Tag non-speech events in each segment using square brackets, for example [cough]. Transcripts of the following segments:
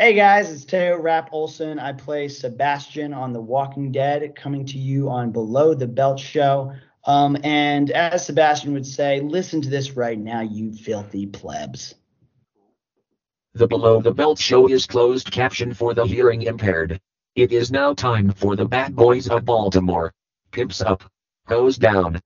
Hey guys, it's Teo Rapp-Olsson. I play Sebastian on The Walking Dead, coming to you on Below the Belt Show. Um, and as Sebastian would say, listen to this right now, you filthy plebs. The Below the Belt show is closed caption for the hearing impaired. It is now time for the bad boys of Baltimore. Pimps up. Goes down.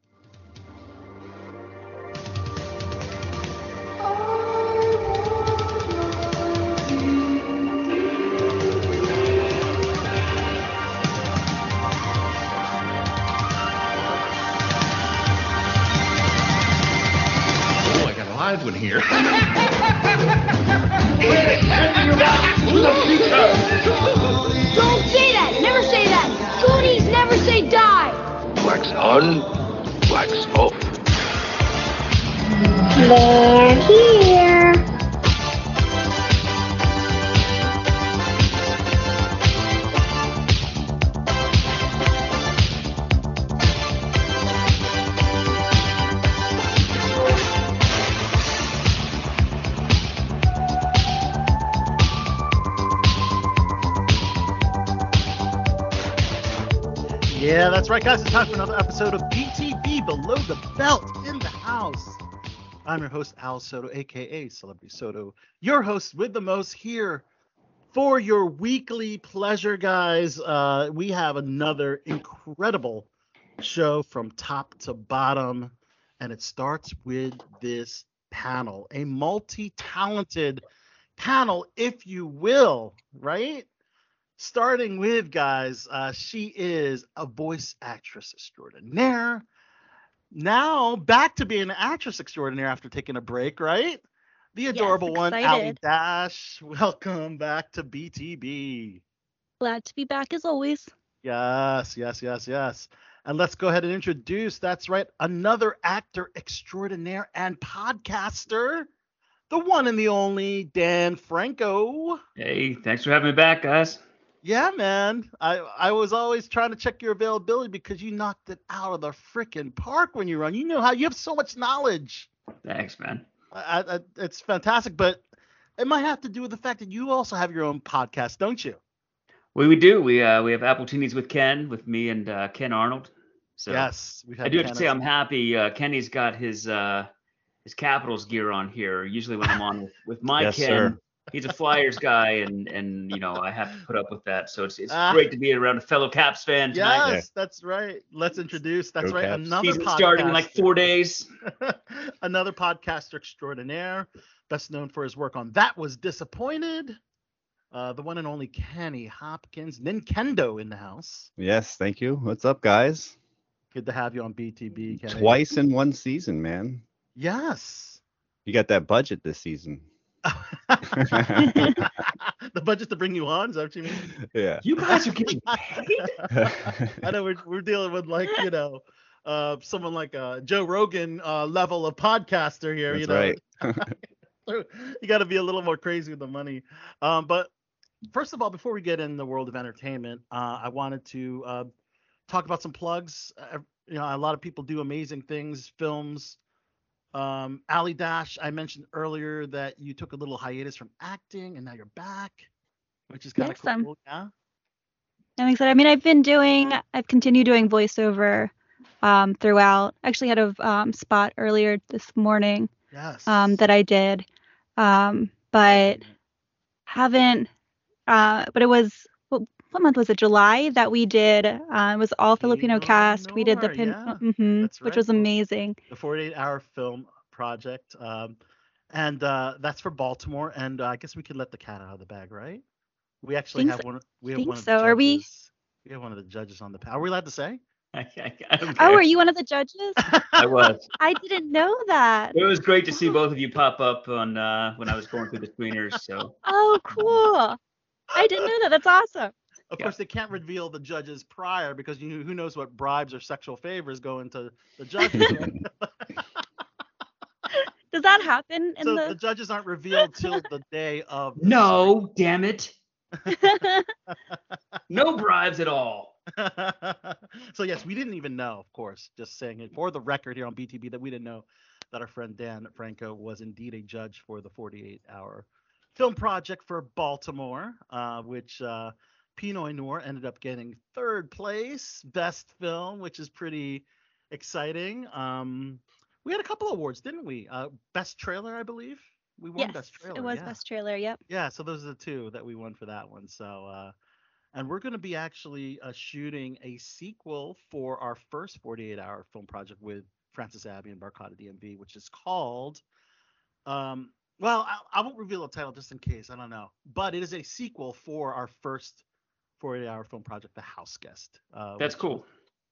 Right, guys. It's time for another episode of BTB Below the Belt in the house. I'm your host, Al Soto, aka Celebrity Soto, your host with the most here for your weekly pleasure, guys. Uh, we have another incredible show from top to bottom, and it starts with this panel, a multi talented panel, if you will, right? Starting with guys uh, she is a voice actress extraordinaire. Now back to being an actress extraordinaire after taking a break right? The adorable one ali dash. Welcome back to btb Glad to be back as always. yes yes yes yes. And let's go ahead and introduce that's right another actor extraordinaire and podcaster the one and the only dan franco. Hey, thanks for having me back, guys. Yeah, man. I I was always trying to check your availability because you knocked it out of the freaking park when you run. You know how you have so much knowledge. Thanks, man. I, I, it's fantastic, but it might have to do with the fact that you also have your own podcast, don't you? We we do. We uh we have Apple Teenies with Ken, with me and uh, Ken Arnold. So yes, we I do have to say I'm happy. Uh, Kenny's got his uh his Capitals gear on here. Usually when I'm on with, with my Yes, Ken, sir. He's a Flyers guy, and and you know I have to put up with that. So it's it's Ah. great to be around a fellow Caps fan tonight. Yes, that's right. Let's introduce. That's Go right. Caps. Another Season starting in like four days. [laughs] Another podcaster extraordinaire, best known for his work on That Was Disappointing. Uh, the one and only Kenny Hopkins, Nintendo in the house. Yes, thank you. What's up, guys? Good to have you on BTB, Kenny. Twice in one season, man. Yes. You got that budget this season. [laughs] the budget to bring you on, is that what you mean? Yeah. You guys are getting paid. [laughs] I know we're, we're dealing with like, you know, uh, someone like uh, Joe Rogan uh, level of podcaster here, you know. right. [laughs] You got to be a little more crazy with the money. Um, but first of all, before we get in the world of entertainment, uh, I wanted to uh, talk about some plugs. Uh, you know, a lot of people do amazing things, films. Um, Ali Dash, I mentioned earlier that you took a little hiatus from acting and now you're back, which is kind of cool. Yeah. I'm excited. I mean, I've been doing, I've continued doing voiceover um, throughout. I actually had a um, spot earlier this morning Yes. um, that I did, um, but haven't. Uh, but it was what, what month was it? July that we did. Uh, it was all Filipino Pinoy cast. We did the pin, yeah, mhm, that's which was amazing. the 48 hour film project. Um, and uh, that's for Baltimore. And uh, I guess we could let the cat out of the bag, right? We actually Think have so- one. We have think one of so. the Are we- We have one of the judges on the panel. Are we allowed to say? [laughs] I, I, I Oh, care. are you one of the judges? [laughs] I was. I didn't know that. It was great to see both of you pop up on uh, when I was going through the screeners. So Oh, cool. I didn't know that. That's awesome. Of Yeah. course, they can't reveal the judges prior because you who knows what bribes or sexual favors go into the [laughs] judges. [laughs] Does that happen in so the the? judges aren't revealed till the day of. the no, damn it, [laughs] no bribes at all. so yes, we didn't even know, of course, just saying it for the record here on BTB that we didn't know that our friend Dan Franco was indeed a judge for the 48 hour film project for Baltimore, uh, which uh, Pinot Noir ended up getting third place, best film, which is pretty exciting. Um, we had a couple awards, didn't we? Uh, best trailer, I believe. We won yes, best trailer. it was yeah. best trailer. Yep. Yeah, so those are the two that we won for that one. So, uh, and we're going to be actually uh, shooting a sequel for our first 48 hour film project with Francis Abbey and Barcata DMV, which is called, um, well, I, I won't reveal the title just in case. I don't know. But it is a sequel for our first 48 hour film project, The House Guest. Uh, That's which- cool.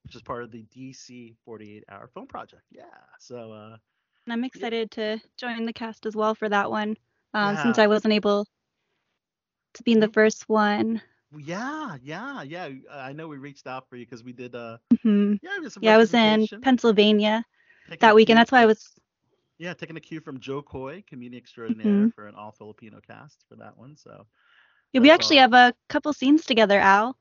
Which is part of the DC 48 hour film project. Yeah. So, uh, And I'm excited to join the cast as well for that one, um, since I wasn't able to be in the first one. yeah, yeah, yeah. I know we reached out for you because we did, uh, hmm yeah, we Yeah, I was in. Pennsylvania Taking that weekend. That's why I was. Yeah, taking a cue from Jo Koy, comedian extraordinaire, Mhm. for an all Filipino cast for that one. So Yeah, we actually have a couple scenes together, Al.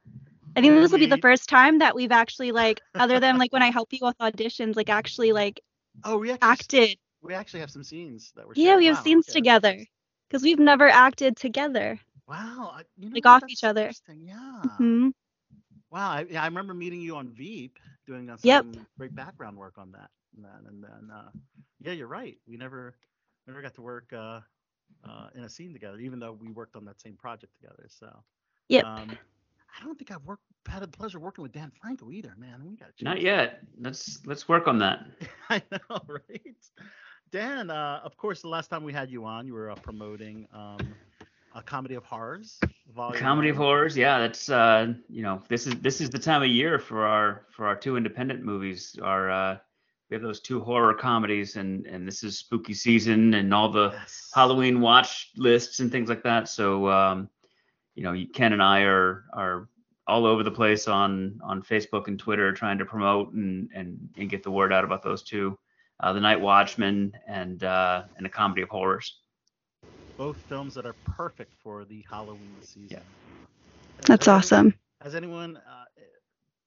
I think this will be the first time that we've actually like, [laughs] other than like when I help you with auditions, like actually like oh, we actually acted. we actually have some scenes that we're Yeah, we have wow, scenes okay. together because we've never acted together. Wow, you know Like, what, off that's each other. interesting, Yeah. hmm Wow, I, yeah, I remember meeting you on Veep, doing uh, some Yep. great background work on that. And then, and then uh, yeah, you're right. We never never got to work uh, uh, in a scene together, even though we worked on that same project together. So. yeah. Um, I don't think I've worked had the pleasure working with Dan Franco either, man. We got Not yet. Let's let's work on that. [laughs] I know, [laughs] right? Dan, uh, of course, the last time we had you on, you were uh, promoting um, a comedy of horrors. Volume Comedy of horrors, yeah. That's uh, you know, this is this is the time of year for our for our two independent movies. Our uh, we have those two horror comedies, and and this is spooky season, and all the Yes. Halloween watch lists and things like that. So um, you know, Ken and I are are all over the place on on Facebook and Twitter trying to promote and and, and get the word out about those two, uh, the Night Watchman and uh, and a comedy of horrors. Both films that are perfect for the Halloween season. Yeah. That's anyone- awesome. Has anyone uh,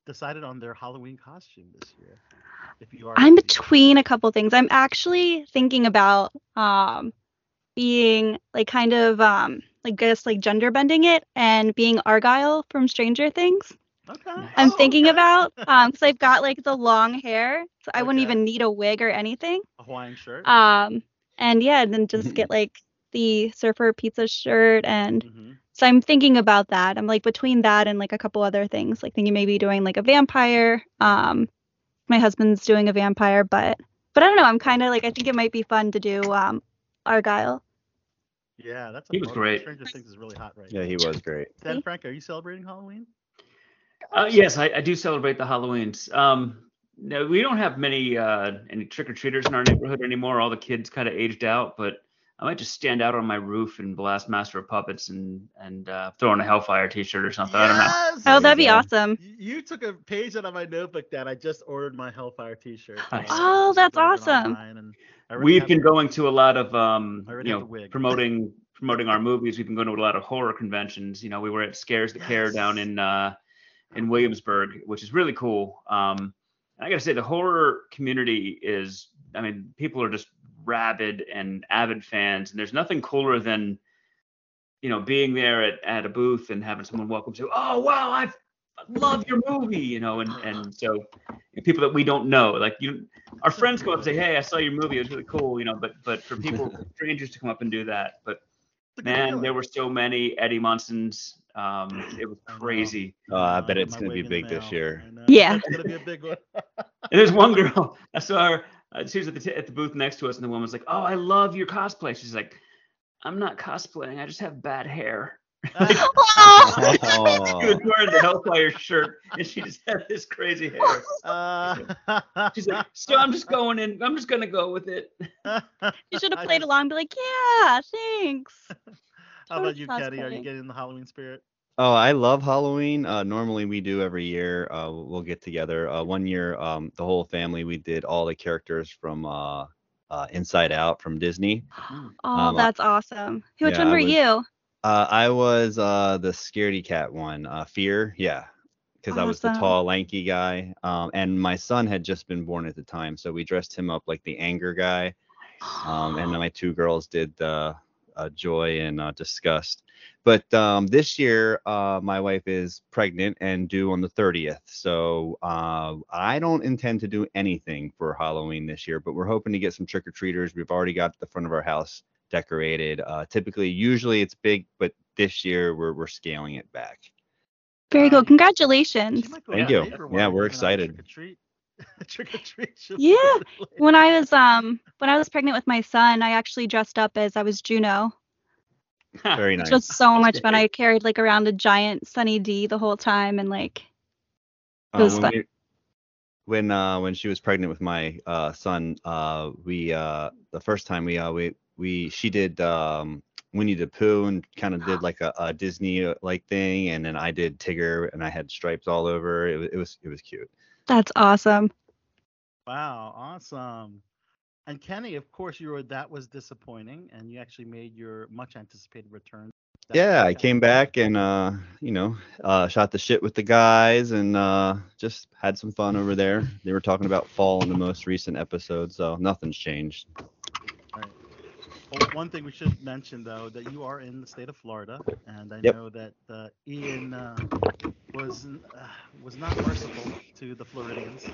decided on their Halloween costume this year? If you are, I'm between a couple things. I'm actually thinking about um being like kind of um like guess like gender bending it and being Argyle from Stranger Things. Okay. I'm Oh, thinking okay. about um because I've got like [laughs] the long hair, so I wouldn't even need a wig or anything. a Hawaiian shirt. Um and yeah, and then just get [laughs] like the surfer pizza shirt and hmm so I'm thinking about that. I'm like between that and like a couple other things, like thinking maybe doing like a vampire. Um, my husband's doing a vampire, but but I don't know. I'm kind of like I think it might be fun to do um Argyle. Yeah, that's. He was great. Stranger Things is really hot right Yeah, now. he was great. Dan Frank, are you celebrating Halloween? Uh, yes, I, I do celebrate the Halloweens. Um, no, we don't have many uh, any trick or treaters in our neighborhood anymore. All the kids kind of aged out, but I might just stand out on my roof and blast Master of Puppets and and uh, throw on a Hellfire T-shirt or something. I don't know. Oh, that'd be awesome. You took a page out of my notebook, Dan. I just ordered my Hellfire T-shirt. [laughs] Nice. Oh, that's awesome. online, and I already We've been it. going to a lot of um, you know promoting [laughs] promoting our movies. We've been going to a lot of horror conventions. You know, we were at Scares That Care down in uh, in Williamsburg, which is really cool. Um, I gotta say, the horror community is. I mean, people are just rabid and avid fans, and there's nothing cooler than you know being there at, at a booth and having someone welcome to. Oh wow, I love your movie, you know, and and so and people that we don't know, like you, our friends come up and say, hey, I saw your movie, it was really cool, you know, but but for people, [laughs] strangers to come up and do that, but It's a good man, there were so many Eddie Munsons. Um, it was crazy. Oh, I Uh, bet it's gonna be wig in the big this year. I. Yeah. It's gonna be a big one. [laughs] And there's one girl I saw her. Uh, she was at the t- at the booth next to us, and the woman's like, "Oh, I love your cosplay." She's like, "I'm not cosplaying. I just have bad hair." Oh, [laughs] She was wearing the Hellfire shirt, and she just had this crazy hair. Uh, She's like, "So I'm just going in. I'm just gonna go with it." [laughs] you should have played along. And be like, yeah, thanks. [laughs] How about you, Totally Are you getting the Halloween spirit? Oh, I love Halloween. Uh, normally we do every year. Uh, we'll get together. Uh, one year, um, the whole family, we did all the characters from uh, uh, Inside Out from Disney. [gasps] Oh, Um, that's awesome. Which yeah, one were was- you? Uh, I was uh, the scaredy cat one, uh, Fear. Yeah, because I was the tall, lanky guy. Um, and my son had just been born at the time, so we dressed him up like the anger guy. Um, and then [gasps] my two girls did the uh, joy and uh, disgust. But um, this year, uh, my wife is pregnant and due on the 30th. So uh, I don't intend to do anything for Halloween this year, but we're hoping to get some trick or treaters. We've already got the front of our house decorated. Uh, typically, usually it's big, but this year we're, we're scaling it back. Very cool. Um, Congratulations. She might go Thank you. Yeah, we're you know, excited. [laughs] Trick or treat. trick or treat. she'll Yeah. do it later. When I was um when I was pregnant with my son, I actually dressed up as I was Juno, [laughs] Very which nice. was so much fun. I [laughs] carried like around a giant Sunny D the whole time and like Uh, was when fun. we- when uh when she was pregnant with my uh son, uh we uh the first time we uh we we she did um Winnie the Pooh and kind of did like a, a Disney like thing, and then I did Tigger and I had stripes all over. It was it was it was cute. That's awesome. Wow, awesome. And Kenny, of course, you were that was disappointing, and you actually made your much anticipated return. That Yeah, I came back and uh you know uh shot the shit with the guys and uh just had some fun over there. They were talking about fall in the most recent episode, so nothing's changed. Well, one thing we should mention though that you are in the state of Florida, and I Yep. know that uh, Ian uh, was uh, was not merciful to the Floridians.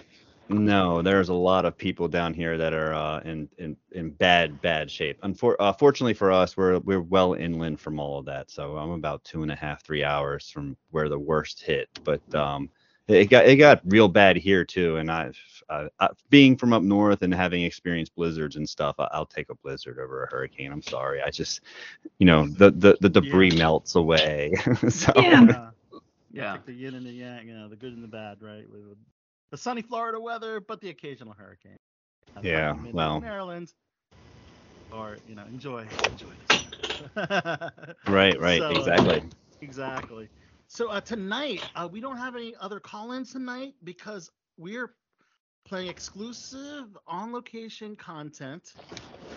No, there's a lot of people down here that are uh, in, in in bad bad shape. Unfor- uh, fortunately for us, we're we're well inland from all of that, so I'm about two and a half three hours from where the worst hit. But um, it got it got real bad here too. And I've uh, I, being from up north and having experienced blizzards and stuff, I, I'll take a blizzard over a hurricane. I'm sorry, I just you know the the, the debris Yeah. melts away. [laughs] so Yeah. Uh, Yeah. Take the yin and the yang, you know, the good and the bad, right? With with the sunny Florida weather, but the occasional hurricane. Have fun Yeah, well. Maryland, or you know, enjoy enjoy this. [laughs] right right So, uh, exactly. Exactly. So uh, tonight, uh, we don't have any other call-ins tonight because we're playing exclusive on-location content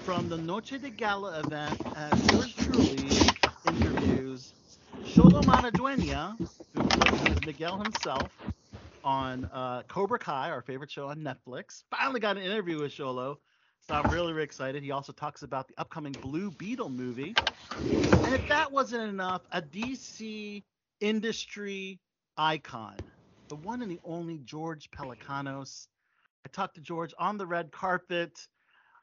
from the Noche de Gala event as yours truly interviews Xolo Maridueña, who is Miguel himself, on uh, Cobra Kai, our favorite show on Netflix. Finally got an interview with Xolo, so I'm really, really excited. He also talks about the upcoming Blue Beetle movie. And if that wasn't enough, a DC industry icon, the one and the only George Pelecanos. I talked to George on the red carpet.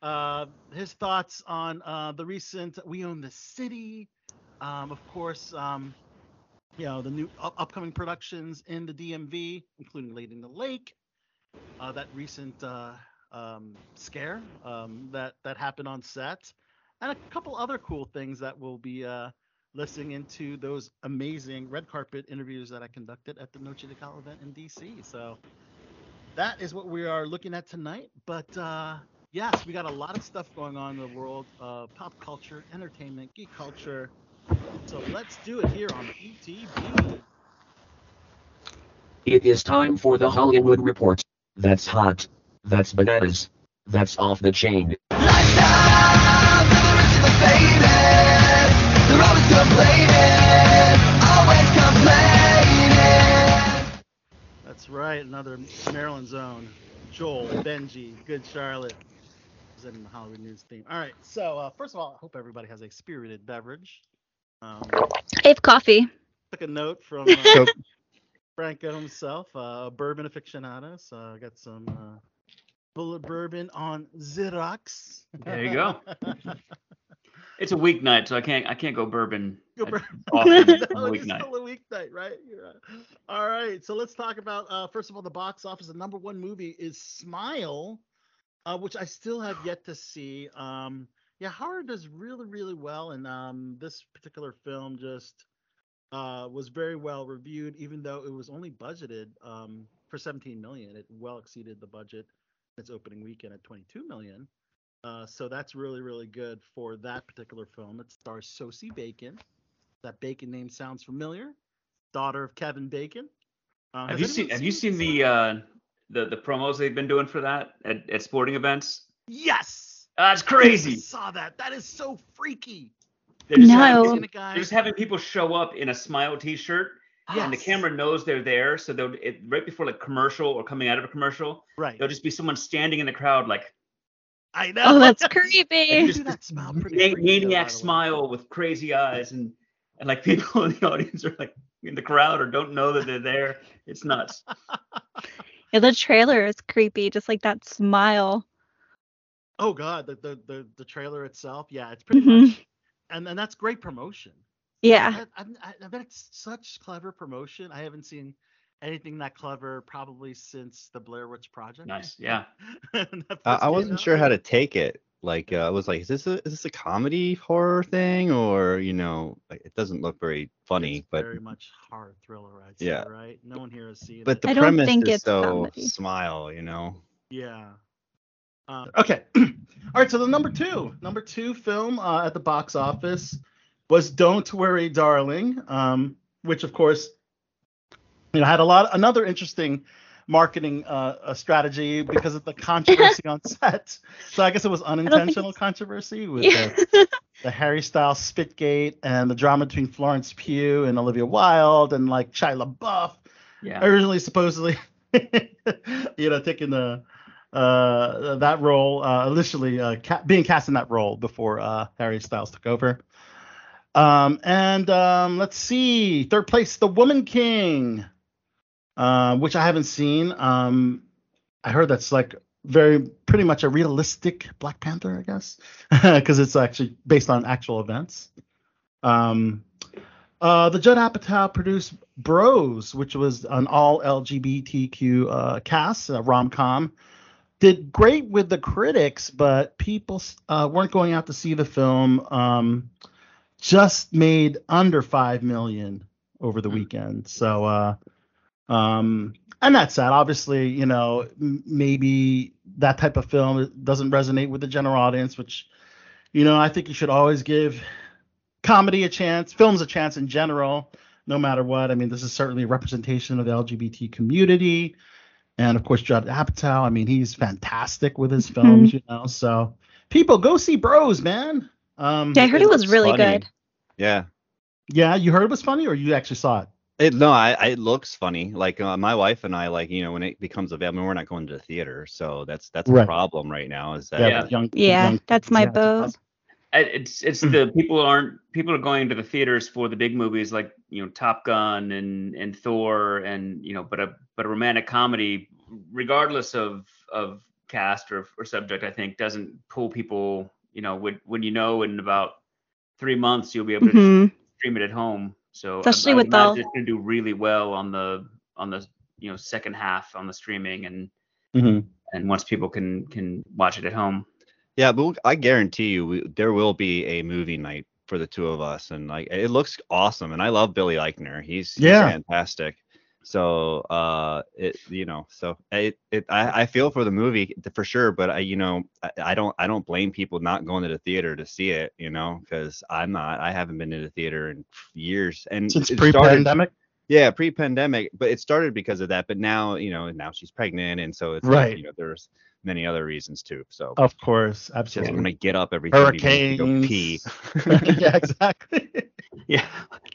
Uh, his thoughts on uh, the recent We Own the City. Um, of course, um, you know, the new up- upcoming productions in the DMV, including Lady in the Lake. Uh, that recent uh, um, scare um, that, that happened on set and a couple other cool things that we'll be uh, listening into those amazing red carpet interviews that I conducted at the Noche de Gala event in DC. So that is what we are looking at tonight. But uh, yes, we got a lot of stuff going on in the world of pop culture, entertainment, geek culture. So let's do it here on BTB. It is time for the Hollywood Report. That's hot. That's bananas. That's off the chain. Right, another Maryland zone. Joel, Benji, Good Charlotte, presenting the Hollywood News theme. All right, so uh, first of all, I hope everybody has a spirited beverage. Um, I have coffee. took a note from uh, Franco himself, uh, bourbon aficionado. So I got some uh, Bulleit bourbon on Xerox. There you go. [laughs] It's a weeknight, so I can't I can't go bourbon. Go bourbon. often [laughs] no, it's weeknight. still a weeknight, right. All right, so let's talk about uh, first of all the box office. The number one movie is Smile, uh, which I still have yet to see. Um, yeah, Howard does really, really well, and um, this particular film just uh, was very well reviewed, even though it was only budgeted um, for 17 million. It well exceeded the budget its opening weekend at 22 million. Uh, so that's really, really good for that particular film. It stars Sosie Bacon. That Bacon name sounds familiar. Daughter of Kevin Bacon. Uh, Have has you anyone seen Have you seen the uh, the the promos they've been doing for that at, at sporting events? Yes. That's crazy. I crazy. saw that. That is so freaky. They're just, No. having, Isn't it, guys? they're just having people show up in a smile T-shirt, and the camera knows they're there. So they'll it, right before like commercial or coming out of a commercial, Right. there'll just be someone standing in the crowd like I know. Oh, that's [laughs] creepy. do that smile pretty Ma- freaky, though, by the maniac smile with crazy eyes and and like [laughs] people in the audience are like in the crowd or don't know that they're there. It's nuts. [laughs] Yeah, the trailer is creepy, just like that smile. Oh god, the the the, the trailer itself, yeah, it's pretty Mhm. much, and and that's great promotion. Yeah. I, I, I bet it's such clever promotion. I haven't seen anything that clever probably since the Blair Witch Project. Nice. [laughs] Yeah. Netflix I, I wasn't out. sure how to take it. Like uh, I was like, is this a is this a comedy horror thing or you know, like, it doesn't look very funny, It's but very much horror thriller, I'd say, Yeah. right? No one here has seen but it. the I don't premise think is it's so comedy. smile, you know. Yeah. Uh, okay. [clears throat] All right. So the number two, number two film uh, at the box office was "Don't Worry, Darling," um, which of course, you know, had a lot, another interesting marketing uh, strategy because of the controversy on [laughs] set. So I guess it was unintentional controversy with the, the Harry Styles Spitgate and the drama between Florence Pugh and Olivia Wilde and like Shia LaBeouf. Yeah. originally supposedly [laughs] you know taking the uh that role uh initially uh ca- being cast in that role before uh harry styles took over. Um and um let's see. Third place the woman king uh, which i haven't seen um i heard that's like very pretty much a realistic black panther i guess [laughs] because it's actually based on actual events um uh, the Judd Apatow produced Bros, which was an all LGBTQ uh, cast, a rom com. Did great with the critics, but people uh, weren't going out to see the film. Um, just made under five million over the weekend. So, uh, um, and that's sad. Obviously, you know, m- maybe that type of film doesn't resonate with the general audience, which, you know, I think you should always give comedy a chance, films a chance in general, no matter what. I mean, this is certainly a representation of the LGBT community. And of course, Judd Apatow. I mean, he's fantastic with his films, you know. So people go see Bros, man. Um, Yeah, I heard it was really funny. good. Yeah. yeah, you heard it was funny, or you actually saw it? It no, I, I it looks funny. Like uh, my wife and I, like you know, when it becomes available, I mean, we're not going to the theater, so that's that's Right. a problem right now. Is that Yeah. with young, Yeah, young that's my yeah, it's boat. problem. It's it's the people aren't people are going to the theaters for the big movies like you know Top Gun and and Thor and you know but a but a romantic comedy regardless of of cast or, or subject I think doesn't pull people you know when when you know in about three months you'll be able to hmm stream it at home so Especially I with the- it's gonna do really well on the on the you know second half on the streaming and Mhm. and once people can can watch it at home Yeah, but I guarantee you, we, there will be a movie night for the two of us, and like it looks awesome. And I love Billy Eichner; he's, he's Yeah. fantastic. So, uh, it you know, so it, it I, I feel for the movie for sure, but I you know I, I don't I don't blame people not going to the theater to see it, you know, because I'm not I haven't been to the theater in years, and Since pre-pandemic. yeah, pre-pandemic, but it started because of that. But now, you know, now she's pregnant, and so it's like, Right. you know, there's many other reasons too. So Of course, just absolutely. want to get up every 30 minutes to go pee. [laughs] [laughs] yeah, exactly. [laughs] Yeah,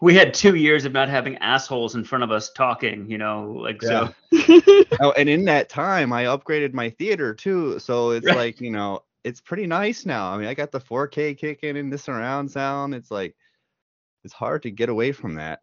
we had two years of not having assholes in front of us talking. You know, like so. oh, and in that time, I upgraded my theater too. So it's Right. like, you know, it's pretty nice now. I mean, I got the 4K kicking in the surround sound. It's like, it's hard to get away from that.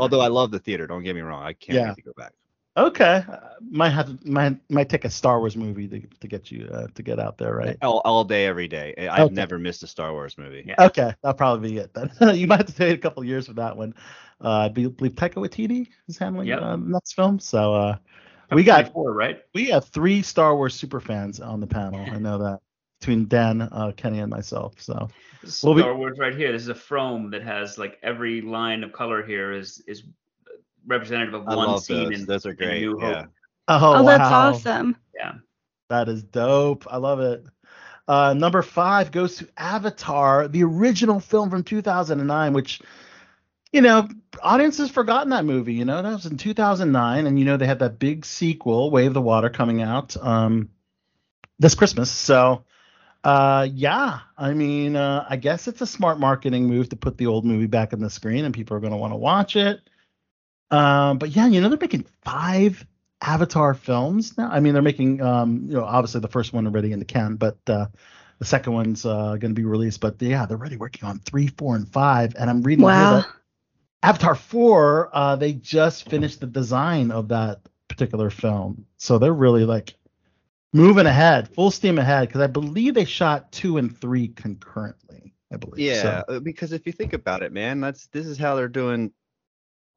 Although I love the theater, don't get me wrong. I can't Yeah. wait to go back. Okay, uh, might have might might take a Star Wars movie to to get you uh, to get out there, right? All, all day, every day. I- I've Okay. never missed a Star Wars movie. Yeah. Okay, that'll probably be it then. [laughs] you might have to wait a couple years for that one. Uh, I believe Taika Waititi is handling Yep. uh, the next film, so uh, we got four, right? we have three Star Wars super fans on the panel. I know that between Dan, uh, Kenny, and myself. So This is Well, we- Star Wars right here. This is a Frome that has like every line of color here is is representative of I one love scene those. in, Those are great. New Yeah. Hope. oh, Oh, that's awesome. Yeah. That is dope. I love it. Uh, number five goes to Avatar, the original film from 2009, which, you know, audience has forgotten that movie. You know, that was in 2009, and you know they had that big sequel, Way of the Water, coming out um, this Christmas. So, uh, yeah, I mean, uh, I guess it's a smart marketing move to put the old movie back on the screen, and people are going to want to watch it. Um, but yeah, you know, they're making five Avatar films now. I mean, they're making um, you know, obviously the first one already in the can, but uh, the second one's uh, going to be released. But yeah, they're already working on three, four, and five. And I'm reading here Wow. that Avatar four, uh, they just finished the design of that particular film, so they're really like moving ahead, full steam ahead. Because I believe they shot two and three concurrently. I believe. Yeah, So, uh, because if you think about it, man, that's this is how they're doing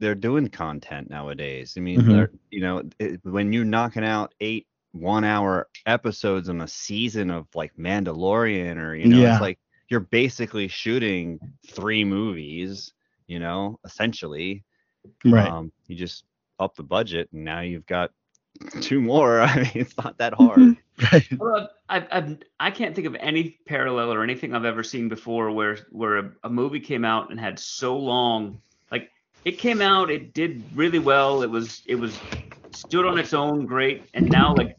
they're doing content nowadays. I mean, Mhm. they're you know, it, when you're knocking out eight one hour episodes in a season of like Mandalorian or you know, Yeah. it's like you're basically shooting three movies, you know, essentially. right. Um, you just up the budget and now you've got [laughs] two more. [laughs] I mean, it's not that hard. Mhm. [laughs] right. Well, I've, I've, I can't think of any parallel or anything I've ever seen before where where a, a movie came out and had so long. Like it came out, it did really well. It was it was stood on its own, great. And now like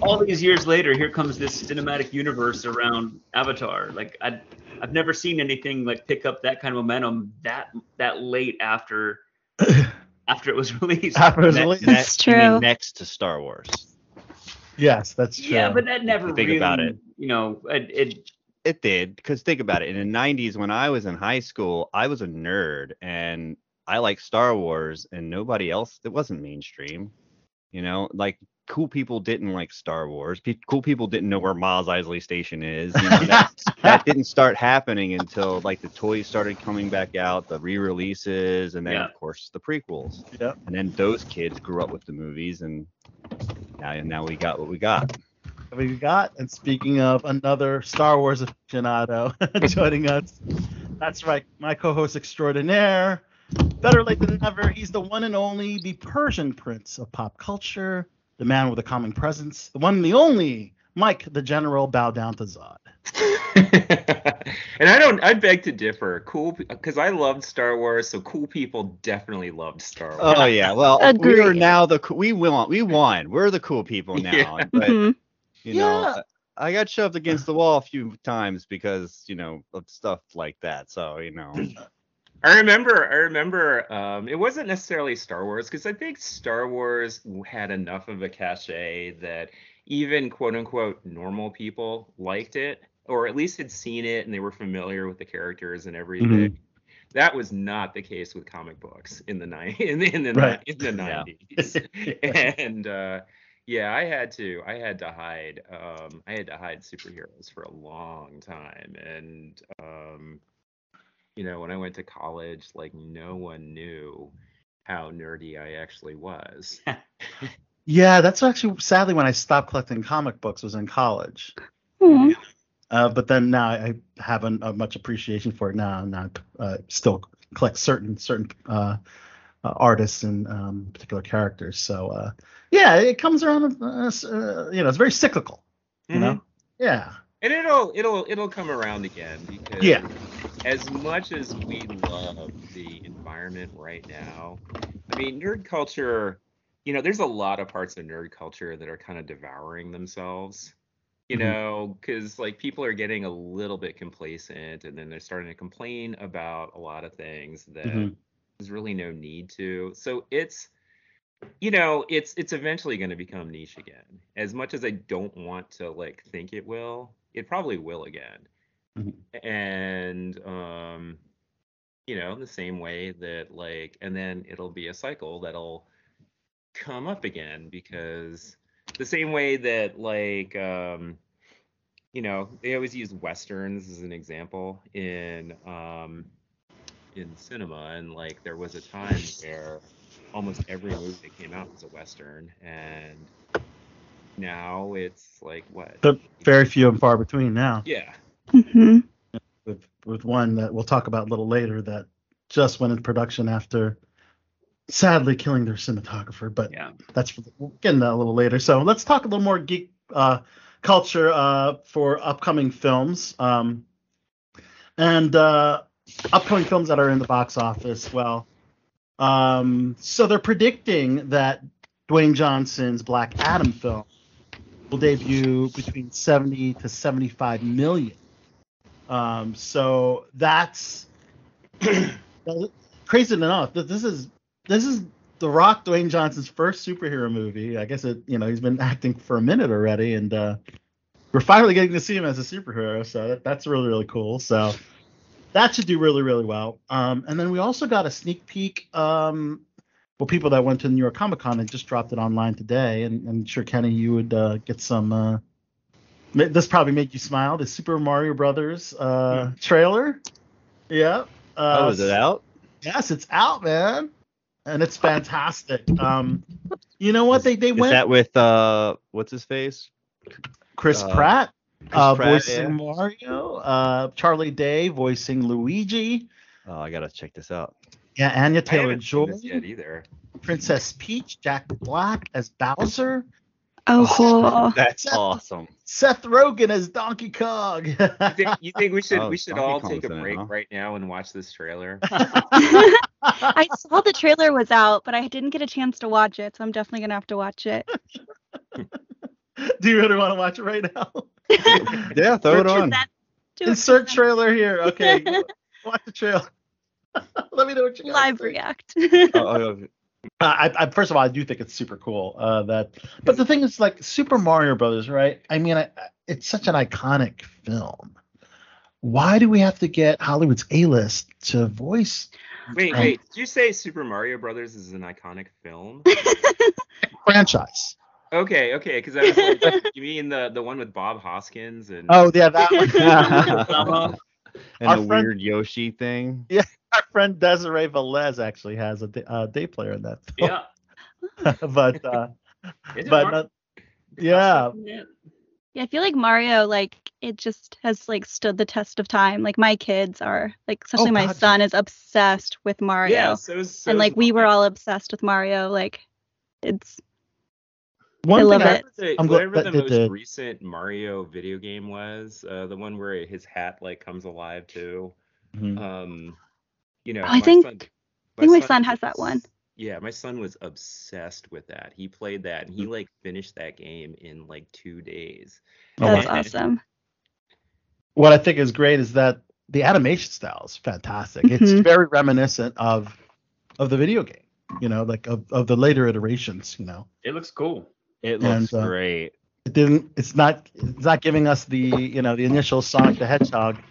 all these years later, here comes this cinematic universe around Avatar. Like I I've never seen anything like pick up that kind of momentum that that late after [coughs] after it was released. After it was released. That's you true. next to Star Wars. Yes, that's true. Yeah, but that never Think really, about it. You know, it, it It did, because think about it. In the '90s, when I was in high school, I was a nerd, and I like Star Wars, and nobody else. It wasn't mainstream, you know. Like cool people didn't like Star Wars. Pe- cool people didn't know where Mos Eisley Station is. You know, that, [laughs] that didn't start happening until like the toys started coming back out, the re-releases, and then Yeah. of course the prequels. Yep. And then those kids grew up with the movies, and now now we got what we got. we got. And speaking of another Star Wars aficionado [laughs] joining us, that's right, my co-host extraordinaire. Better late than never. He's the one and only, the Persian prince of pop culture, the man with a calming presence, the one and the only Mike the General. Bow down to Zod. [laughs] and I don't. I beg to differ. Cool, because I loved Star Wars, so cool people definitely loved Star Wars. Oh yeah, well we are now the co- we won we won. We're the cool people now. Yeah. But Mhm. you know, Yeah. I I got shoved against the wall a few times because you know of stuff like that. So you know, [clears throat] I remember. I remember. Um, it wasn't necessarily Star Wars because I think Star Wars had enough of a cachet that even quote unquote normal people liked it, or at least had seen it and they were familiar with the characters and everything. That was not the case with comic books in the ni- [laughs] in the in the, Right. in the Yeah. 90s. [laughs] and uh, yeah, I had to I had to hide um, I had to hide superheroes for a long time, and um, you know when I went to college, like no one knew how nerdy I actually was. [laughs] Yeah, that's actually sadly when I stopped collecting comic books was in college. Aw. Uh, but then now I haven't uh, much appreciation for it now, and I uh, still collect certain certain uh, uh, artists and um, particular characters. So uh, yeah, it comes around. Uh, uh, you know, it's very cyclical. You know. Yeah. And it'll it'll it'll come around again because Yeah. as much as we love the environment right now i mean nerd culture you know there's a lot of parts of nerd culture that are kind of devouring themselves you Mhm. know because like people are getting a little bit complacent and then they're starting to complain about a lot of things that Mhm. there's really no need to so it's you know it's it's eventually going to become niche again as much as i don't want to like think it will it probably will again. Mhm. and um you know the same way that like and then it'll be a cycle that'll come up again because the same way that like um you know they always use westerns as an example in um in cinema. And like there was a time where almost every movie that came out was a western. And now it's like what But very few and far between now. yeah Mhm. With with one that we'll talk about a little later that just went in production after sadly killing their cinematographer. But yeah. that's for, we'll get into that a little later. So let's talk a little more geek uh, culture uh, for upcoming films. Um, and uh, upcoming films that are in the box office. Well, um, so they're predicting that Dwayne Johnson's Black Adam film will debut between 70 to 75 million. Um, so that's [clears throat] crazy enough. This is this is The Rock, Dwayne Johnson's first superhero movie. I guess it, you know, he's been acting for a minute already, and uh, we're finally getting to see him as a superhero. So that, that's really, really cool. So that should do really, really well. Um, and then we also got a sneak peek. Um, well, people that went to New York Comic Con and just dropped it online today, and I'm sure Kenny, you would uh, get some. Uh, this probably make you smile. The Super Mario Brothers uh, trailer. Yeah. Uh, oh, is it out? Yes, it's out, man, and it's fantastic. Um, you know what they they Is went that with uh, what's his face? Chris uh, Pratt, Chris uh, Pratt, voicing yeah. Mario, uh, Charlie Day voicing Luigi, Oh, I gotta check this out. Yeah, Anya Taylor haven't Joy, yet either. Princess Peach, Jack Black as Bowser, oh, oh, cool. That's Seth- awesome. Seth Rogen as Donkey Kong. You think, you think we should Oh, [laughs] we should oh, Donkey all Kong's take a in it, break huh? right now and watch this trailer? [laughs] I saw the trailer was out, but I didn't get a chance to watch it, so I'm definitely gonna have to watch it. [laughs] Do you really want to watch it right now? Yeah, throw it on. That- do it Insert trailer here. Okay, watch the trailer. [laughs] Let me know what you guys live think. react. [laughs] Uh, I, I first of all, I do think it's super cool. Uh, that, but the thing is, like Super Mario Brothers, right? I mean, I, I- it's such an iconic film. Why do we have to get Hollywood's A-list to voice Wait, Um, wait. Did you say Super Mario Brothers is an iconic film? [laughs] franchise? Okay, okay, because I was like, you mean the the one with Bob Hoskins and Oh yeah, that one. And Our the friend- weird Yoshi thing. Yeah, [laughs] our friend Desiree Velez actually has a day, uh, day player in that film. Yeah. [laughs] but uh, [laughs] but Mar- uh, yeah, Yeah. Yeah, I feel like Mario, like it just has like stood the test of time. Like my kids are, like especially my Oh, God. son is obsessed with Mario, yeah, so, so and like we were all obsessed with Mario. Like it's one I love I, it. The- I'm glad whatever that the they most did. recent Mario video game was, uh, the one where his hat like comes alive too. Mhm. Um, you know, Oh, I my think- son, I think my son has that one. Yeah, my son was obsessed with that. He played that and he like finished that game in like two days. Oh, that's wow. awesome. what I think is great is that the animation style is fantastic. It's Mhm. very reminiscent of of the video game, you know, like of, of the later iterations, you know. It looks cool. It And, looks uh, great. It didn't it's not it's not giving us the, you know, the initial Sonic the Hedgehog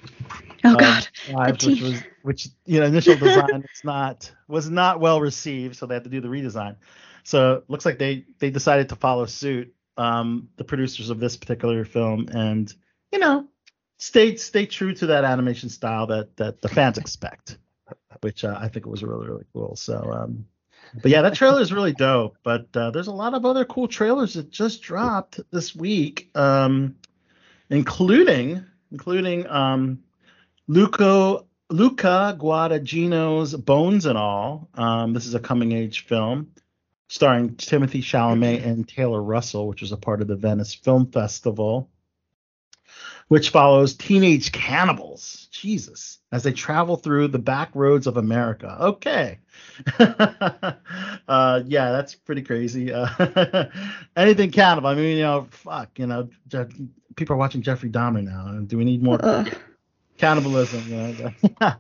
Oh um, god. vibes, which was which you know initial design it's not was not well received, so they had to do the redesign. So it looks like they they decided to follow suit, um, the producers of this particular film, and you know stay stay true to that animation style that that the fans expect, which uh, I think was really really cool. So. Um, but yeah, that trailer is really dope. But uh, there's a lot of other cool trailers that just dropped this week, um, including including um, Luca Luca Guadagnino's Bones and All. Um, this is a coming age film starring Timothée Chalamet and Taylor Russell, which was a part of the Venice Film Festival, which follows teenage cannibals. Jesus, as they travel through the back roads of America. Okay. [laughs] uh, yeah, that's pretty crazy. Uh, [laughs] anything cannibal. I mean, you know, fuck, you know, Jeff, people are watching Jeffrey Dahmer now. Do we need more? Ugh. cannibalism. You know.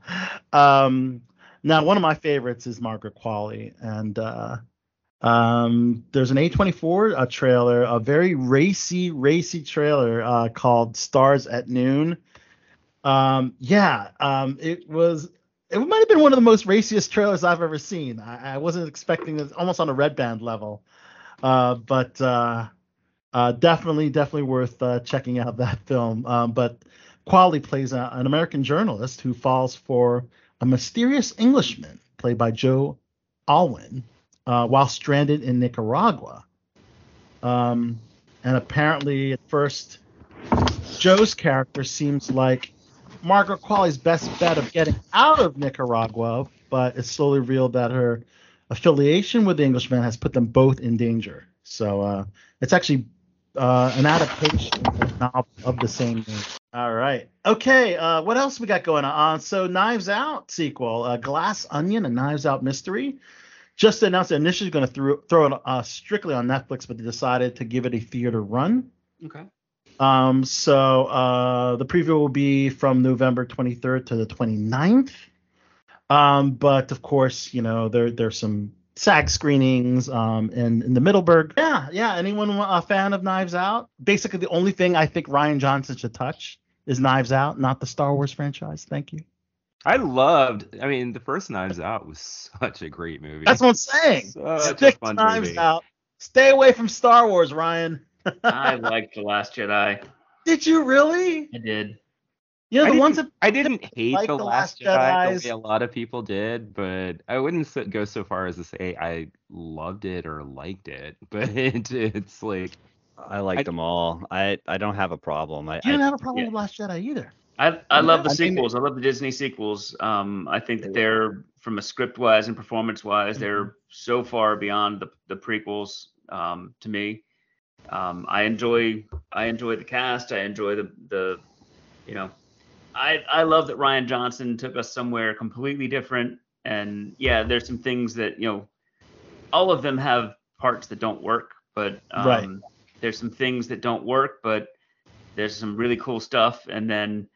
[laughs] um, now, one of my favorites is Margaret Qualley, and uh, um, there's an A24 uh, trailer, a very racy, racy trailer uh, called "Stars at Noon." Um, yeah, um, it was. It might have been one of the most raciest trailers I've ever seen. I, I wasn't expecting it, almost on a red band level, uh, but uh, uh, definitely, definitely worth uh, checking out that film. Um, but Qualley plays a, an American journalist who falls for a mysterious Englishman, played by Joe Alwyn, uh, while stranded in Nicaragua. Um, and apparently, at first, Joe's character seems like Margaret Qualley's best bet of getting out of Nicaragua, but it's slowly revealed that her affiliation with the Englishman has put them both in danger. So uh, it's actually uh, an adaptation of, the same name. All right. Okay. Uh, what else we got going on? So Knives Out sequel, uh, Glass Onion, a Knives Out mystery. Just announced they're initially going to throw, throw it uh, strictly on Netflix, but they decided to give it a theater run. Okay. Um, so uh, the preview will be from November 23rd to the 29th. Um, but of course, you know there there's some SAG screenings um, in in the Middleburg. Yeah, yeah. Anyone a fan of Knives Out? Basically, the only thing I think Rian Johnson should touch is Knives Out, not the Star Wars franchise. Thank you. I loved. I mean, the first Knives Out was such a great movie. That's what I'm saying. Such a Stick fun Knives movie. Out. Stay away from Star Wars, Ryan. [laughs] I liked The Last Jedi. Did you really? I did. You know I the ones that I didn't hate like the, The Last Last Jedi Jedis. the way a lot of people did, but I wouldn't go so far as to say I loved it or liked it. [laughs] But it, it's like I like I- them all. I I don't have a problem. I, you didn't I have a problem yeah. with Last Jedi either. I I love the I mean- sequels. I love the Disney sequels. Um, I think that they're from a script wise and performance wise, they're so far beyond the the prequels. Um, to me, um, I enjoy I enjoy the cast. I enjoy the the, you know, I I love that Rian Johnson took us somewhere completely different. And yeah, there's some things that you know, all of them have parts that don't work, but um, Right. there's some things that don't work, but there's some really cool stuff. And then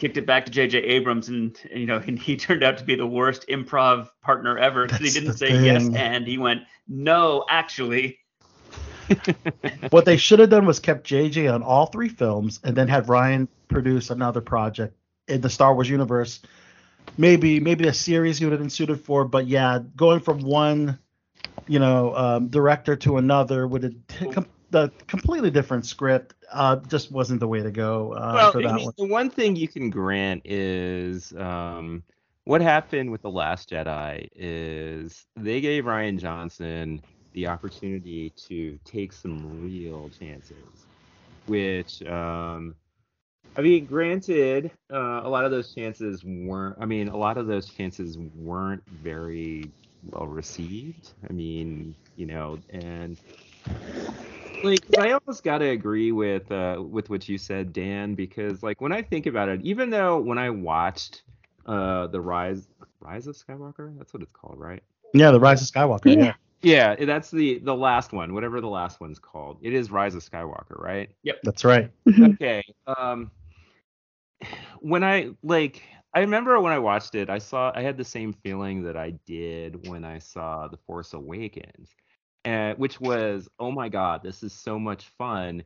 kicked it back to J.J. Abrams, and you know, [laughs] and he turned out to be the worst improv partner ever because he didn't the say yes and he went no, actually. [laughs] What they should have done was kept JJ on all three films and then had Rian produce another project in the Star Wars universe. Maybe maybe a series he would have been suited for, but yeah, going from one, you know, um, director to another with a t- com- the completely different script uh, just wasn't the way to go uh, well, I mean, one. the one thing you can grant is um, what happened with the Last Jedi is they gave Rian Johnson the opportunity to take some real chances, which um, I mean, granted, uh, a lot of those chances weren't. I mean, a lot of those chances weren't very well received. I mean, you know, and like I almost gotta agree with uh with what you said, Dan, because like when I think about it, even though when I watched uh the rise Rise of Skywalker, that's what it's called, right? Yeah, the Rise of Skywalker. Yeah. Yeah, that's the the last one, whatever the last one's called. It is Rise of Skywalker, right? Yep, that's right. okay. Um when I like I remember when I watched it, I saw I had the same feeling that I did when I saw The Force Awakens. And which was, oh my god, this is so much fun.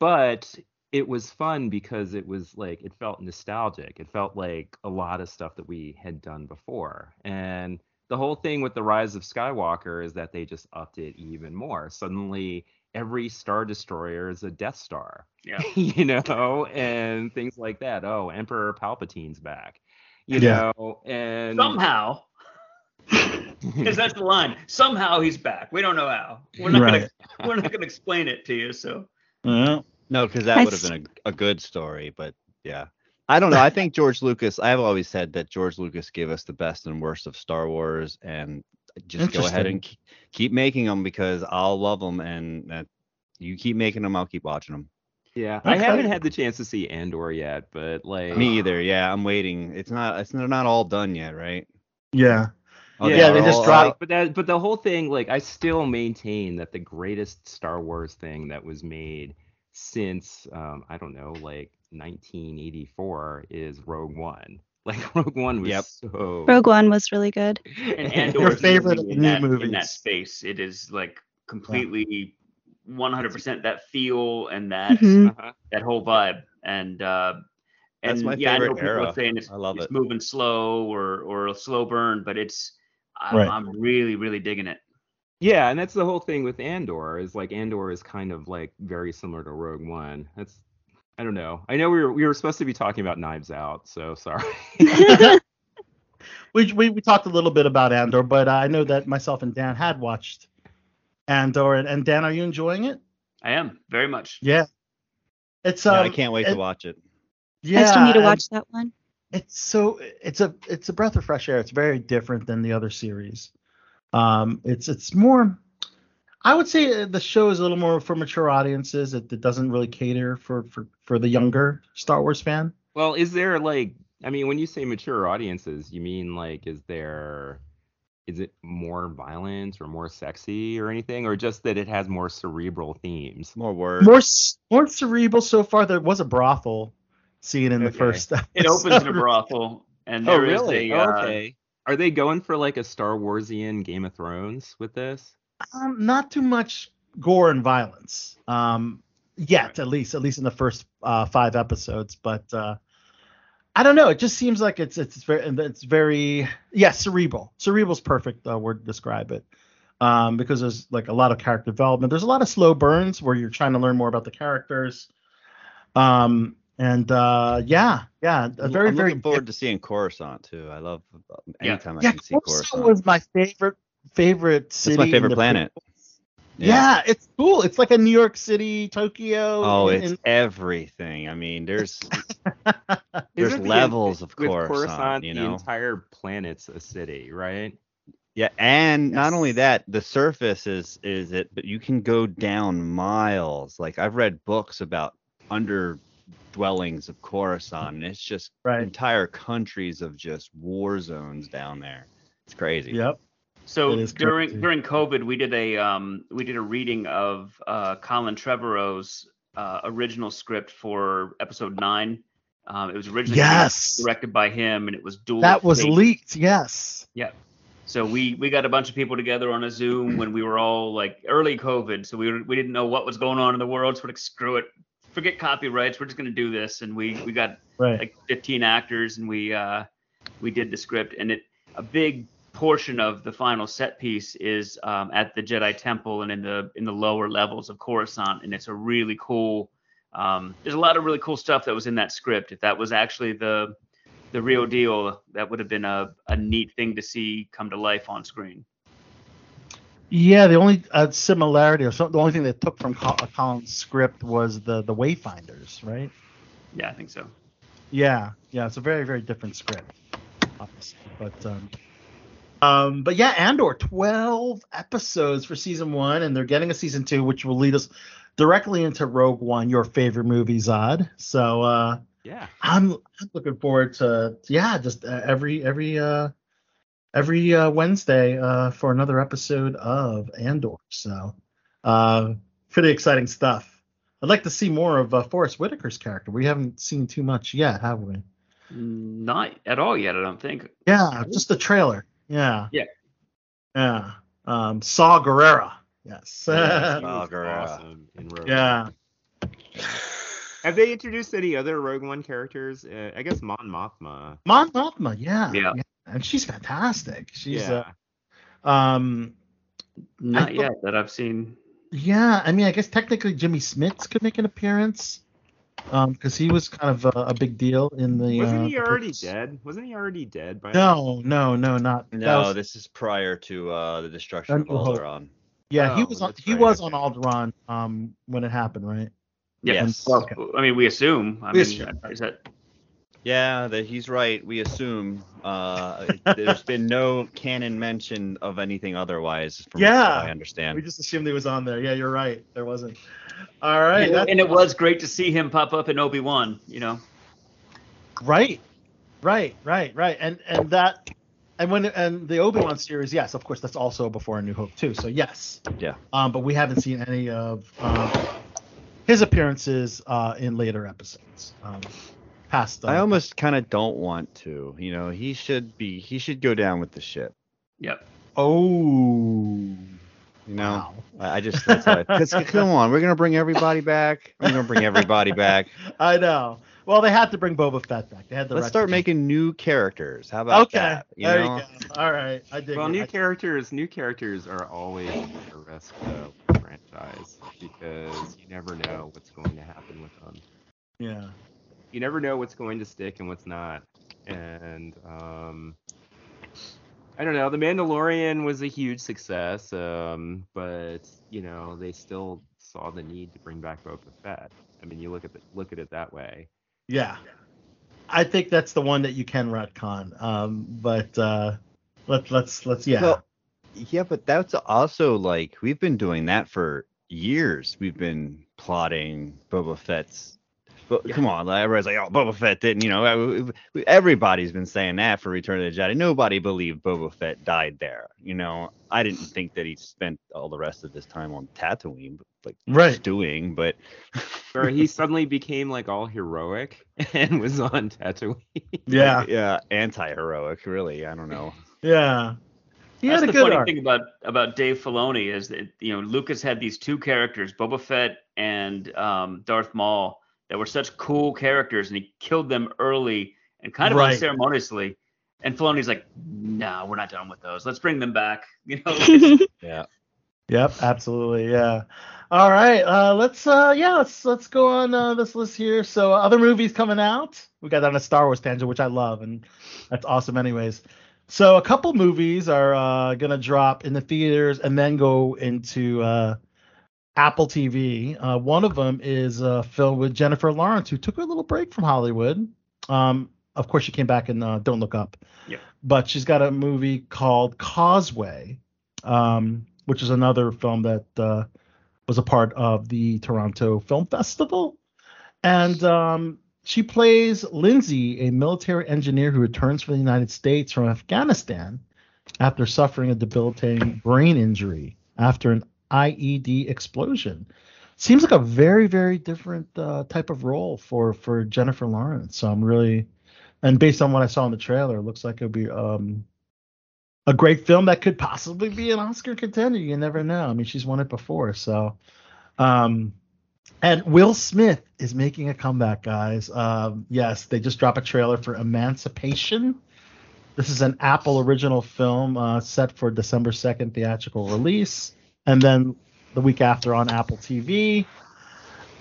But it was fun because it was like it felt nostalgic. It felt like a lot of stuff that we had done before. And the whole thing with the rise of Skywalker is that they just upped it even more. Suddenly every star destroyer is a Death Star. Yeah. [laughs] you know, and things like that. Oh, Emperor Palpatine's back. You Yeah. know, and Somehow, [laughs] because that's the line. Somehow he's back. We don't know how. We're not Right. gonna [laughs] we're not gonna explain it to you. So Yeah. No, because that would have been a, a good story, but yeah. I don't know. I think George Lucas, I've always said that George Lucas gave us the best and worst of Star Wars and just go ahead and keep making them because I'll love them and uh, you keep making them, I'll keep watching them. yeah, I haven't had the chance to see Andor yet, but like Me either. Yeah, I'm waiting. It's not it's not all done yet, right? Yeah. Oh, Yeah, they are just all- dropped- like, but that but the whole thing like I still maintain that the greatest Star Wars thing that was made since um I don't know like 1984 is Rogue One. [laughs] Like Rogue One was Yep. so Rogue One was really good. and and- [laughs] Andor Your favorite moving of in the that, new in that space. It is like completely 100% that feel and that Mhm. Uh-huh. that whole vibe. And uh, and That's my yeah, I know people era. are saying it's, I love it's it. moving slow or or a slow burn, but it's I'm, Right. I'm really really digging it. Yeah, and that's the whole thing with Andor is like Andor is kind of like very similar to Rogue One. That's I don't know. I know we were we were supposed to be talking about Knives Out, so sorry. [laughs] [laughs] we, we we talked a little bit about Andor, but I know that myself and Dan had watched Andor, and, and Dan, are you enjoying it? I am very much. Yeah. It's Yeah, um, I can't wait it- to watch it. Yeah, I still need to and watch that one. It's so it's a it's a breath of fresh air. It's very different than the other series. Um, it's it's more. I would say uh, the show is a little more for mature audiences. It, it doesn't really cater for, for for the younger Star Wars fan. well, is there like I mean, when you say mature audiences, you mean like is there is it more violent or more sexy or anything or just that it has more cerebral themes? More words. More more cerebral so far. There was a brothel scene in the Okay. first. [laughs] It opens in a brothel, and Oh, there is really? a uh, okay. Are they going for like a Star Warsian Game of Thrones with this? Um, not too much gore and violence. Um, yet at least at least in the first uh, five episodes, but uh, I don't know. It just seems like it's it's very it's very yeah cerebral. Cerebral's perfect uh, word to describe it. Um, because there's like a lot of character development. There's a lot of slow burns where you're trying to learn more about the characters. Um, and uh, yeah, yeah, a very I'm very looking forward to seeing Coruscant too. I love Yeah. anytime I yeah. can see Coruscant Coruscant. was my favorite favorite city. It's my favorite planet. Yeah. it's cool. It's like a New York City, Tokyo. Oh, in- it's in- everything. I mean, there's [laughs] there's Isn't the- levels of with Coruscant, Coruscant, you the know. entire planet's a city, right? Yeah, and not only that, the surface is is it, but you can go down miles. Like I've read books about under dwellings of Coruscant, and it's just Right. entire countries of just war zones down there. It's crazy. Yep. So during crazy. during COVID, we did a um, we did a reading of uh, Colin Trevorrow's uh, original script for episode nine. Um, it was originally Yes. directed by him, and it was dual. That was fate. leaked. Yes. Yeah. So we we got a bunch of people together on a Zoom when we were all like early COVID, so we were, we didn't know what was going on in the world. So we're like, screw it, forget copyrights. We're just gonna do this, and we we got Right. like 15 actors, and we uh we did the script, and it a big portion of the final set piece is um, at the Jedi Temple and in the in the lower levels of Coruscant, and it's a really cool. Um, there's a lot of really cool stuff that was in that script. If that was actually the the real deal, that would have been a, a neat thing to see come to life on screen. Yeah. The only uh, similarity, or some, the only thing they took from Col- uh, Colin's script was the the Wayfinders, right? Yeah, I think so. Yeah. Yeah. It's a very very different script, obviously. But um, um, but yeah, Andor, 12 episodes for season one, and they're getting a season two, which will lead us directly into Rogue One, your favorite movie, Zod. So uh, Yeah. I'm, I'm looking forward to yeah, just uh, every every uh every uh, Wednesday uh for another episode of Andor. So uh pretty exciting stuff. I'd like to see more of uh, Forest Whitaker's character. We haven't seen too much yet, have we? Not at all yet, I don't think. Yeah, just the trailer. Yeah. Yeah. Yeah. Um Saw Gerrera. Yes. Yeah, He was Guerrero. awesome yeah. Have they introduced any other Rogue One characters? Uh, I guess Mon Mothma. Mon Mothma, yeah. Yeah. And she's fantastic. She's yeah. uh um Not thought- yet that I've seen. Yeah, I mean, I guess technically Jimmy Smits could make an appearance, um, because he was kind of a, a big deal in the. Wasn't uh, he the already books. dead? Wasn't he already dead by No, no, no, not. No, was- this is prior to uh, the destruction of New Alderaan. yeah, he Oh, was on. He right, was on Alderaan, um, when it happened, right? Yeah. Yes. Well, I mean, we assume. I We mean, assume. is that Yeah, that he's right. We assume uh, there's been no canon mention of anything otherwise, from Yeah. what I understand. We just assumed he was on there. Yeah, you're right. There wasn't. All right. and, and it was great to see him pop up in Obi Wan. You know. Right, right, right, right, and and that, and when and the Obi Wan series, yes, of course, that's also before A New Hope too. So yes, Yeah. um, but we haven't seen any of um, his appearances uh, in later episodes. Um, past. Uh, I almost kind of don't want to. You know, he should be. He should go down with the ship. Yep. Oh. You know, Wow. I I just that's how I, cause, [laughs] come on, we're gonna bring everybody back. We're gonna bring everybody back. [laughs] I know. Well, they had to bring Boba Fett back. They had to. Let's start retcon. making new characters. How about Okay, that? You there know? you go. All right, I dig Well, it. new I- characters, new characters are always a risk though with the franchise because you never know what's going to happen with them. yeah. You never know what's going to stick and what's not. And um, I don't know. The Mandalorian was a huge success, um, but you know they still saw the need to bring back Boba Fett. I mean, you look at the, look at it that way. Yeah. I think that's the one that you can retcon. Um, but uh, let's let's let's yeah. Well, yeah, but that's also like we've been doing that for years. We've been plotting Boba Fett's. But come on, like, everybody's like, "Oh, Boba Fett didn't," you know. uh, Everybody's been saying that for Return of the Jedi. Nobody believed Boba Fett died there. You know, I didn't think that he spent all the rest of his time on Tatooine, but, like Right. stewing. But [laughs] Or he suddenly became like all heroic [laughs] and was on Tatooine. [laughs] yeah. yeah, anti-heroic, really. I don't know. Yeah. He That's had a the good funny arc. thing about about Dave Filoni is that you know Lucas had these two characters, Boba Fett and um, Darth Maul, that were such cool characters, and he killed them early and kind of Right. unceremoniously. And Filoni's like, "No, we're not done with those. Let's bring them back." [laughs] You know, [laughs] Yeah. Yep, absolutely. Yeah. All right. Uh, let's uh, yeah, let's let's go on uh, this list here. So other movies coming out. We got that on a Star Wars tangent, which I love, and that's awesome. Anyways, so a couple movies are uh, gonna drop in the theaters and then go into uh, Apple TV. Uh, one of them is a film with Jennifer Lawrence, who took a little break from Hollywood. Um, of course, she came back in uh, Don't Look Up. Yep. But she's got a movie called Causeway, um, which is another film that uh, was a part of the Toronto Film Festival. And um, she plays Lynsey, a military engineer who returns from the United States from Afghanistan after suffering a debilitating brain injury after an IED explosion. Seems like a very, very different uh, type of role for for Jennifer Lawrence. So I'm really, and based on what I saw in the trailer, it looks like it'll be um, a great film that could possibly be an Oscar contender. You never know. I mean, she's won it before, so. Um, and Will Smith is making a comeback, guys. Um, yes, they just dropped a trailer for Emancipation. This is an Apple original film uh, set for December 2nd theatrical release, and then the week after on Apple TV.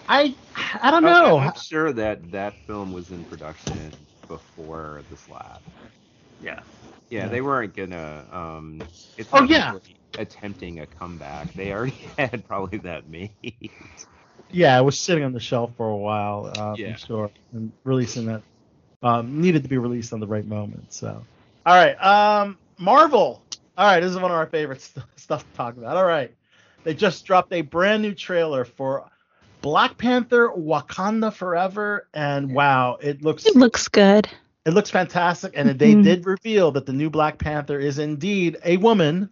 I I don't know. I'm sure that that film was in production before the slap. yeah. Yeah, Yeah. they weren't gonna. Um, it's Oh, yeah. really attempting a comeback. They already [laughs] had probably that made. Yeah, it was sitting on the shelf for a while. Uh, Yeah. I'm sure, and releasing that um, needed to be released on the right moment. So, all right, um, Marvel. All right, this is one of our favorite st- [laughs] stuff to talk about. All right, they just dropped a brand new trailer for Black Panther: Wakanda Forever, and wow, it looks It looks good. it looks fantastic, and they Mhm. did reveal that the new Black Panther is indeed a woman,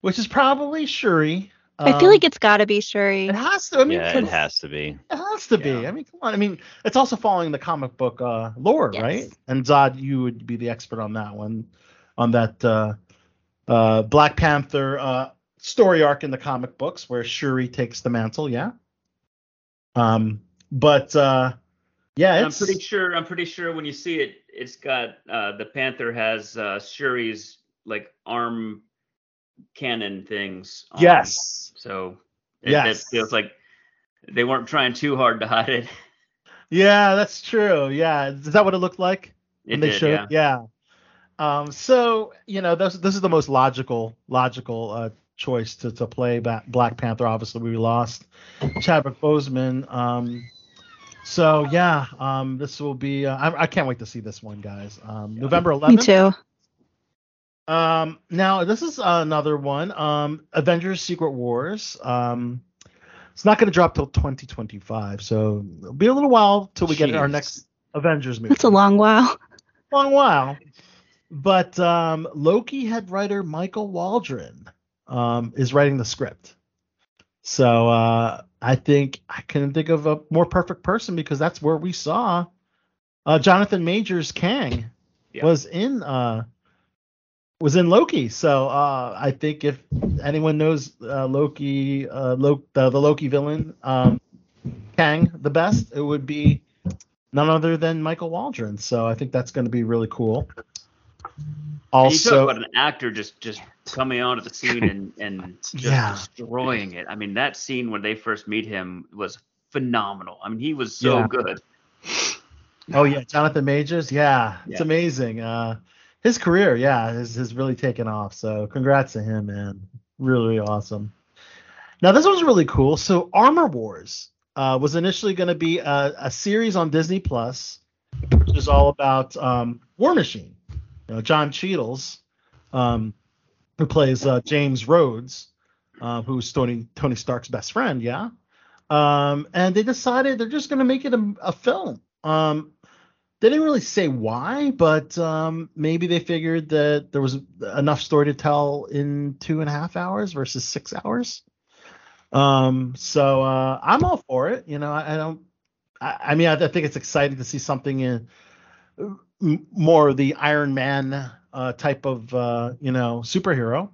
which is probably Shuri. I feel Um, like it's got to be Shuri. it has to. I mean, yeah, it has to be. it has to be. Yeah. I mean, come on. I mean, it's also following the comic book uh, lore, Yes. right? And Zod, you would be the expert on that one, on that uh, uh, Black Panther uh, story arc in the comic books where Shuri takes the mantle. Yeah. Um, but uh, yeah, I'm pretty sure. I'm pretty sure when you see it, it's got uh, the Panther has uh, Shuri's like arm cannon things. on. yes, So it, Yes. it feels like they weren't trying too hard to hide it. yeah, that's true. Yeah, is that what it looked like? It they did, showed yeah. yeah. Um, so you know, this this is the most logical logical uh, choice to to play Black Panther. Obviously, we lost Chadwick Boseman. Um, so yeah, um, this will be. Uh, I, I can't wait to see this one, guys. Um, November Me 11th. too. Um, now this is another one. Um, Avengers: Secret Wars. Um, it's not going to drop till 2025, so it'll be a little while till we get our next Avengers movie. That's a long while. long while. But um, Loki head writer Michael Waldron um, is writing the script. So uh, I think I couldn't think of a more perfect person because that's where we saw uh, Jonathan Majors Kang Yeah. was in uh, was in Loki. So uh, I think if anyone knows uh, Loki, uh, Lo- the, the Loki villain um, Kang the best, it would be none other than Michael Waldron. So I think that's going to be really cool. Also, about an actor just just coming onto the scene and and [laughs] just Yeah. destroying it. I mean, that scene when they first meet him was phenomenal. I mean, he was so Yeah. good. oh yeah, Jonathan Majors, yeah, it's amazing. Uh, his career, yeah, has, has really taken off. So congrats to him, man. Really, really awesome. Now this one's really cool. So Armor Wars uh, was initially going to be a, a series on Disney Plus, which is all about um, War Machine. You know, Don Cheadle's, um, who plays uh, James Rhodes, uh, who's Tony Tony Stark's best friend. Yeah. Um, and they decided they're just going to make it a, a film. Um, they didn't really say why, but um, maybe they figured that there was enough story to tell in two and a half hours versus six hours. Um, so uh, I'm all for it. You know, I, I don't. I, I mean, I, I think it's exciting to see something in m- more the Iron Man uh, type of uh, you know superhero.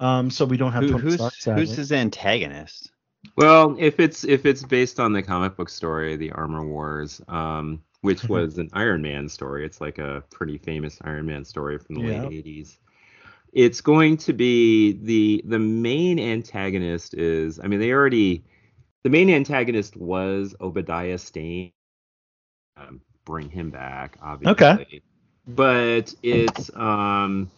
Um, so we don't have Who- Tony who's Stark. who's his antagonist? Well, if it's if it's based on the comic book story, the Armor Wars, um, which Mhm. was an Iron Man story, it's like a pretty famous Iron Man story from the Yeah. late '80s. It's going to be the the main antagonist is, I mean, they already the main antagonist was Obadiah Stane. Um, bring him back, obviously. Okay. But it's um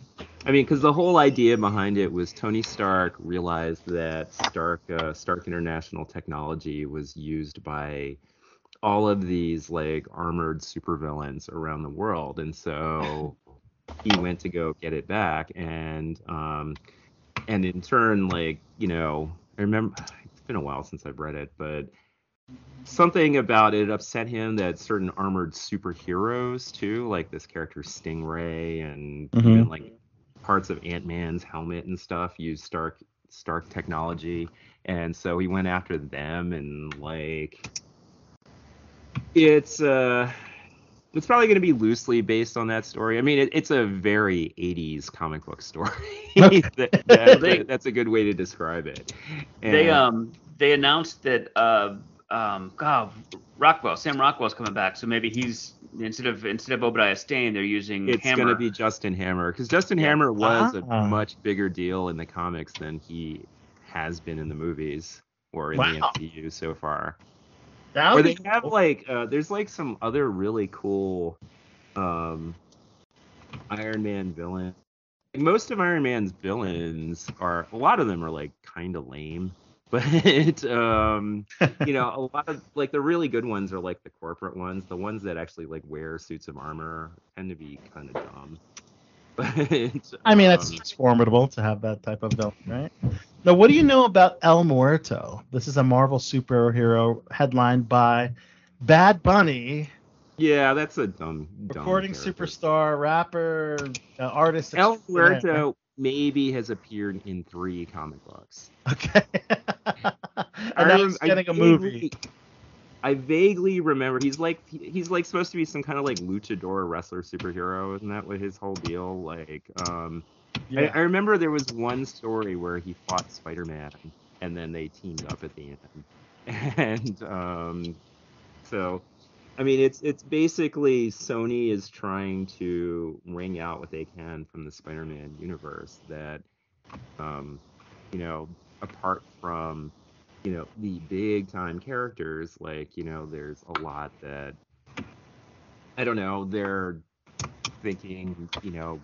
I mean, because the whole idea behind it was Tony Stark realized that Stark uh, Stark International technology was used by all of these like armored supervillains around the world, and so he went to go get it back, and um, and in turn, like you know, I remember it's been a while since I've read it, but something about it upset him that certain armored superheroes too, like this character Stingray and Mhm. even like parts of Ant Man's helmet and stuff use Stark Stark technology, and so he went after them and like it's uh it's probably going to be loosely based on that story. I mean, it, it's a very 80s comic book story. [laughs] That- that- They- that's a good way to describe it. They um they announced that uh um God Rockwell Sam Rockwell's coming back, so maybe he's instead of instead of Obadiah Stane, they're using it's Hammer. going to be Justin Hammer because Justin Yeah. Hammer was Ah. a much bigger deal in the comics than he has been in the movies or in the Wow. MCU so far. That or they be have cool. like uh, there's like some other really cool um Iron Man villain. Most of Iron Man's villains are a lot of them are like kind of lame, [laughs] but um [laughs] you know a lot of like the really good ones are like the corporate ones. The ones that actually like wear suits of armor tend to be kind of dumb. [laughs] But I mean, it's, um, formidable to have that type of villain, right? Now, what do you know about El Muerto? This is a Marvel superhero headlined by Bad Bunny, yeah, that's a dumb, dumb recording character. superstar, rapper, uh, artist. El. Muerto maybe has appeared in three comic books. Okay. I [laughs] and now he's I getting a vaguely- movie. I vaguely remember he's like he- he's like supposed to be some kind of like luchador wrestler superhero, isn't that what his whole deal? Like, um, I, Yeah. I remember there was one story where he fought Spider-Man, and then they teamed up at the end, [laughs] and um, so I mean it's it's basically Sony is trying to wring out what they can from the Spider-Man universe that, um, you know, apart from you know the big time characters like you know there's a lot that i don't know they're thinking you know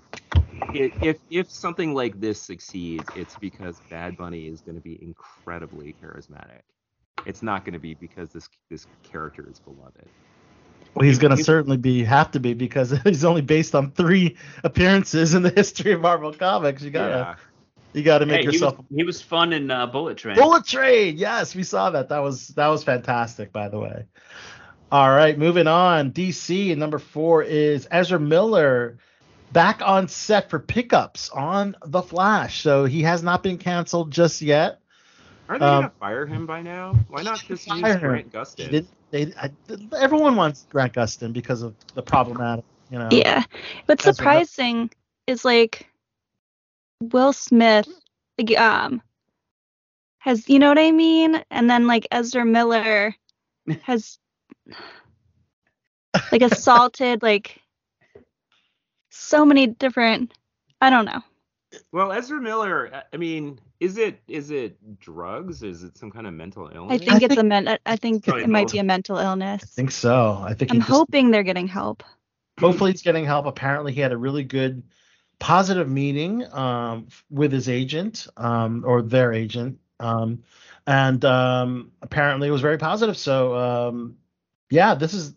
if if something like this succeeds it's because bad bunny is going to be incredibly charismatic. It's not going to be because this this character is beloved Well, he's going to certainly be have to be because [laughs] he's only based on three appearances in the history of Marvel Comics. You gotta yeah you gotta make Hey, he was, yourself he was fun in uh, Bullet Train. Bullet Train. Yes, we saw that. That was that was fantastic, by the way. All right, moving on. DC and number four is Ezra Miller back on set for pickups on The Flash. So he has not been canceled just yet. are they Um, going to fire him by now why not just use Fire him. grant gustin didn't- they, I, everyone wants Grant Gustin because of the problematic, you know. Yeah. What's Ezra Miller- surprising is like Will Smith like, um has you know what I mean? And then like Ezra Miller [laughs] has like assaulted like so many different I don't know. Well, Ezra Miller, I- I mean, is it is it drugs? Is it some kind of mental illness? I think it's a men I- I think it might be a mental illness. I think so. I think I'm just- hoping they're getting help. hopefully he's getting help. Apparently, he had a really good, positive meeting um, with his agent um, or their agent, um, and um, apparently it was very positive. So, um, yeah, this is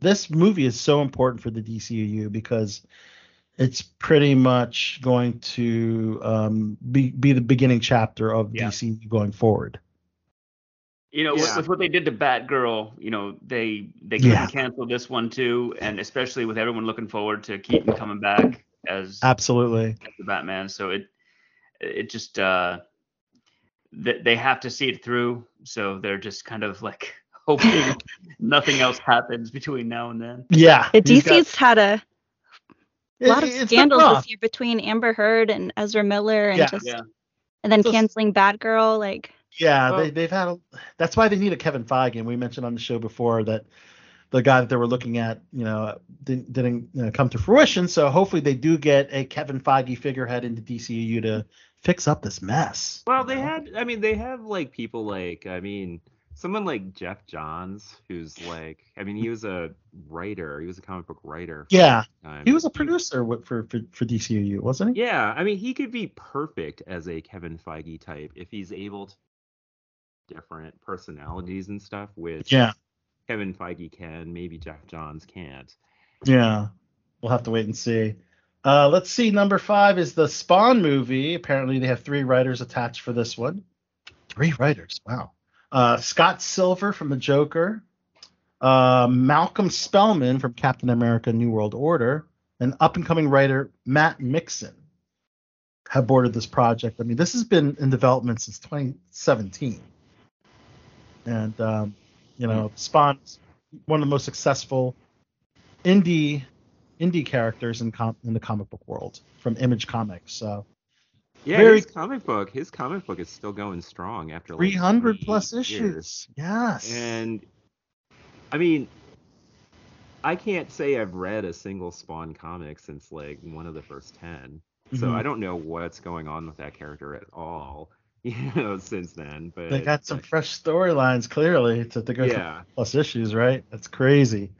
this movie is so important for the DCU because it's pretty much going to um, be be the beginning chapter of Yeah. DC going forward. You know, with, Yeah. with what they did to Batgirl, you know, they they couldn't Yeah. cancel this one too, and especially with everyone looking forward to Keaton coming back as, Absolutely. as the Batman. So it it just uh they, they have to see it through. So they're just kind of like [laughs] hoping [laughs] nothing else happens between now and then. Yeah. Yeah, he's got- DC's had a a lot of It- scandals this year between Amber Heard and Ezra Miller and Yeah. just Yeah. and then So- canceling Batgirl. Like Yeah, Well- they, they've had. A, that's why they need a Kevin Feige, and we mentioned on the show before that the guy that they were looking at, you know, didn't, didn't you know, come to fruition. So hopefully they do get a Kevin Feige figurehead into DCU to fix up this mess. Well, they know? had. I mean, they have like people like. I mean, someone like Geoff Johns, who's like. I mean, he was a writer. He was a comic book writer. Yeah. He was a producer with, for, for for DCU, wasn't he? Yeah, I mean, he could be perfect as a Kevin Feige type if he's able to different personalities and stuff, which Yeah, Kevin Feige can, maybe Geoff Johns can't. yeah. We'll have to wait and see. Uh, let's see. Number five is the Spawn movie. Apparently, they have three writers attached for this one. Three writers. Wow. Uh, Scott Silver from The Joker, uh, Malcolm Spellman from Captain America: New World Order, and up and coming writer Matt Mixon have boarded this project. I mean, this has been in development since 2017, and um, you know, Spawn's one of the most successful indie indie characters in com- in the comic book world from Image Comics. So Yeah, Very- his comic book, his comic book is still going strong after like 300 plus years. issues. Yes. And I mean, I can't say I've read a single Spawn comic since like one of the first 10. So Mhm. I don't know what's going on with that character at all, [laughs] you know, since then. But they got some fresh storylines clearly to, to go Yeah. through plus issues, right? That's crazy.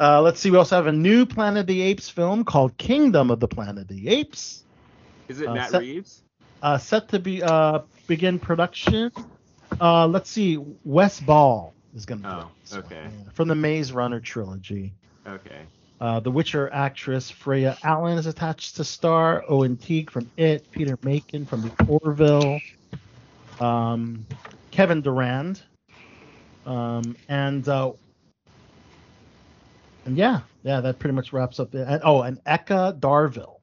Uh, let's see. We also have a new Planet of the Apes film called Kingdom of the Planet of the Apes, Is it uh, Matt set- Reeves? uh, set to be uh, begin production. Uh, let's see. Wes Ball is going to. Oh, okay. From the Maze Runner trilogy. Okay. Uh, the Witcher actress Freya Allan is attached to star. Owen Teague from It. Peter Macon from The Orville. Um, Kevin Durand. Um, and uh, and yeah, yeah, that pretty much wraps up. The, and, oh, and Eka Darville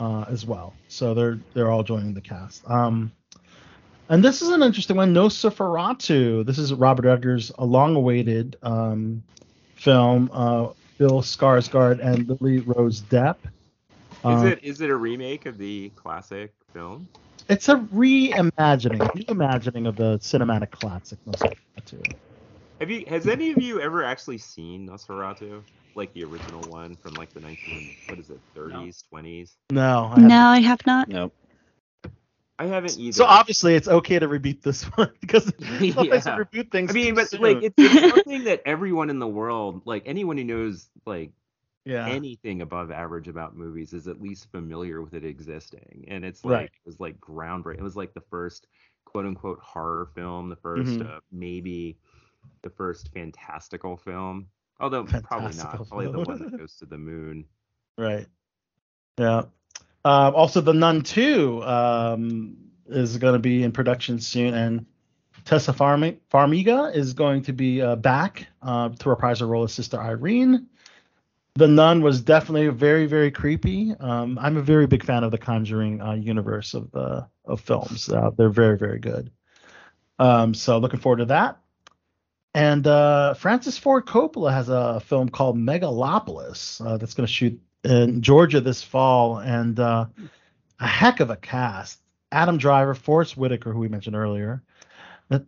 uh, as well. So they're they're all joining the cast. Um, and this is an interesting one. Nosferatu. This is Robert Eggers' a long-awaited um, film. Uh, Bill Skarsgård and Lily Rose Depp. Is Uh, it is it a remake of the classic film? It's a reimagining, reimagining of the cinematic classic Nosferatu. Have you has any of you ever actually seen Nosferatu? Like the original one from like the 19 what is it 30s 20s? No. I no. I have not. Nope. I haven't either. So obviously it's okay to reboot this [laughs] one because sometimes [laughs] Yeah. we reboot things. I mean, too but soon. like it's, it's something that everyone in the world, like anyone who knows like yeah, anything above average about movies, is at least familiar with it existing. And it's Right. like it was like groundbreaking. It was like the first quote unquote horror film, the 1st Mhm. uh, maybe the first fantastical film. Although [laughs] probably not. Probably the one that goes to the moon. [laughs] right. Yeah. Um, also, The Nun 2 um, is going to be in production soon, and Tessa Farmi- Farmiga is going to be uh, back uh, to reprise her role as Sister Irene. The Nun was definitely very, very creepy. Um, I'm a very big fan of the Conjuring uh, universe of the of films. Uh, they're very, very good. Um, so looking forward to that. And uh, Francis Ford Coppola has a film called Megalopolis uh, that's going to shoot in Georgia this fall, and uh, a heck of a cast: Adam Driver, Forest Whitaker, who we mentioned earlier,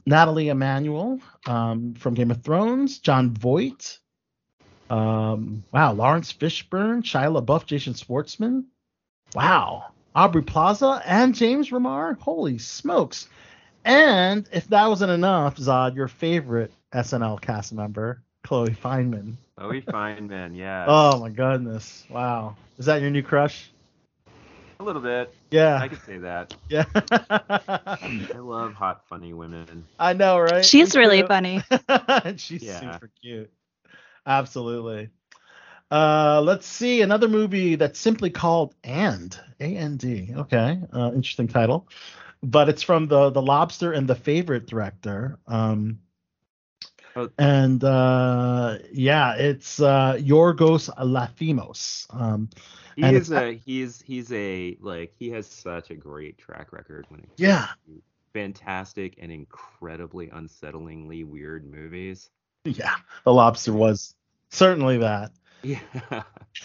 Nathalie Emmanuel um, from Game of Thrones, Jon Voight, um, wow, Laurence Fishburne, Shia LaBeouf, Jason Schwartzman, wow, Aubrey Plaza, and James Remar. Holy smokes! And if that wasn't enough, Zod, your favorite SNL cast member, Chloe Fineman. Chloe Fineman, [laughs] yeah. Oh my goodness! Wow, is that your new crush? A little bit. Yeah. I could say that. Yeah. [laughs] I love hot, funny women. I know, right? She's really too. funny. [laughs] She's Yeah. super cute. Absolutely. Uh, let's see another movie that's simply called And A N D. Okay, uh, interesting title, but it's from the the Lobster and the Favorite director. Um. And uh, yeah, it's uh, Yorgos Lanthimos. Um, He is a he's he's a like he has such a great track record when it Yeah. fantastic and incredibly unsettlingly weird movies. yeah, the Lobster was certainly that. Yeah.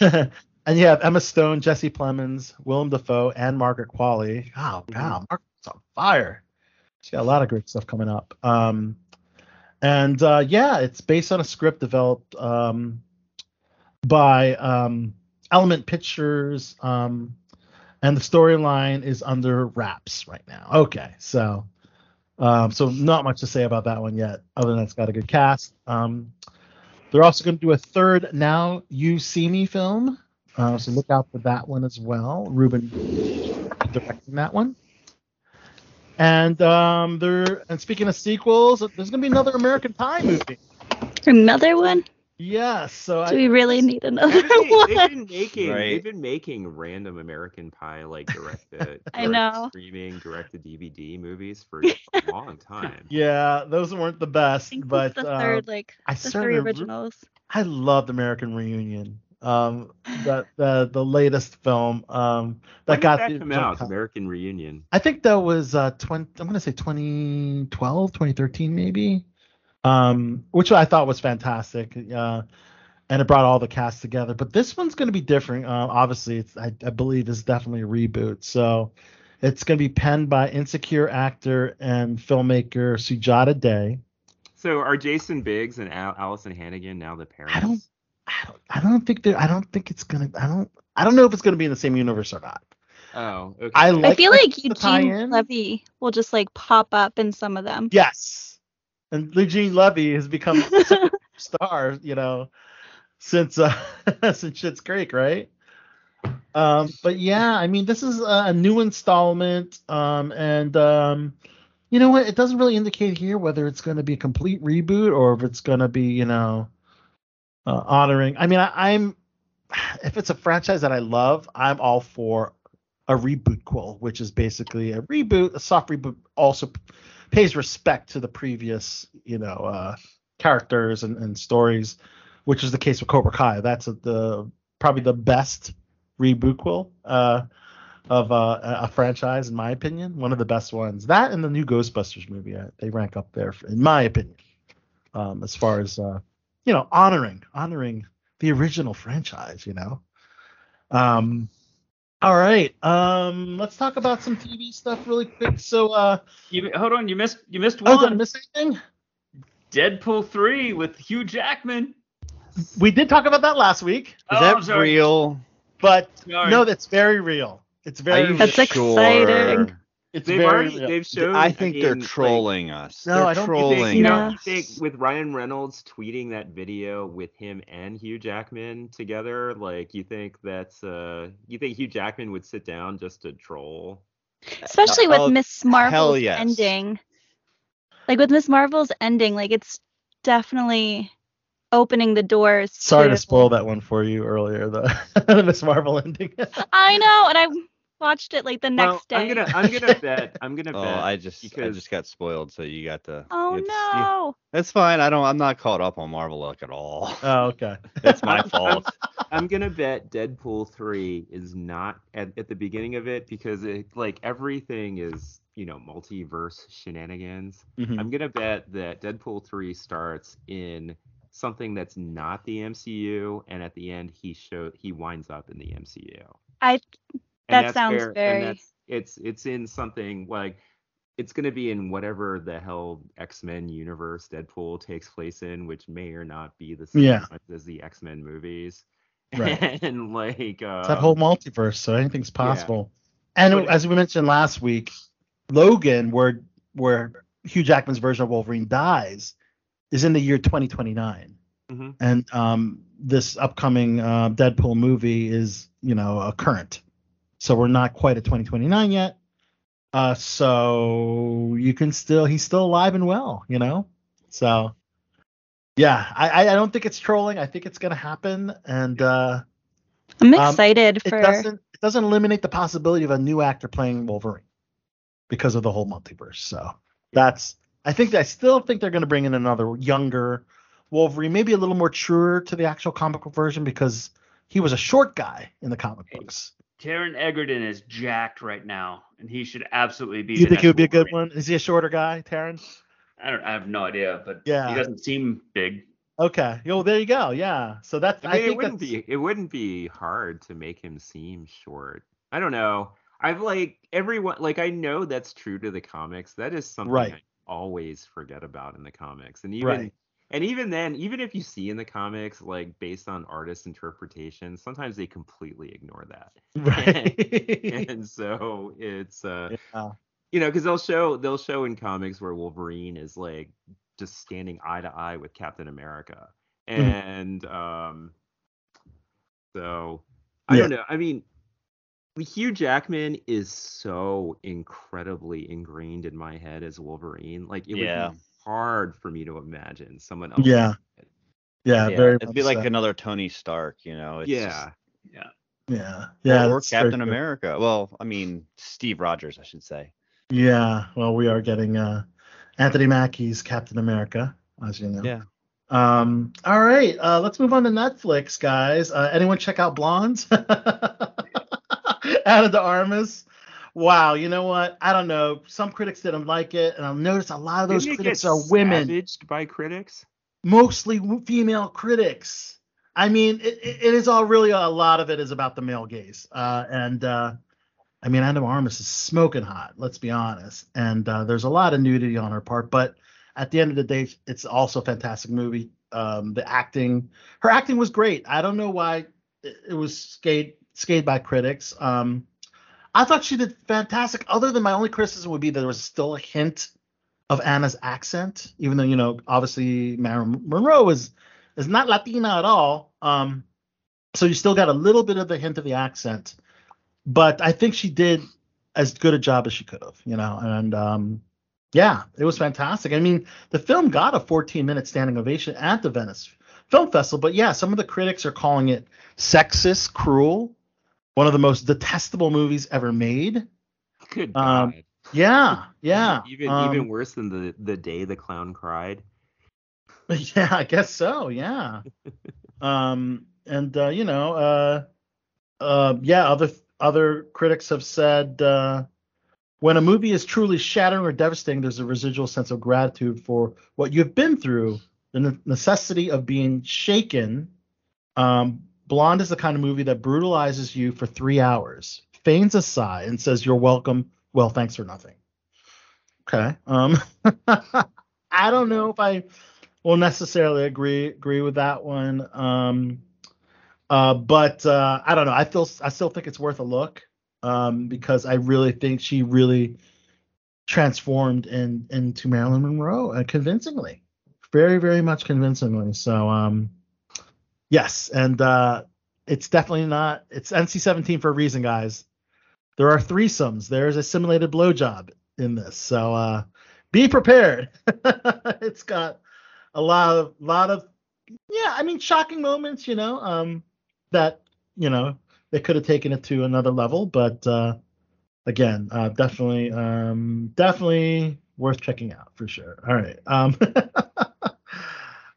[laughs] and you have Emma Stone, Jesse Plemons, Willem Dafoe, and Margaret Qualley. Oh, Mhm. wow, Margaret's on fire. She's got a lot of great stuff coming up. Um, and uh, yeah, it's based on a script developed um, by um, Element Pictures, um, and the storyline is under wraps right now. Okay, so um, so not much to say about that one yet, other than it's got a good cast. Um, they're also going to do a third Now You See Me film, uh, so look out for that one as well. Ruben directing that one. And um, they're and speaking of sequels, there's going to be another American Pie movie. Another one? Yes, so Do I, we really need another they, one? they've been making Right. they've been making random American Pie like direct [laughs] to I know. streaming direct to DVD movies for [laughs] a long time. yeah, those weren't the I best, think but this is the uh, third, like I the three certainly re- originals. I loved American Reunion. Um, that the the latest film um that When got that the come out? American Reunion. I think that was uh 20 I'm going to say 2012, 2013 maybe. Um which I thought was fantastic. Uh and it brought all the cast together. But this one's going to be different. Uh, obviously, it's I, I believe is definitely a reboot. So it's going to be penned by Insecure actor and filmmaker Sujata Day. So are Jason Biggs and Al- Alyson Hannigan now the parents? I don't I don't I don't think they're I don't think it's gonna I don't I don't know if it's gonna be in the same universe or not. Oh, okay. I I feel like the Eugene tie-in. Levy will just like pop up in some of them. Yes. And Eugene Levy has become a [laughs] star, you know, since uh [laughs] since Schitt's Creek, right? Um, but yeah, I mean, this is a, a new installment, um, and um, you know what? It doesn't really indicate here whether it's going to be a complete reboot or if it's going to be, you know, uh, honoring. I mean, I, I'm if it's a franchise that I love, I'm all for a reboot quill, which is basically a reboot, a soft reboot, also pays respect to the previous, you know, uh, characters and, and stories, which is the case with Cobra Kai. That's a, the probably the best reboot quill uh, of uh, a franchise, in my opinion. One of the best ones. That and the new Ghostbusters movie, they rank up there, in my opinion, um, as far as uh, you know, honoring honoring the original franchise. You know. Um, all right. Um, let's talk about some TV stuff really quick. So, uh, You hold on, you missed you missed oh, did I one. miss anything? Deadpool three with Hugh Jackman. We did talk about that last week, Is Oh, that real? but Sorry. no, that's very real. It's very. That's sure? exciting. It's They've very already they've shown. I think they're mean, like, trolling us. No, they're I don't think- You think, trolling you know, us. think with Ryan Reynolds tweeting that video with him and Hugh Jackman together, like you think that's uh you think Hugh Jackman would sit down just to troll? Especially with Oh, Miss Marvel's yes. ending. Like with Miss Marvel's ending, like it's definitely opening the doors. Sorry to to spoil that one for you earlier, the, [laughs] the Miss Marvel ending. I know, and I watched it like the Well, next day. I'm gonna I'm gonna bet [laughs] I'm gonna Oh, bet I just I because just got spoiled, so you got to. oh it's- you- no. That's fine. I don't. I'm not caught up on Marvel like at all. oh, okay. [laughs] It's my [laughs] fault. I'm gonna bet Deadpool three is not at, at the beginning of it because it like everything is you know multiverse shenanigans. Mhm. I'm gonna bet that Deadpool three starts in something that's not the MCU, and at the end he show he winds up in the MCU. I And That that's sounds where- and very- that's- it's it's in something like it's gonna be in whatever the hell X Men universe Deadpool takes place in, which may or not be the same Yeah. as the X Men movies. Right. [laughs] and like uh, It's that whole multiverse, so anything's yeah. possible. And But- as we mentioned last week, Logan, where where Hugh Jackman's version of Wolverine dies, is in the year 2029. Mhm. And um, this upcoming uh, Deadpool movie is, you know, a current. So we're not quite at 2029 yet. Uh, so you can still, he's still alive and well, you know? So, yeah, I, I don't think it's trolling. I think it's going to happen. And, uh, I'm Um, excited it for doesn't it doesn't eliminate the possibility of a new actor playing Wolverine because of the whole multiverse. So that's I think I still think they're going to bring in another younger Wolverine, maybe a little more truer to the actual comic book version because he was a short guy in the comic books. Taron Egerton is jacked right now, and he should absolutely be. You think he would be a good one? Is he a shorter guy, Taron? I don't. I have no idea, but Yeah. he doesn't seem big. Okay. Well, there you go. Yeah. So that's. I I, mean, it wouldn't that's, be it wouldn't be hard to make him seem short. I don't know. I've like everyone like I know that's true to the comics. That is something Right. I always forget about in the comics. And even Right. And even then, even if you see in the comics like based on artist interpretation, sometimes they completely ignore that. [laughs] [laughs] Right. and so it's uh Yeah. you know because they'll show they'll show in comics where wolverine is like just standing eye to eye with captain america Mm-hmm. and um so i don't know i mean hugh jackman is so incredibly ingrained in my head as wolverine like it Yeah. would be hard for me to imagine someone else Yeah. Yeah. Yeah, very it'd be like so. another Tony Stark, you know. It's yeah Yeah. Yeah. Yeah. or that's Captain true. America. Well, I mean Steve Rogers, I should say. Yeah. Well, we are getting uh, Anthony Mackie's Captain America, as you know. Yeah. Um. All right. Uh, let's move on to Netflix, guys. Uh, anyone check out Blondes? [laughs] Ana de Armas. Wow. You know what? I don't know. Some critics didn't like it, and I've noticed a lot of those Didn't it critics get are women. savaged by critics mostly w- female critics. I mean, it, it it is all really a lot of it is about the male gaze. Uh, and uh, I mean, Ana Armas is smoking hot. Let's be honest. And uh, there's a lot of nudity on her part, but at the end of the day, it's also a fantastic movie. Um, the acting, her acting was great. I don't know why it, it was scaled scaled by critics. Um, I thought she did fantastic. Other than my only criticism would be that there was still a hint of Ana's accent, even though you know obviously Marilyn Monroe is is not Latina at all. Um, so you still got a little bit of the hint of the accent, but I think she did as good a job as she could have, you know. And um, yeah, it was fantastic. I mean, the film got a 14 minute standing ovation at the Venice Film Festival, but yeah, some of the critics are calling it sexist, cruel, one of the most detestable movies ever made. good god Um, Yeah, [laughs] yeah. even um, even worse than the the day the clown cried [laughs] Yeah, I guess so. Yeah. [laughs] um, and uh, you know, uh, uh, yeah, other other critics have said uh, when a movie is truly shattering or devastating, there's a residual sense of gratitude for what you've been through, the ne- necessity of being shaken. Um, Blonde is the kind of movie that brutalizes you for three hours, feigns a sigh, and says, "You're welcome." Well, thanks for nothing. Okay. Um, [laughs] I don't know if I will necessarily agree agree with that one. Um, uh, but uh, I don't know. I feel I still think it's worth a look um, because I really think she really transformed in into Marilyn Monroe uh, convincingly, very very much convincingly. So um, yes, and uh, it's definitely not. It's NC-17 for a reason, guys. There are threesomes. There's a simulated blowjob in this, so uh, be prepared. [laughs] it's got a lot of lot of yeah, I mean shocking moments, you know, um that, you know, they could have taken it to another level, but uh again, uh definitely um definitely worth checking out for sure. All right. Um [laughs]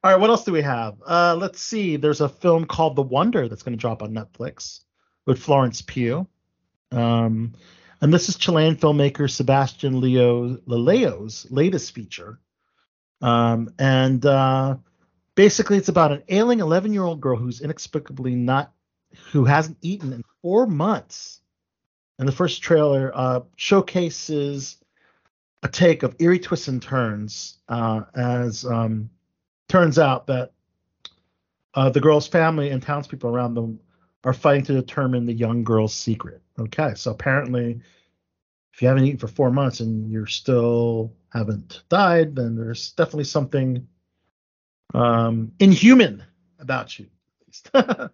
All right, what else do we have? Uh let's see. There's a film called The Wonder that's going to drop on Netflix with Florence Pugh. Um and this is Chilean filmmaker Sebastian Leo Lelio's latest feature. Um, and uh, basically, it's about an ailing 11 year old girl who's inexplicably not, who hasn't eaten in four months. And the first trailer uh, showcases a take of eerie twists and turns uh, as um, turns out that uh, the girl's family and townspeople around them are fighting to determine the young girl's secret. Okay, so apparently, if you haven't eaten for four months and you're still haven't died, then there's definitely something um, inhuman about you. [laughs]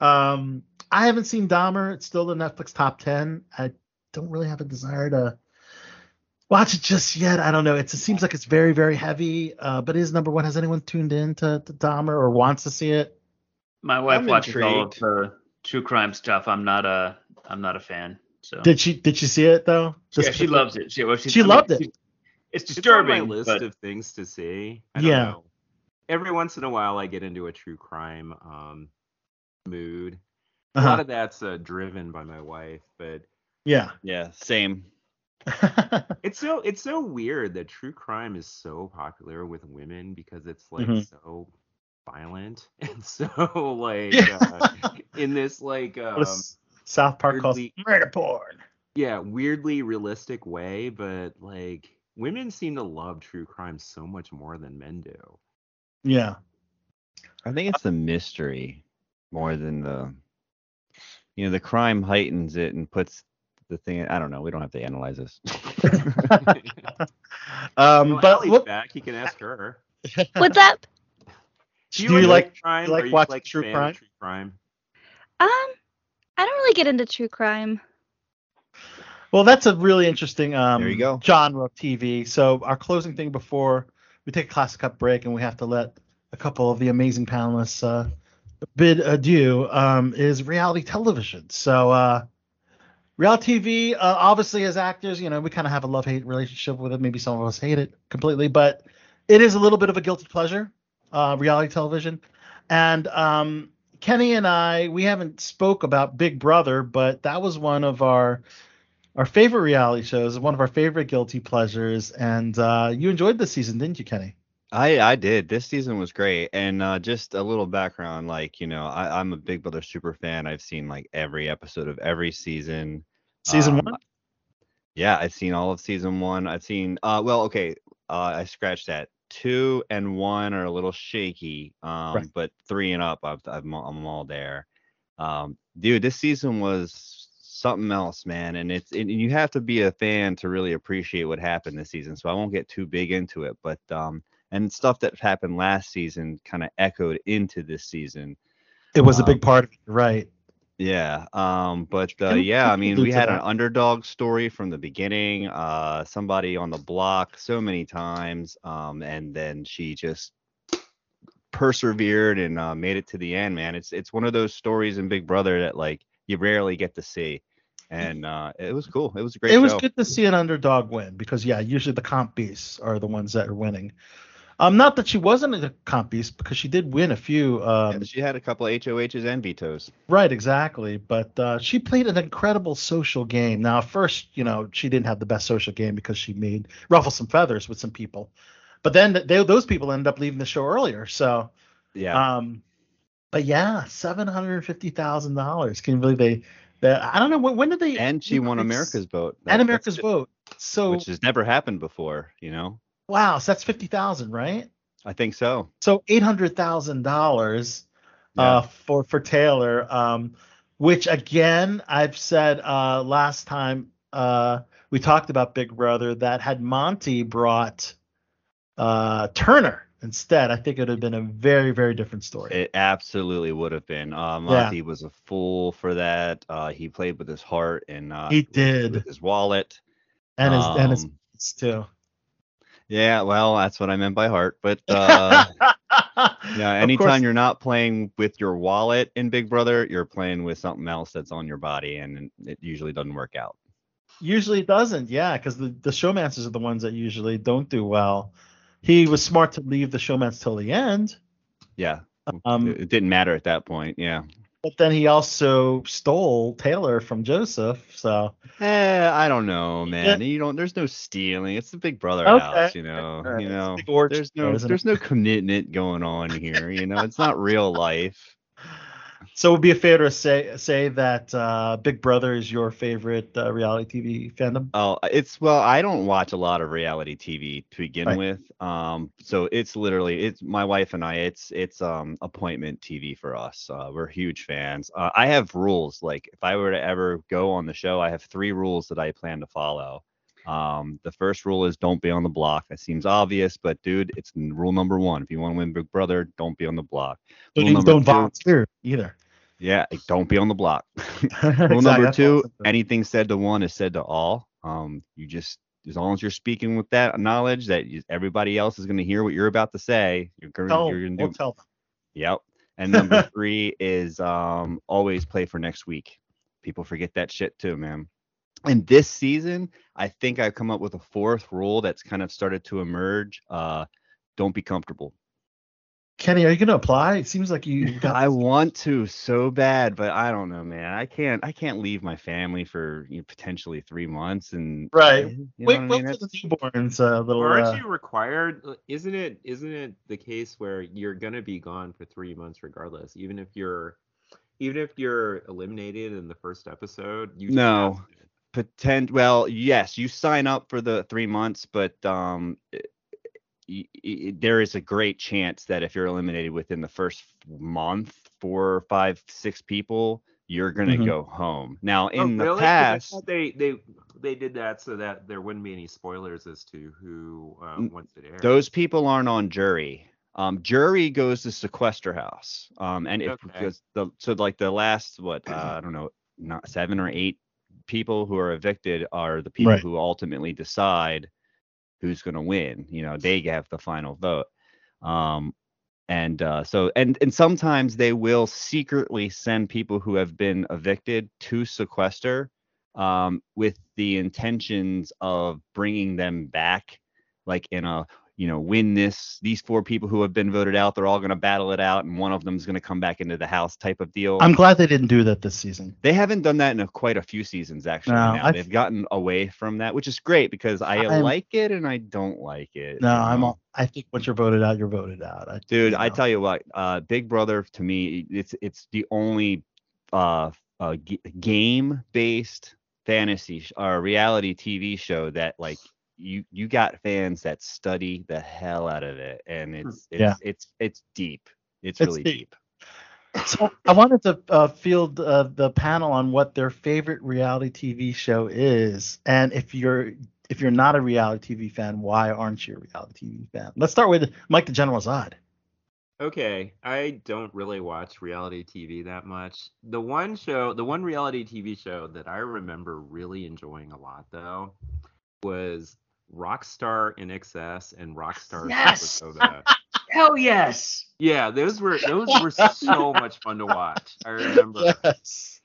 Um, I haven't seen Dahmer. It's still the Netflix top ten. I don't really have a desire to watch it just yet. I don't know. It's, it seems like it's very, very heavy. Uh, but it is number one. Has anyone tuned in to, to Dahmer or wants to see it? My wife I'm watches all of the true crime stuff. I'm not a I'm not a fan. So Did she did she see it though? yeah, Just she loves it. She, well, she, She I mean, loved it. she- It's It's on my disturbing, list but of things to see. I don't Yeah. know. Every once in a while, I get into a true crime um, mood. A lot Uh-huh. of that's uh, driven by my wife, but Yeah. Yeah, same. [laughs] it's so it's so weird that true crime is so popular with women because it's like Mhm. so violent, [laughs] and so [laughs] like Yeah. uh, in this like um, What is South Park calls weirdly- murder porn. yeah weirdly realistic way, but like women seem to love true crime so much more than men do. Yeah. I think it's the mystery more than the you know the crime heightens it and puts the thing. I don't know. We don't have to analyze this. [laughs] Um, Well, but Allie's what, back. You can ask her. What's up? [laughs] do you like crime? you like Are you, watching like, true crime? True crime. Um, I don't really get into true crime. Well, that's a really interesting um, There you go. genre of TV. So our closing thing before we take a classic cup break and we have to let a couple of the amazing panelists uh, bid adieu um, is reality television. So uh, reality TV, uh, obviously as actors, you know, we kind of have a love-hate relationship with it. Maybe some of us hate it completely, but it is a little bit of a guilty pleasure, uh, reality television. And um, Kenny and I, we haven't spoke about Big Brother, but that was one of our our favorite reality shows, one of our favorite guilty pleasures. And uh, you enjoyed this season, didn't you, Kenny? I I did. This season was great, and uh, just a little background, like you know, I, I'm a Big Brother super fan. I've seen like every episode of every season. Season Um, one. Yeah, I've seen all of season one. I've seen. Uh, well, okay. Uh, I scratched that. Two and one are a little shaky. Um, Right. but three and up, I've, I'm I'm all there. Um, dude, this season was something else, man. And it's and you have to be a fan to really appreciate what happened this season. So I won't get too big into it, but um, and stuff that happened last season kind of echoed into this season. It was a um, big part of it, right? Yeah. Um, but uh, yeah, I mean, we had an underdog story from the beginning. Uh, somebody on the block so many times, um, and then she just persevered and uh, made it to the end. Man, it's it's one of those stories in Big Brother that like you rarely get to see, and uh, it was cool. It was a great. It was show. good to see an underdog win because yeah, usually the comp beasts are the ones that are winning. Um, not that she wasn't a comp beast because she did win a few. Um, Yeah, she had a couple of HOHs and vetoes. Right, exactly. But uh, she played an incredible social game. Now, first, you know, she didn't have the best social game because she made ruffle some feathers with some people. But then they, those people ended up leaving the show earlier. So, Yeah. um, but yeah, seven hundred fifty thousand dollars. Can you believe they? they I don't know when, when did they? and she won increase- America's vote. That- and America's vote. So which has never happened before. You know. Wow, so that's fifty thousand, right? I think so. So eight hundred thousand dollars Yeah. uh, for for Taylor, um, which again I've said uh, last time uh, we talked about Big Brother that had Monty brought uh, Turner instead, I think it would have been a very very different story. It absolutely would have been. Uh, Monty was a fool for that. Uh, he played with his heart and uh, He did. his wallet. and his and his Um, too. Yeah, well, that's what I meant by heart. But [laughs] uh, yeah, anytime you're not playing with your wallet in Big Brother, you're playing with something else that's on your body, and it usually doesn't work out. Usually it doesn't, yeah, because the, the showmancers are the ones that usually don't do well. He was smart to leave the showmance till the end. Yeah, Um, it, it didn't matter at that point. Yeah. But then he also stole Taylor from Joseph. So Eh, I don't know, man. You don't. There's no stealing. It's the Big Brother Okay. house, you know. Alright, You know. There's no. isn't it? There's no commitment going on here. You know, it's not real life. [laughs] so it would be fair to say say that uh, Big Brother is your favorite uh, reality TV fandom. Oh, it's well, I don't watch a lot of reality TV to begin Right. with. Um, so it's literally it's my wife and I. It's it's um appointment TV for us. Uh, we're huge fans. Uh, I have rules. Like if I were to ever go on the show, I have three rules that I plan to follow. Um, the first rule is don't be on the block. That seems obvious, but dude, it's rule number one. If you want to win Big Brother, don't be on the block. Rule don't volunteer either. Yeah, don't be on the block. [laughs] [laughs] Rule Exactly, number two, anything said to one is said to all. Um, you just as long as you're speaking with that knowledge that everybody else is going to hear what you're about to say, you're going Tell, you're going to we'll tell them. Yep. And number [laughs] three is um always play for next week. People forget that shit too, man. And this season, I think I've come up with a fourth rule that's kind of started to emerge. Uh, don't be comfortable. Kenny, are you gonna apply? It seems like you [laughs] got. I want to so bad, but I don't know, man. I can't. I can't leave my family for you know, potentially three months and Right. You know Wait, what I wait mean? for the newborns. A little. Or aren't Uh, you required? uh, Isn't it? Isn't it the case where you're gonna be gone for three months regardless, even if you're, even if you're eliminated in the first episode? You No. have to. Potent. Well, yes, you sign up for the three months, but um, i- i- i- there is a great chance that if you're eliminated within the first month, four, five, six people, you're gonna Mhm. go home. Now, Oh, in the really? 'Cause past, they they they did that so that there wouldn't be any spoilers as to who uh, N- once it airs. those people aren't on jury. Um, jury goes to sequester house. Um, and if Okay. because the so like the last what uh, I don't know, not seven or eight people who are evicted are the people Right. who ultimately decide who's going to win. You know, they have the final vote. Um, and uh, so and and sometimes they will secretly send people who have been evicted to sequester um, with the intentions of bringing them back, like in a you know win this these four people who have been voted out they're all going to battle it out and one of them's going to come back into the house type of deal I'm glad they didn't do that this season. they haven't done that in a, quite a few seasons actually No, now. They've gotten away from that which is great because i I'm- like it and i don't like it No, I'm. all- I think once you're voted out, you're voted out. I, dude you i tell you what uh big brother to me it's it's the only uh, uh game based fantasy sh- or reality tv show that like you you got fans that study the hell out of it and it's it's Yeah. it's it's deep it's, It's really deep. deep [laughs] So I wanted to uh, field uh, the panel on what their favorite reality TV show is, and if you're if you're not a reality TV fan, why aren't you a reality TV fan? Let's start with Mike the General Zod. Okay, I don't really watch reality TV that much. The one show, the one reality TV show that I remember really enjoying a lot though was Rockstar INXS and Rockstar Yes! Sarasota. [laughs] Hell yes. Yeah, those were those were so much fun to watch. I remember. Yes.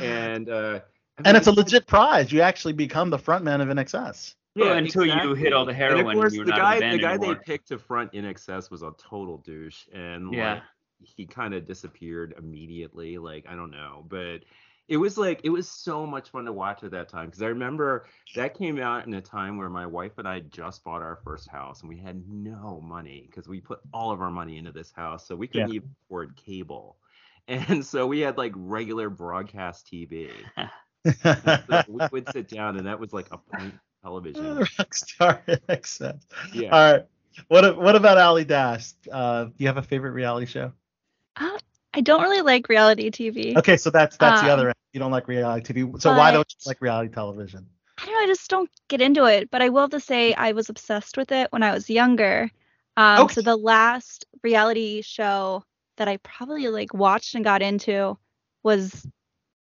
And uh I And it's a legit prize. You actually become the frontman of INXS. Yeah, until you hit all the And heroin of course, you're the not guy, a band the guy anymore. they picked to front INXS was a total douche, and Yeah. like he kind of disappeared immediately. Like I don't know, but it was like it was so much fun to watch at that time because I remember that came out in a time where my wife and I just bought our first house and we had no money because we put all of our money into this house, so we couldn't Yeah. even afford cable, [laughs] and so we had like regular broadcast TV. So we [laughs] would sit down, and that was like a point television. [laughs] Rockstar INXS. Yeah. All right. What what about Ali Dash? Uh, do you have a favorite reality show? Uh, I don't really like reality TV. Okay, so that's that's the Um, other end. You don't like reality TV. So why don't you like reality television? I don't know. I just don't get into it. But I will have to say I was obsessed with it when I was younger. Um, Okay. So the last reality show that I probably like watched and got into was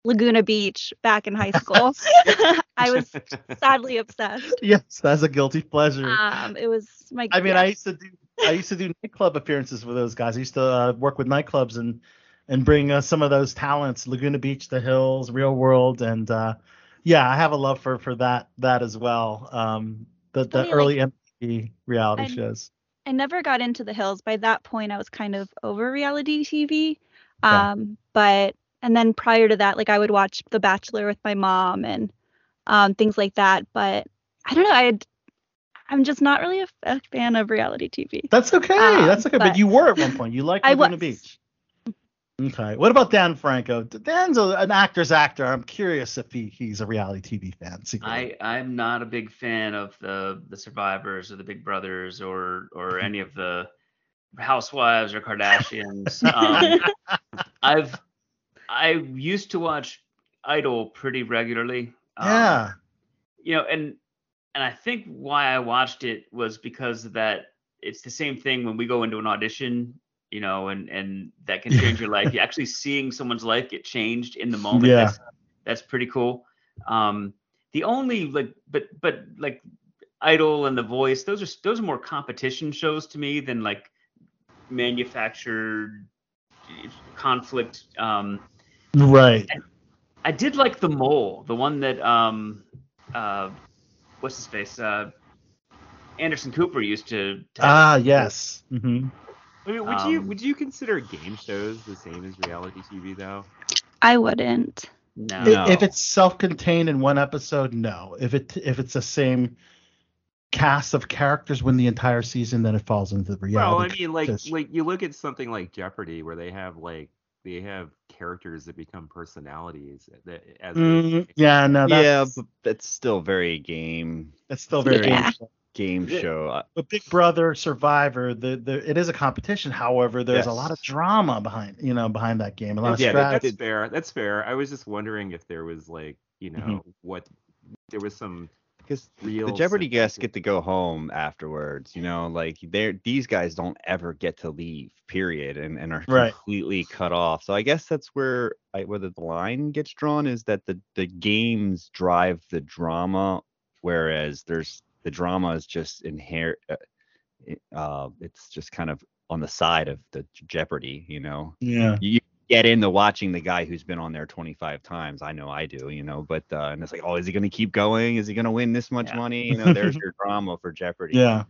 Laguna Beach back in high school. [laughs] [laughs] I was sadly obsessed. Yes, that's a guilty pleasure. Um, it was my. I mean, yeah. I used to do I used to do nightclub appearances with those guys. I used to uh, work with nightclubs and and bring uh, some of those talents, Laguna Beach, The Hills, Real World, and uh, yeah, I have a love for for that that as well. Um, the the Funny, like, early MTV reality I'm- shows. I never got into the hills. By that point, I was kind of over reality TV. Yeah. Um, but and then prior to that, like I would watch The Bachelor with my mom and um, things like that. But I don't know. I I'm just not really a, a fan of reality TV. That's okay. Um, that's okay. But, but- you were at one point. You liked I Laguna was. Beach. Okay. What about Dan Franco? Dan's a, an actor's actor. I'm curious if he, he's a reality TV fan. secretly. I I'm not a big fan of the the Survivors or the Big Brothers or or [laughs] any of the Housewives or Kardashians. [laughs] Um, [laughs] I've I used to watch Idol pretty regularly. Um, yeah. you know, and and I think why I watched it was because that it's the same thing when we go into an audition, you know, and and that can change your life. [laughs] You're actually seeing someone's life get changed in the moment. Yeah. That's, that's pretty cool. Um, the only like, but but like Idol and The Voice, those are those are more competition shows to me than like manufactured conflict. Um, Right. I did like the mole, the one that um uh what's his face? Uh Anderson Cooper used to, to Ah, yes. Mm hmm I mean, would you Um, would you consider game shows the same as reality TV though? I wouldn't. No. I- If it's self-contained in one episode, no. If it if it's the same cast of characters win the entire season, then it falls into the Well, I mean, like because- like you look at something like Jeopardy, where they have like they have characters that become personalities that as they- Mm, yeah, no, yeah, that's, but that's still very game that's still very Yeah. game show. Game Yeah. show. Uh, But Big Brother, Survivor, the, the it is a competition. However, there's a lot of drama behind you know behind that game. A lot of yeah, that- strategy. that's fair. That's fair. I was just wondering if there was like you know Mhm. what there was some because the Jeopardy guests get to go home afterwards. You know, like they're these guys don't ever get to leave. Period, and and are Right. completely cut off. So I guess that's where I, where the line gets drawn is that the the games drive the drama, whereas there's the drama is just inherent. Uh, uh, it's just kind of on the side of the Jeopardy. You know, yeah. you get into watching the guy who's been on there 25 times. I know I do, you know, but uh, and it's like, oh, is he going to keep going? Is he going to win this much Yeah. money? You know, there's [laughs] your drama for Jeopardy. Yeah.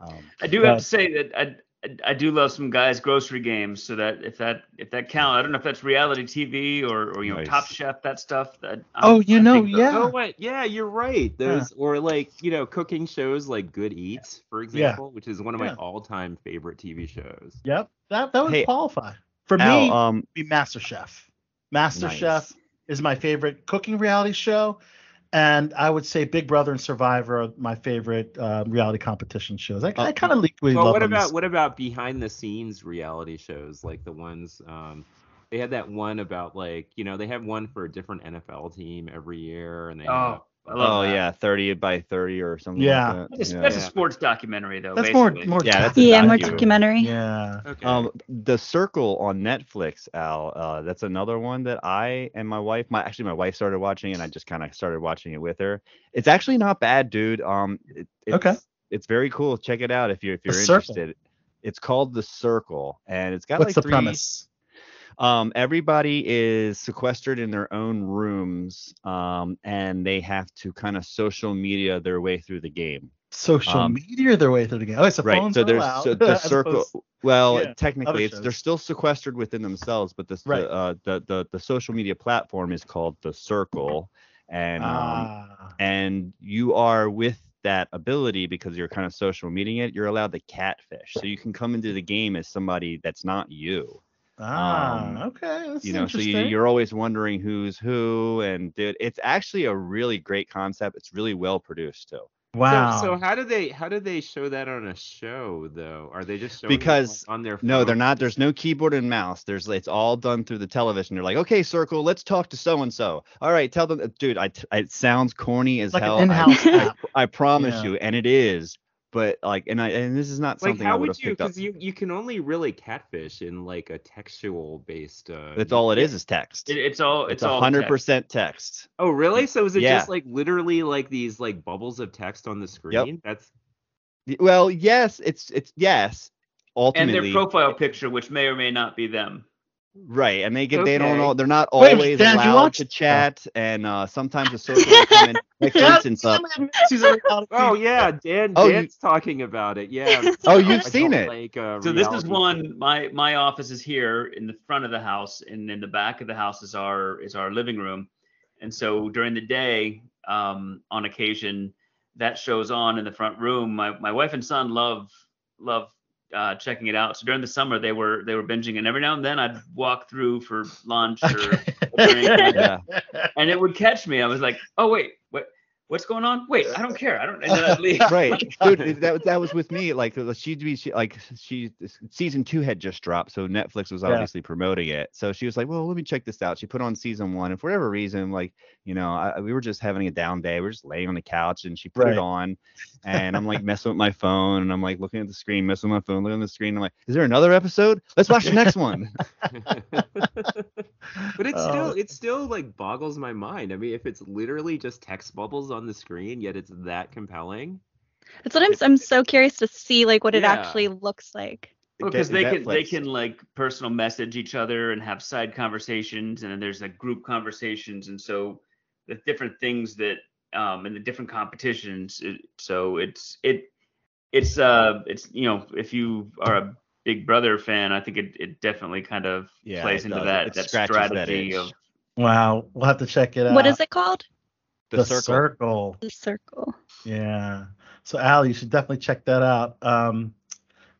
Um, I do have to say that I, I I do love some Guy's Grocery Games. So that if that if that count, I don't know if that's reality TV or or you know Nice. Top Chef that stuff. That I'm- Oh, you I know, think the- yeah. Oh wait, yeah, you're right. Those or like you know cooking shows like Good Eats, for example, which is one of my all-time favorite TV shows. Yep. That that would Hey, qualify. For Al, me, um, be Master Chef. Master Nice. Chef is my favorite cooking reality show. And I would say Big Brother and Survivor are my favorite uh, reality competition shows. I, I Uh, kind of leaked with Well, love what about this. what about behind the scenes reality shows like the ones um they had that one about like you know they have one for a different NFL team every year and they Oh, I love oh that. yeah, 30 by 30 or something Yeah. like that. That's, yeah. that's a sports documentary though. That's more basically. more Yeah, that's tacky. a Yeah, more documentary. Yeah. okay. Um, the Circle on Netflix, Al. Uh, that's another one that I and my wife, my actually my wife started watching, and I just kind of started watching it with her. It's actually not bad, dude. Um, it, it's, Okay. It's very cool. Check it out if you're if you're Circle. interested. It's called The Circle, and it's got What's like the three. premise? Um, everybody is sequestered in their own rooms, um, and they have to kind of social media their way through the game. Social Um, media their way through the game. Oh, it's a right phones so there's so [laughs] the circle well yeah, technically it's they're still sequestered within themselves but this Right. the, uh, the the the social media platform is called the circle and um, Ah, and you are with that ability because you're kind of social meeting it you're allowed to catfish so you can come into the game as somebody that's not you ah, um, okay. That's you know so you, you're always wondering who's who and dude it's actually a really great concept it's really well produced too wow. So, so how do they how do they show that on a show though? Are they just showing Because- like, on their No, they're not. There's no keyboard and mouse. There's it's all done through the television. They're like, okay, circle, let's talk to so and so. All right, tell them, dude. I it sounds corny as like hell. an I- in-house [laughs] app. I, promise Yeah. you, and it is. But like, and I and this is not like something I how would would you because you you can only really catfish in like a textual based uh That's all it is is text. It, it's all it's it's all 100% text. Oh really? So is it Yeah. just like literally like these like bubbles of text on the screen? That's Well, yes, it's it's yes. ultimately and their profile picture, which may or may not be them. Right? And they get they don't Okay. all they're not Wait, always Dan, allowed watched- to chat, and uh, sometimes the circle will come in. Like for instance, uh, Stanley admits he's a reality Oh yeah, Dan Oh, you- Dan's talking about it. Yeah. [laughs] Oh, you've don't seen it. Like, uh, So this is one. My my office is here in the front of the house, and in the back of the house is our is our living room. And so during the day, um, on occasion, that shows on in the front room. My my wife and son love love uh, checking it out. So during the summer, they were they were binging, and every now and then I'd walk through for lunch or a drink, and, [laughs] yeah. and it would catch me. I was like, oh wait, what what's going on? Wait, I don't care. I don't. And then I'd leave. right [laughs] dude that, that was with me like uh, she'd be she, like she season two had just dropped so netflix was Yeah. obviously promoting it so she was like well let me check this out she put on season one and for whatever reason like you know I, we were just having a down day we are just laying on the couch and she put Right. it on and i'm like messing with my [laughs] phone and i'm like looking at the screen messing with my phone looking at the screen i'm like is there another episode let's watch the next one [laughs] but it's Oh. still it still like boggles my mind. I mean, if it's literally just text bubbles on the screen, yet it's that compelling. That's what I'm. I'm so curious to see like what it Yeah. actually looks like. because Net- they can they can like personal message each other and have side conversations and then there's like group conversations and so the different things that um and the different competitions it, so it's it it's uh it's you know if you are a Big Brother fan, I think it, it definitely kind of Yeah, plays into does. that It that scratches that strategy itch. of Wow, we'll have to check it out. What is it called? The, Circle. circle. The Circle. Yeah. So Al, you should definitely check that out. Um,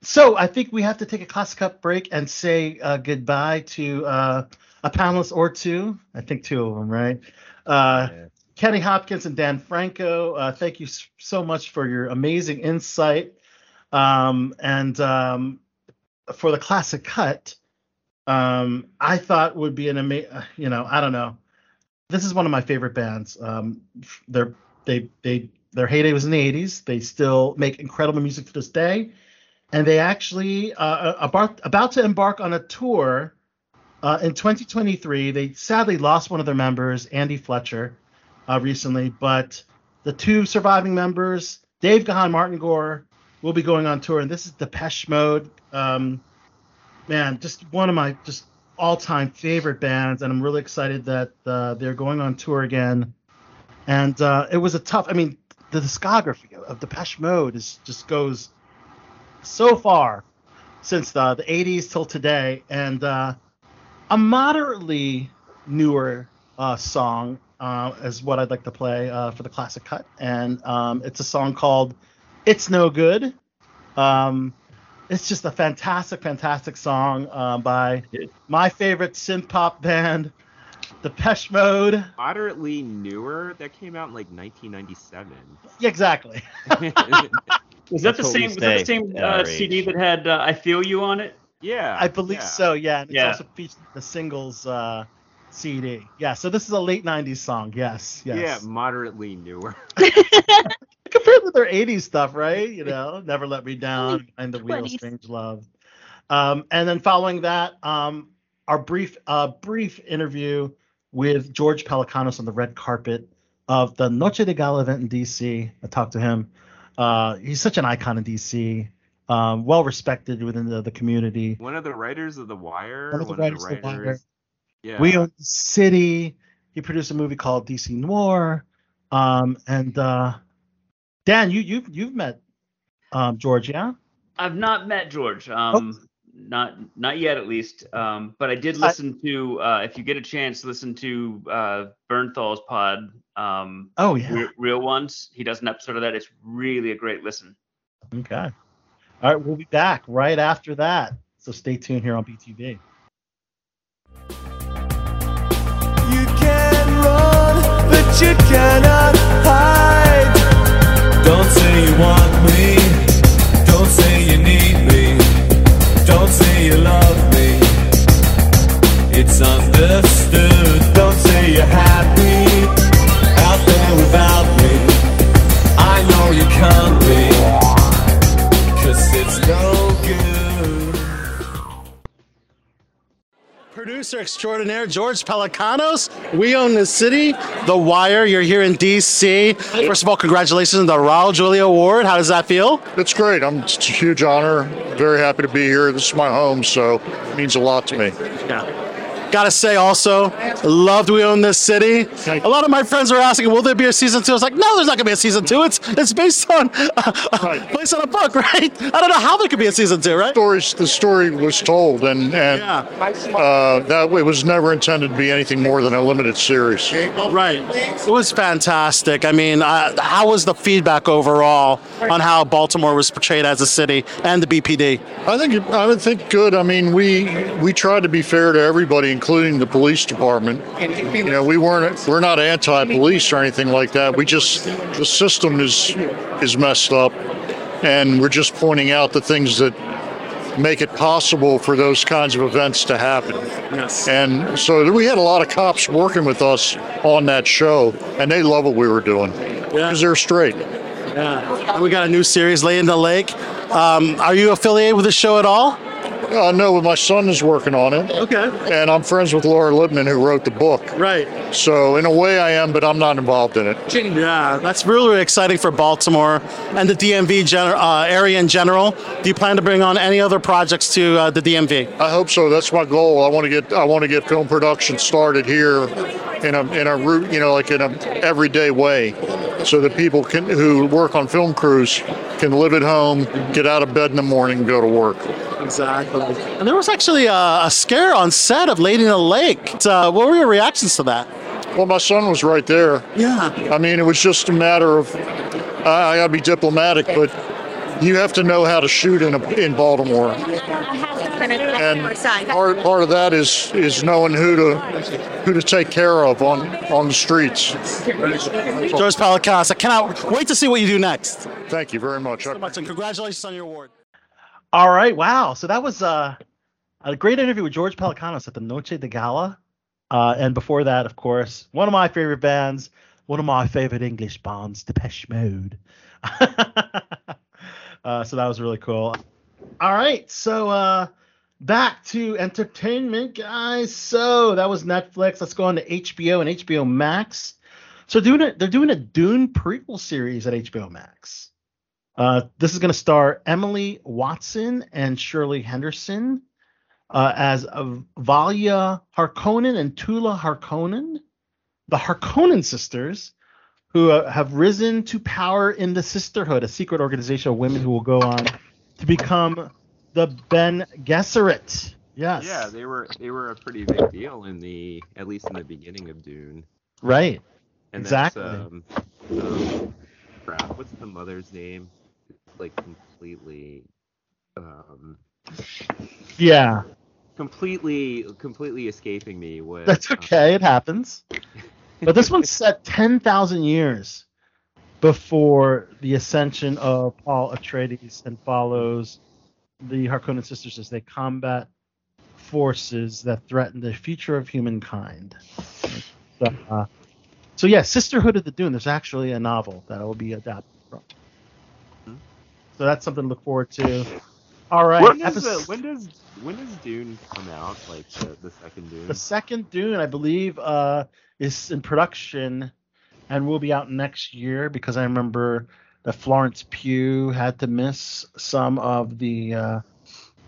so I think we have to take a class cup break and say uh, goodbye to uh, a panelist or two. I think two of them, right? Uh, Yeah. Kenny Hopkins and Dan Franco. Uh, thank you so much for your amazing insight. Um, and um, for the classic cut, um, I thought would be an amazing. You know, I don't know. This is one of my favorite bands. Um, they're they they their heyday was in the 80s. They still make incredible music to this day, and they actually uh, about about to embark on a tour uh, in 2023. They sadly lost one of their members, Andy Fletcher, uh, recently, but the two surviving members, Dave Gahan, Martin Gore, will be going on tour, and this is Depeche Mode. Um, man, just one of my just all-time favorite bands, and I'm really excited that uh, they're going on tour again. And uh, it was a tough. I mean, the discography of Depeche Mode is just goes so far since the, the 80s till today, and uh, a moderately newer uh, song uh, is what I'd like to play uh, for the classic cut, and um, it's a song called "It's No Good." Um, it's just a fantastic, fantastic song uh, by my favorite synth pop band, Depeche Mode. Moderately newer. That came out in like 1997. Yeah, exactly. [laughs] was that That's the what we same was that the same uh, CD that had uh, I Feel You on it? yeah. I believe yeah. so. Yeah, and it's Yeah. also featured the singles uh, CD. Yeah, so this is a late '90s song. Yes, yes. Yeah, moderately newer. [laughs] [laughs] compared to their 80s stuff, right? You know, Never Let Me [laughs] Down, and the Wheel, 20s. Strange Love. Um, and then following that, um, our brief uh, brief interview with George Pelecanos on the red carpet of the Noche de Gala event in DC. I talked to him. Uh, he's such an icon in DC, um, well respected within the, the community. One of the writers of The Wire. One of the writers of The Wire. Yeah. We own the city. He produced a movie called DC Noir. Um, and uh, Dan, you you've you've met um, George, yeah? I've not met George. Um, not not yet at least. Um, but I did I- listen to. Uh, if you get a chance, listen to uh, Bernthal's pod. Um, Oh yeah. Re- Real ones. He does an episode of that. It's really a great listen. Okay. All right, we'll be back right after that. So stay tuned here on BTB. You can run, but you cannot hide. Don't say you want me. Producer extraordinaire George Pelecanos. We own the city. The Wire. You're here in DC. First of all, congratulations on the Raul Julia Award. How does that feel? It's great. I'm it's a huge honor. Very happy to be here. This is my home, so it means a lot to me. Gotta say also, loved We Own This City. A lot of my friends were asking, will there be a season two? I was like, no, there's not gonna be a season two. It's it's based on uh, [laughs] based on a book, [laughs] right? I don't know how there could be a season two, right? Stories. The story was told, and and uh, that it was never intended to be anything more than a limited series. Right. It was fantastic. I mean, uh, how was the feedback overall on how Baltimore was portrayed as a city and the BPD? I think I would think good. I mean, we we tried to be fair to everybody, including the police department. You know, we weren't we're not anti-police or anything like that. We just the system is is messed up, and we're just pointing out the things that make it possible for those kinds of events to happen. Yes. And so we had a lot of cops working with us on that show, and they love what we were doing because they're straight. Yeah. We got a new series, Lady in the Lake. Um, are you affiliated with the show at all? Uh, no, my son is working on it. Okay. And I'm friends with Laura Lippman, who wrote the book. Right. So in a way, I am, but I'm not involved in it. Yeah, that's really, really exciting for Baltimore and the DMV gener- uh, area in general. Do you plan to bring on any other projects to uh, the DMV? I hope so. That's my goal. I want to get I want to get film production started here in a in a route, you know, like in a everyday way, so that people can who work on film crews can live at home, get out of bed in the morning, and go to work. Exactly. And there was actually a, a scare on set of Lady in the Lake. Uh, what were your reactions to that? Well, my son was right there. Yeah. I mean, it was just a matter of I, I got to be diplomatic, but you have to know how to shoot in a, in Baltimore, and part part of that is is knowing who to who to take care of on on the streets. George Pelecanos, I cannot wait to see what you do next. Thank you very much. so much, and congratulations on your award. All right, wow. So that was uh, a great interview with George Pelecanos at the Noche de Gala. Uh, and before that, of course, one of my favorite bands, one of my favorite English bands, Depeche Mode. [laughs] uh, so that was really cool. All right, so uh, back to entertainment, guys. So that was Netflix. Let's go on to HBO and HBO Max. So doing it, they're doing a Dune prequel series at HBO Max. Uh, this is going to star Emily Watson and Shirley Henderson uh, as Valya Harkonnen and Tula Harkonnen, the Harkonnen sisters, who uh, have risen to power in the Sisterhood, a secret organization of women who will go on to become the Bene Gesserit. Yes. Yeah, they were they were a pretty big deal in the at least in the beginning of Dune. Right. And exactly. That's, um, um, crap. What's the mother's name? It's like completely. Um, yeah. Completely, completely escaping me. What? That's okay. It happens. But this one's [laughs] set 10,000 years before the ascension of Paul Atreides and follows the Harkonnen sisters as they combat forces that threaten the future of humankind. So, uh, so yeah, Sisterhood of the Dune. There's actually a novel that will be adapted from. So that's something to look forward to. All right. When does, episode- uh, when does when does Dune come out? Like the, the second Dune? The second Dune, I believe, uh, is in production and will be out next year because I remember that Florence Pugh had to miss some of the uh,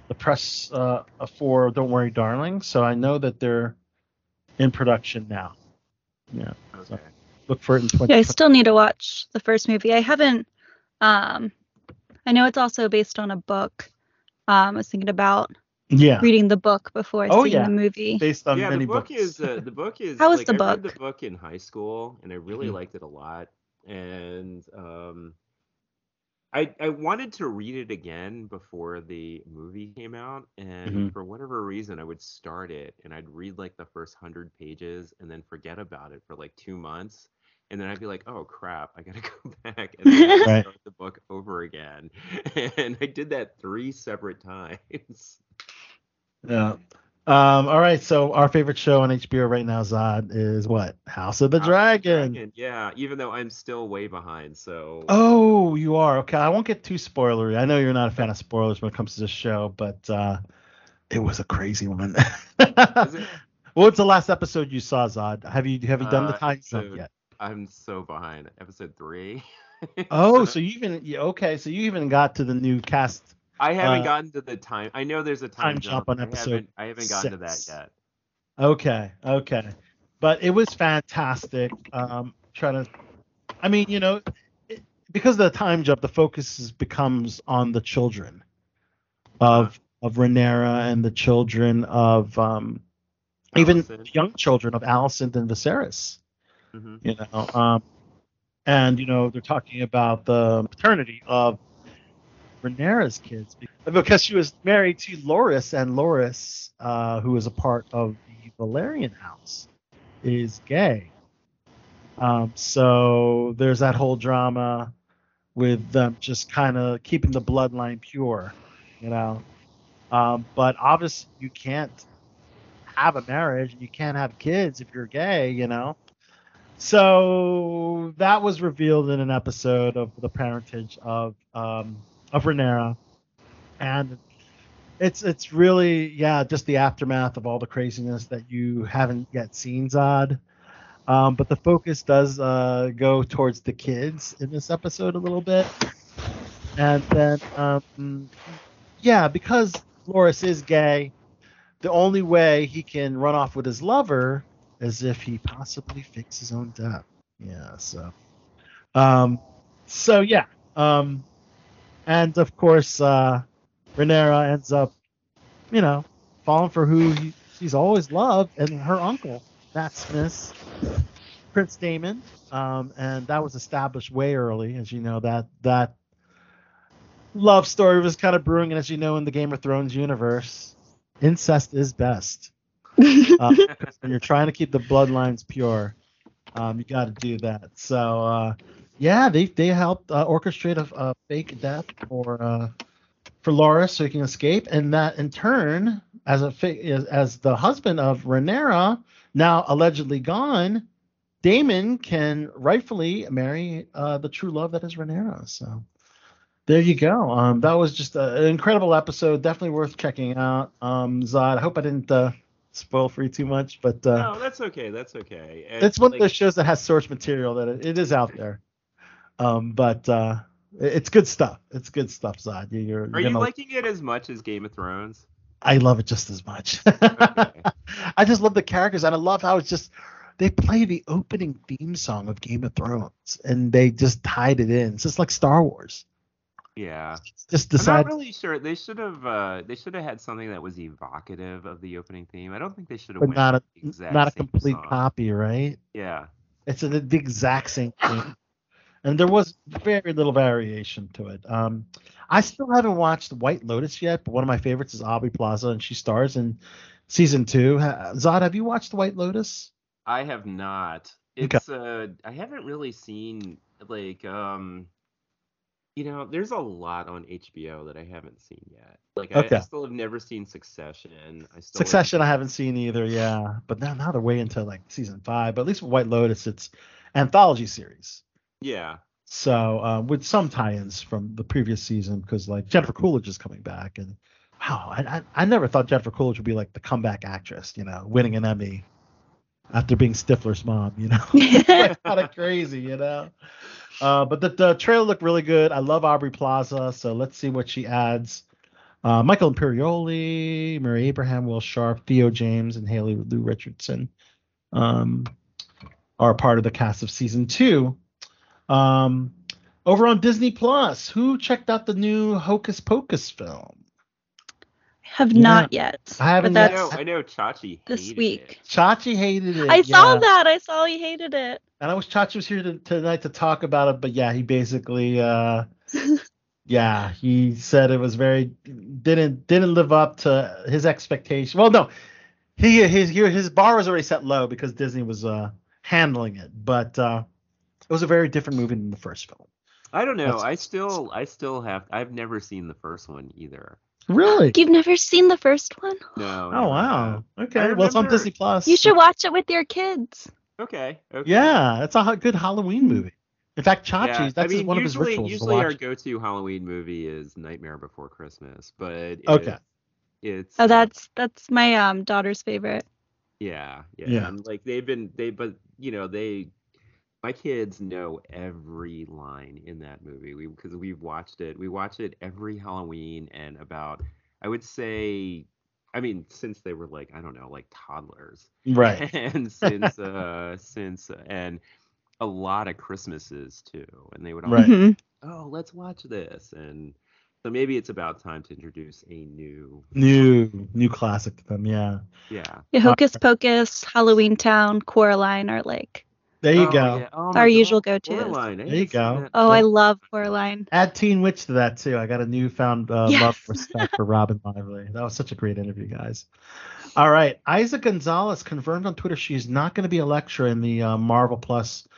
the press uh, for "Don't Worry, Darling." So I know that they're in production now. Yeah. So look for it in 20. Yeah, I still need to watch the first movie. I haven't. Um, I know it's also based on a book. Um, I was thinking about Yeah. reading the book before Oh, seeing yeah. the movie. Based on yeah, many the book books. is uh, the book is. How was like, the I read book? the book in high school, and I really Mhm. liked it a lot. And um, I I wanted to read it again before the movie came out, and Mhm. for whatever reason, I would start it and I'd read like the first hundred pages and then forget about it for like two months. And then I'd be like, "Oh crap! I gotta [laughs] go back and Right. start the book over again." [laughs] And I did that three separate times. Yeah. Um, all right. So our favorite show on HBO right now, Zod, is what? House of the Dragon. And yeah, even though I'm still way behind, so Oh, you are okay. I won't get too spoilery. I know you're not a fan of spoilers when it comes to this show, but uh, it was a crazy one. [laughs] What's the last episode you saw, Zod? Have you have you done the Uh, time jump episode- yet? I'm so behind. Episode three. [laughs] Oh, so you even okay? So you even got to the new cast. I haven't uh, gotten to the time. I know there's a time, time jump on I episode haven't, I haven't gotten to that yet. Okay, okay, but it was fantastic. Um, trying to, I mean, you know, it, because of the time jump, the focus is, becomes on the children of of Rhaenyra and the children of um, even young children of Alicent and Viserys. Mhm. You know, um, and you know they're talking about the paternity of Rhaenyra's kids because she was married to Loris, and Loris, uh, who is a part of the Velaryon house, is gay. Um, so there's that whole drama with them just kind of keeping the bloodline pure, you know. Um, but obviously, you can't have a marriage and you can't have kids if you're gay, you know. So that was revealed in an episode of the parentage of um, of Rhaenyra, and it's it's really yeah just the aftermath of all the craziness that you haven't yet seen Zod. Um, but the focus does uh, go towards the kids in this episode a little bit, and then um, yeah because Loris is gay, the only way he can run off with his lover as if he possibly fakes his own death. Yeah, so um so yeah. Um and of course uh Rhaenyra ends up, you know, falling for who he, she's always loved and her uncle, Matt Smith, Prince Daemon. Um and that was established way early, as you know, that that love story was kind of brewing, and as you know in the Game of Thrones universe, incest is best. [laughs] Uh, when you're trying to keep the bloodlines pure, um, you got to do that. So uh, yeah, they they helped uh, orchestrate a, a fake death for uh, for Laura so he can escape, and that in turn, as a as, the husband of Rhaenyra, now allegedly gone, Daemon can rightfully marry uh, the true love that is Rhaenyra. So there you go. Um, that was just a, an incredible episode. Definitely worth checking out. Um, Zod, I hope I didn't uh, spoil for you too much, but uh, No, that's okay. That's okay. And, it's one like, of those shows that has source material that it, it is out there. Um, but uh, it's good stuff. It's good stuff, Zod. You- You're, Are you're you gonna- liking it as much as Game of Thrones? I love it just as much. [laughs] I just love the characters, and I love how it's just they play the opening theme song of Game of Thrones, and they just tied it in. It's just like Star Wars. Yeah. Just I'm decide. not really sure. They should have. Uh, they should have had something that was evocative of the opening theme. I don't think they should have. but not a not a complete song. copy, right? Yeah. It's a, the exact same thing. And there was very little variation to it. Um, I still haven't watched White Lotus yet, but one of my favorites is Aubrey Plaza, and she stars in season two. Zod, have you watched White Lotus? I have not. Okay. It's uh I haven't really seen like um you know, there's a lot on HBO that I haven't seen yet. Like I, Okay. I still have never seen Succession. I still Succession, I haven't seen either. Yeah, but now now they're way into like season five. But at least with White Lotus, it's anthology series. Yeah. So uh, with some tie-ins from the previous season, because like Jennifer Coolidge is coming back, and wow, I, I I never thought Jennifer Coolidge would be like the comeback actress, you know, winning an Emmy after being Stifler's mom, you know, [laughs] It's [laughs] kind of crazy, you know. Uh, but the, the trailer looked really good. I love Aubrey Plaza, so let's see what she adds. Uh, Michael Imperioli, Murray Abraham, Will Sharpe, Theo James, and Haley Lu Richardson um, are part of the cast of season two. Um, over on Disney Plus, who checked out the new Hocus Pocus film? I have Yeah. not yet. I haven't but I know I know Chachi this hated week. Chachi hated it. I saw that. I saw he hated it. And I wish Chachi was here to, tonight to talk about it, but yeah, he basically, [laughs] uh, yeah, he said it was very didn't didn't live up to his expectation. Well, no, he his his bar was already set low because Disney was uh, handling it, but uh, it was a very different movie than the first film. I don't know. That's- I still I still have I've never seen the first one either. Really? You've never seen the first one? No. Oh never wow. have. Okay. I Well, it's on Disney Plus. You should watch it with your kids. Okay. Okay. Yeah, it's a good Halloween movie. In fact, Chachi's Yeah, that's I mean, one of his usually, rituals usually to our go-to Halloween movie is Nightmare Before Christmas, but Okay. it's, it's Oh, that's that's my um daughter's favorite. yeah, yeah, Yeah. and like they've been they, but you know they, my kids know every line in that movie. We because we've watched it. We watch it every Halloween and about I would say, I mean, since they were like I don't know, like toddlers, Right. [laughs] and since uh since and a lot of Christmases too, and they would all Right. Oh, let's watch this. And so maybe it's about time to introduce a new, New new classic to them. Yeah. yeah. Yeah, Hocus Pocus, Halloween Town, Coraline are like There you Oh, go. yeah. Oh our usual go to. There you go. that. Oh, I Yeah. love Coraline. Add Teen Witch to that too. I got a newfound uh, Yes. love respect [laughs] for Robin Lively. That was such a great interview, guys. All right, Eiza González confirmed on Twitter she's not going to be Elektra in the uh, Marvel Plus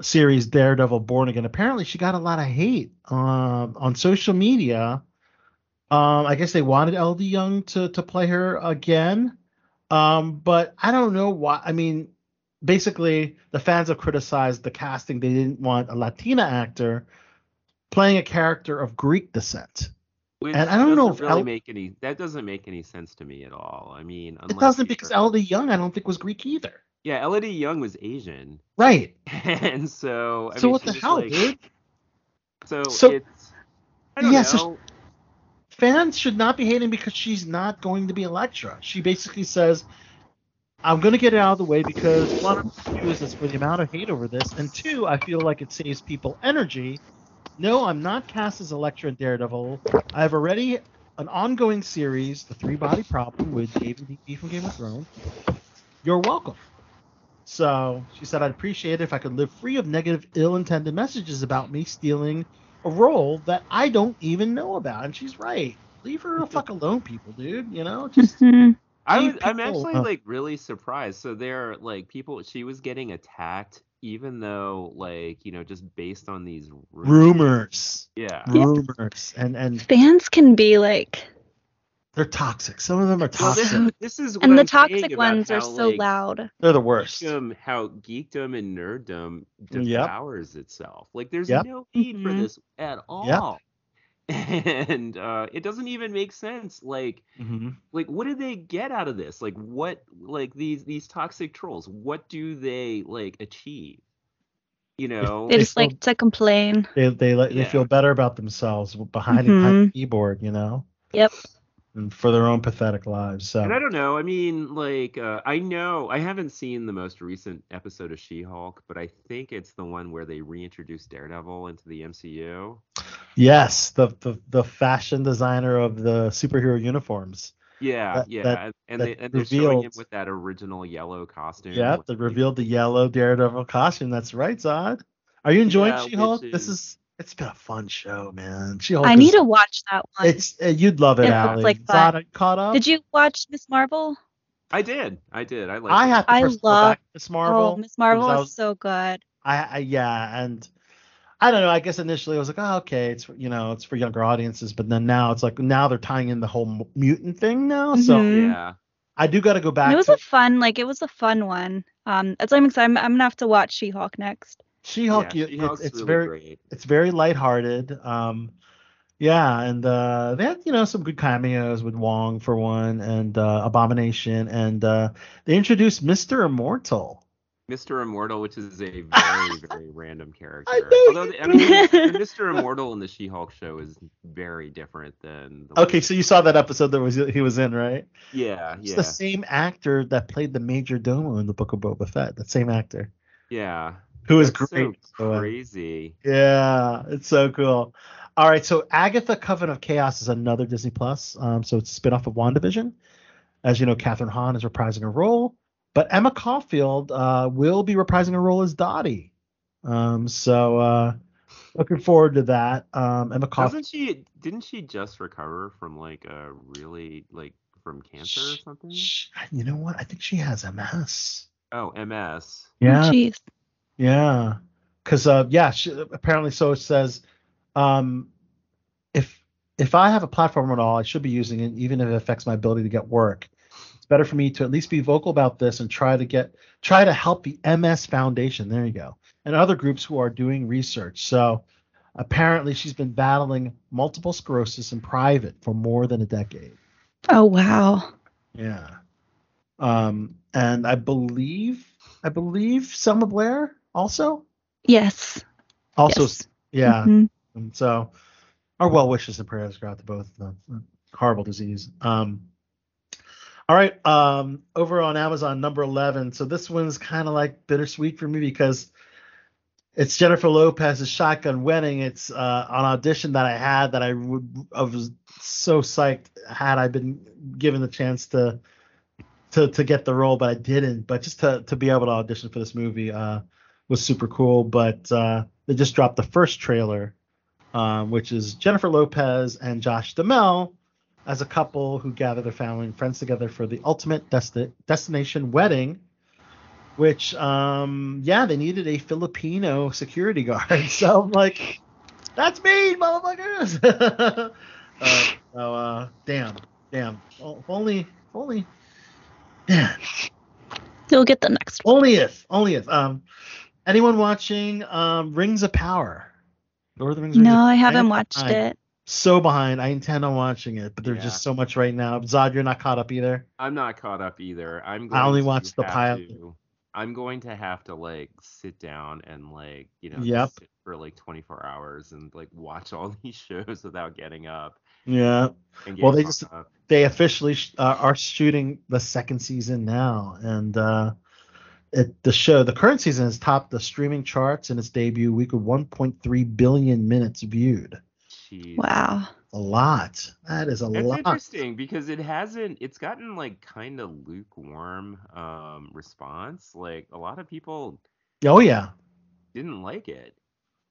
series Daredevil Born Again. Apparently, she got a lot of hate um, on social media. Um, I guess they wanted Elodie Yung to to play her again, um, but I don't know why. I mean, basically, the fans have criticized the casting. They didn't want a Latina actor playing a character of Greek descent. Which And I don't know if really L- make any. That doesn't make any sense to me at all. I mean, It doesn't because Elodie Yung, I don't think was Greek either. Yeah, Elodie Yung was Asian, Right. [laughs] and so I so mean, what the hell, like- dude? So, So- it's I Yeah, so. Fans should not be hating because she's not going to be Elektra. She basically says, I'm gonna get it out of the way because one is this for the amount of hate over this, and two, I feel like it saves people energy. No, I'm not cast as Elektra and Daredevil. I have already an ongoing series, The Three Body Problem, with David D. from Game of Thrones. You're welcome. So she said, I'd appreciate it if I could live free of negative, ill intended messages about me stealing a role that I don't even know about. And she's right. Leave her the fuck alone, people, dude. You know, [laughs] just. I Keep was, I'm actually uh, like really surprised. So there, are like people, she was getting attacked, even though, like, you know, just based on these rumors, Yeah. rumors, and and Fans can be like, they're toxic. Some of them are Well, toxic. this, this is what and the I'm saying toxic about ones are so like, loud. They're the worst. Geekdom, how geekdom and nerddom Yep. devours itself. Like, there's Yep. no need for Mhm. this at all. [laughs] And uh, it doesn't even make sense. Like, hmm like what do they get out of this like what like these these toxic trolls what do they like achieve you know They They just like to complain. They they let they Yeah. feel better about themselves behind, behind the keyboard, you know, Yep. and for their own pathetic lives. So and i don't know i mean like uh, i know i haven't seen the most recent episode of she-hulk but i think it's the one where they reintroduced daredevil into the mcu yes, the, the the fashion designer of the superhero uniforms. yeah That- yeah that- and, and that they and they're showing him revealed- with that original yellow costume Yeah, they revealed the yellow Daredevil costume. That's right, Zod. Are you enjoying Yeah, She-Hulk? which This is- is it's been a fun show, man. She-Hulk. I is- need to watch that one. It's uh, you'd love it, It looks Allie. like Zod, fun. are you caught up? Did you watch Miss Marvel? i did i did i like I have to I love- Miss Marvel. Oh, Miss Marvel because is was- so good. I, I yeah, and I don't know. I guess initially I was like, oh, okay, it's for- you know, it's for younger audiences, but then now it's like now they're tying in the whole mutant thing now. So Mhm. yeah I do got to go back. And it was to a fun, like it was a fun one. Um, that's why I'm excited. I'm, I'm gonna have to watch She-Hulk next. She-Hulk. yeah, you- She-Hulk's it's, it's really very great it's very lighthearted. Um, yeah, and uh, they had you know some good cameos with Wong for one, and uh, Abomination, and uh, they introduced Mister Immortal. Mr. Immortal, which is a very, [laughs] very random character. Although, the- I mean, Mr. [laughs] Immortal in the She-Hulk show is very different than. The Okay, so you saw that episode that was he was in, right? yeah, It's yeah, the same actor that played the Major Domo in the Book of Boba Fett. That same actor, yeah. who is great. So the crazy. Yeah, it's so cool. All right, so Agatha Coven of Chaos is another Disney Plus. Um, so it's a spinoff of WandaVision. As you know, Kathryn Hahn is reprising her role, but Emma Caulfield uh, will be reprising her role as Dottie. Um, so uh, looking forward to that. Um, Emma Caulfield. Doesn't she? Didn't she just recover from like a really like from cancer or something? Sh- You know what? I think she has MS. Oh, MS. Yeah. Jeez. Yeah, because uh, yeah, she, apparently so it says, um, if if I have a platform at all, I should be using it, even if it affects my ability to get work. Better for me to at least be vocal about this and try to get try to help the MS Foundation. There you go, and other groups who are doing research. So apparently, she's been battling multiple sclerosis in private for more than a decade. Oh wow. Yeah. Um, and I believe I believe Selma Blair also. Yes. Also, Yes. yeah. Mhm. And so, our well wishes and prayers go out to both of them. Horrible disease. Um, all right. Um, over on Amazon, number 11. So this one's kind of like bittersweet for me because it's Jennifer Lopez's Shotgun Wedding. It's uh, an audition that I had that I would I was so psyched had I been given the chance to to to get the role, but I didn't. But just to to be able to audition for this movie uh, was super cool. But uh, they just dropped the first trailer, um, which is Jennifer Lopez and Josh Duhamel as a couple who gather their family and friends together for the ultimate desti- destination wedding. Which, um, yeah, they needed a Filipino security guard. [laughs] So I'm like, that's me, motherfuckers. [laughs] uh, so, uh, damn, damn. If only, only, yeah. You'll get the next one. Only if, only if. Um, anyone watching um, Rings of Power? Lord of the Rings. No, I haven't watched behind. it. So behind. I intend on watching it, but there's Yeah. just so much right now. Zod, you're not caught up either. I'm not caught up either. I'm. I only watched the pilot. to- I'm going to have to like sit down and like you know Yep. sit for like 24 hours and like watch all [laughs] these shows without getting up. Yeah. And Well, they just up. they officially sh- uh, are shooting the second season now, and uh, it the show the current season has topped the streaming charts in its debut week with 1.3 billion minutes viewed. Jeez. Wow. A lot. That is a It's lot. It's interesting because it hasn't it's gotten like kind of lukewarm um response. Like a lot of people Oh yeah. didn't like it.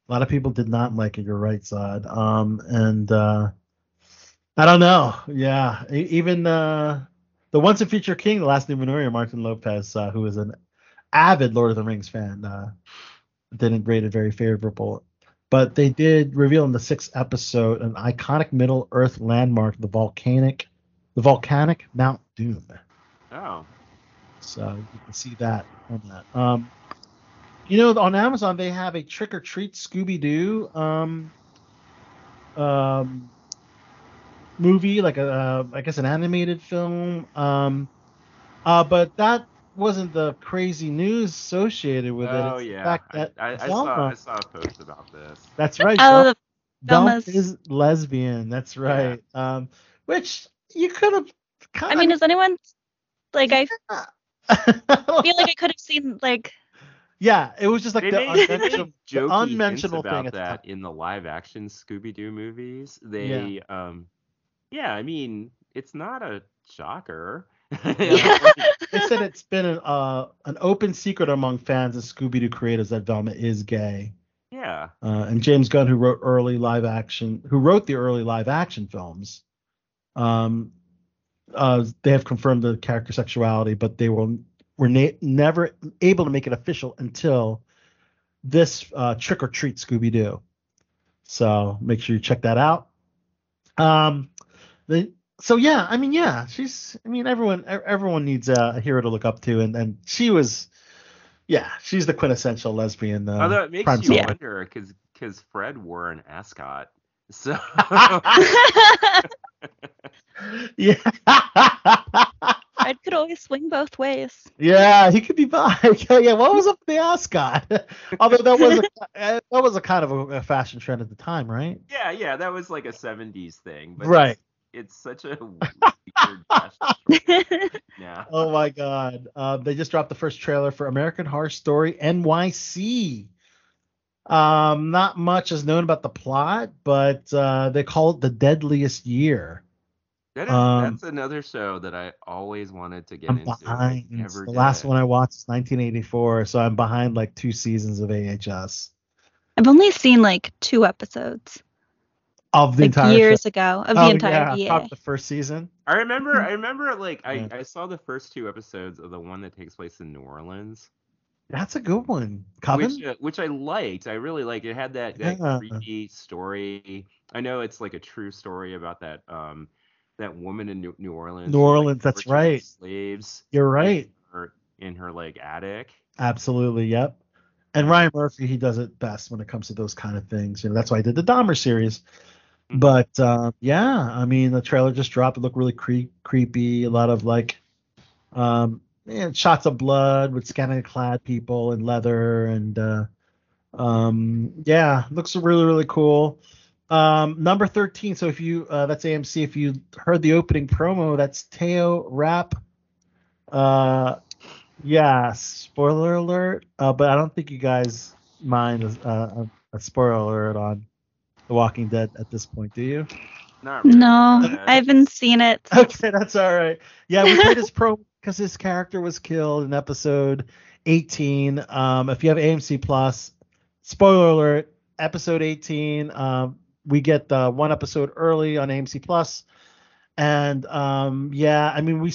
A lot of people did not like it. You're right, Zod. Um, and uh, I don't know. Yeah, even uh, the once a future king, the last Numenorean, Martin Lopez, uh, who is an avid Lord of the Rings fan, uh, didn't rate it very favorable. But they did reveal in the sixth episode an iconic Middle Earth landmark, the volcanic, the volcanic Mount Doom. Oh. So you can see that on that. Um, you know, on Amazon they have a Trick or Treat Scooby Doo um, um, movie, like a uh, I guess an animated film. Um, uh, but that wasn't the crazy news associated with it. Oh yeah. fact I, that I, I saw Velma- I saw a post about this. That's right. Oh, Vel- the Velma is lesbian. That's right. Um, which you could have. I mean, is anyone like I feel like I [laughs] could have seen like Yeah, it was just like They the made, they made unmentionable, the unmentionable thing. about at the that in the live action Scooby Doo movies. They um yeah, I mean, it's not a shocker. [laughs] [laughs] They said it's been an uh, an open secret among fans of Scooby Doo creators that Velma is gay. yeah. Uh, and James Gunn, who wrote early live action, who wrote the early live action films, um, uh, they have confirmed the character sexuality, but they will were na- never able to make it official until this uh, Trick or Treat Scooby Doo. So make sure you check that out. Um, the so yeah, I mean yeah, she's I mean everyone everyone needs a, a hero to look up to, and and she was. Yeah, she's the quintessential lesbian. Uh, Although it makes crime you solver. wonder because because Fred wore an ascot. So [laughs] [laughs] Yeah. [laughs] Fred could always swing both ways. Yeah, he could be bi. yeah, what was up with the ascot? Although that was a uh, that was a kind of a, a fashion trend at the time, right? yeah, yeah, that was like a 70s thing. But Right. It's, it's such a [laughs] weird fashion [laughs] Yeah. Oh my God! Uh, they just dropped the first trailer for American Horror Story NYC. Um, not much is known about the plot, but uh, they call it the deadliest year. That is, Um, that's another show that I always wanted to get I'm into. behind. Never The did. last one I watched is 1984, so I'm behind like two seasons of AHS I've only seen like two episodes of the like entire years show. ago of Oh, the entire yeah, year. probably the first season. I remember. I remember. Like I, I saw the first two episodes of the one that takes place in New Orleans, That's a good one. Coven. which uh, which I liked. I really liked. It had that that Yeah. creepy story. I know it's like a true story about that um that woman in New, New Orleans. New who, like, Orleans, that's right. Slaves. You're right. In her, in her like attic. Absolutely, yep. And Ryan Murphy, he does it best when it comes to those kind of things. You know, that's why I did the Dahmer series. But uh, yeah, I mean, the trailer just dropped. It looked really cre- creepy. A lot of like, um, shots of blood with scantily clad people in leather, and uh, um, yeah, looks really really cool. Um, number thirteen. So if you, uh, that's AMC. If you heard the opening promo, that's Teo Rapp. Uh, yeah, spoiler alert. Uh, but I don't think you guys mind a, a, a spoiler alert on The Walking Dead at this point, do you? Not No, I haven't seen it. [laughs] Okay, that's all right. Yeah, we played his pro because his character was killed in episode 18. Um, if you have AMC Plus, spoiler alert, episode 18. Um, we get the one episode early on AMC Plus, and um, yeah, I mean we.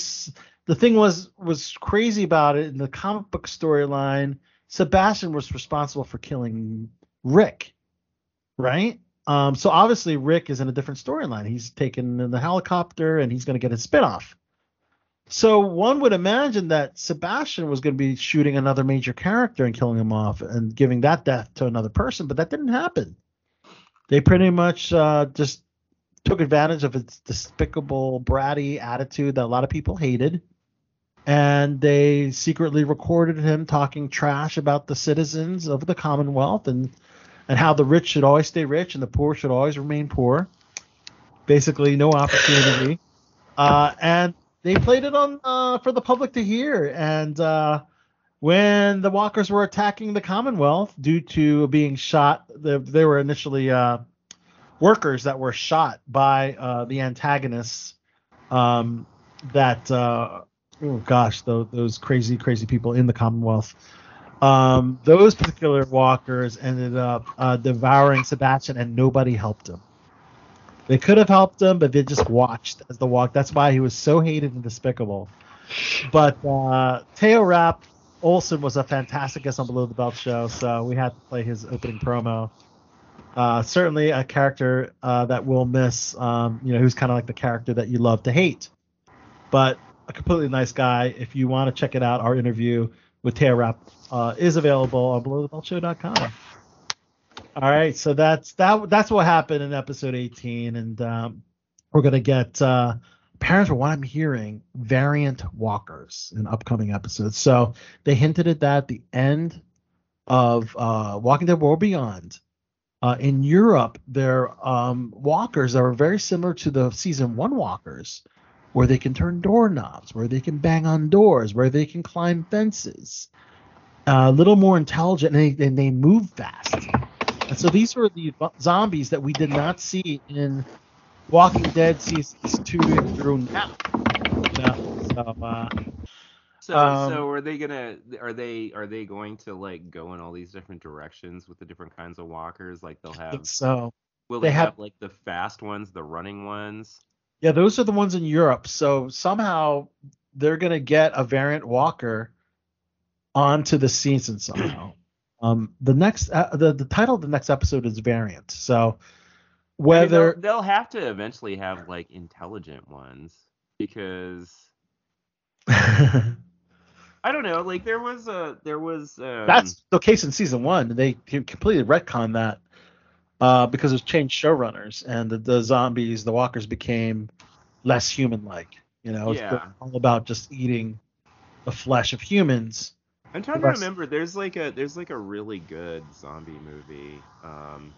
The thing was was crazy about it in the comic book storyline. Sebastian was responsible for killing Rick, right? Um, so obviously Rick is in a different storyline. He's taken in the helicopter and he's going to get his spinoff. So one would imagine that Sebastian was going to be shooting another major character and killing him off and giving that death to another person, but that didn't happen. They pretty much uh, just took advantage of its despicable, bratty attitude that a lot of people hated, and they secretly recorded him talking trash about the citizens of the Commonwealth and and how the rich should always stay rich and the poor should always remain poor. Basically, no opportunity. [laughs] Uh, and they played it on uh, for the public to hear. And uh, when the Walkers were attacking the Commonwealth due to being shot, they, they were initially uh, workers that were shot by uh, the antagonists. Um, that uh, oh gosh, those, those crazy, crazy people in the Commonwealth. Um, those particular walkers ended up uh, devouring Sebastian, and nobody helped him. They could have helped him, but they just watched as the walk. That's why he was so hated and despicable. But uh, Teo Rap Olsen was a fantastic guest on Below the Belt show, so we had to play his opening promo. Uh, certainly a character uh, that we'll miss. Um, you know, who's kind of like the character that you love to hate, but a completely nice guy. If you want to check it out, our interview with Teo Rapp uh, is available on BelowTheBeltShow.com. All right, so that's that. That's what happened in episode 18, and um, we're gonna get uh, parents. What I'm hearing, variant walkers in upcoming episodes. So they hinted at that at the end of uh, Walking Dead World Beyond. Uh, in Europe, they're um, walkers are very similar to the season one walkers, where they can turn doorknobs, where they can bang on doors, where they can climb fences. Uh, a little more intelligent, and they, and they move fast. And so these were the zombies that we did not see in Walking Dead seasons two through now. No, so, uh, So, Um, so are they gonna? Are they? Are they going to like go in all these different directions with the different kinds of walkers? Like they'll I have. think so. Will They they, have- have, like the fast ones, the running ones? Yeah, those are the ones in Europe. So somehow they're gonna get a variant Walker onto the season somehow. [clears throat] um, the next, uh, the the title of the next episode is variant. So I mean, whether they'll, they'll have to eventually have like intelligent ones because [laughs] I don't know. Like there was a there was um, that's the case in season one. They completely retconned that uh, because it changed showrunners and the, the zombies, the walkers became less human-like. You know, it's Yeah. all about just eating the flesh of humans. I'm trying to remember. There's like a there's like a really good zombie movie. Um,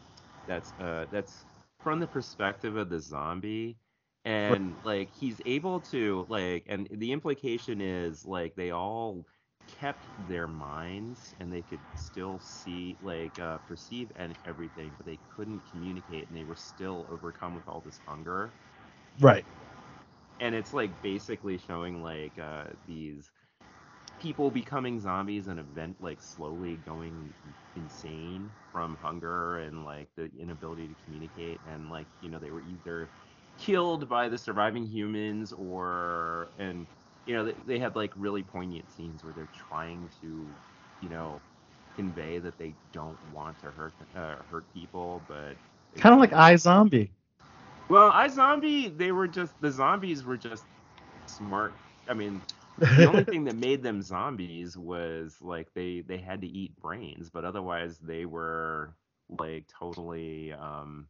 that's uh that's from the perspective of the zombie, and like he's able to like, and the implication is like they all kept their minds and they could still see like uh, perceive and everything, but they couldn't communicate and they were still overcome with all this hunger Right. and it's like basically showing like uh, these people becoming zombies and event like slowly going insane from hunger and like the inability to communicate and like you know they were either killed by the surviving humans or and you know they, they had like really poignant scenes where they're trying to you know convey that they don't want to hurt uh, hurt people but Kind of like I Zombie. well, I Zombie, they were just the zombies were just smart. I mean, the only [laughs] thing that made them zombies was like they they had to eat brains, but otherwise they were like totally um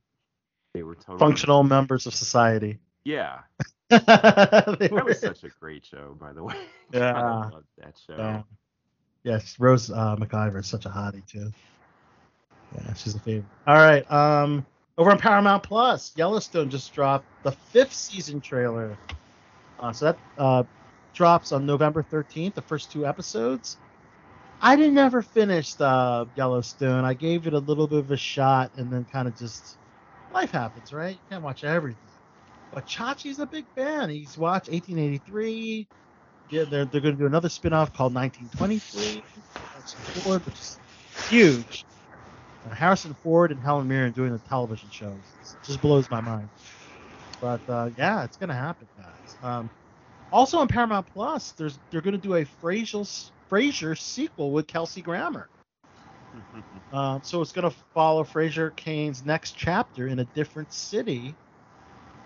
they were totally Functional members of society. Yeah. [laughs] That were- was such a great show, by the way. [laughs] Yeah. I loved that show. Yeah. Yes, Rose uh, McIver is such a hottie too. Yeah, she's a favorite. All right. Um, over on Paramount Plus, Yellowstone just dropped the fifth season trailer. Uh, so that uh, drops on November 13th, the first two episodes. I didn't ever finish uh, Yellowstone. I gave it a little bit of a shot and then kind of just life happens, right? You can't watch everything. But Chachi's a big fan. He's watched 1883. Yeah, they're, they're going to do another spin-off called 1923. Harrison Ford, which is huge. Uh, Harrison Ford and Helen Mirren doing the television shows. It just blows my mind. But uh, yeah, it's going to happen, guys. Um, also on Paramount Plus, there's they're going to do a Frasier Frasier sequel with Kelsey Grammer. Uh, [laughs] so it's going to follow Frasier Crane's next chapter in a different city.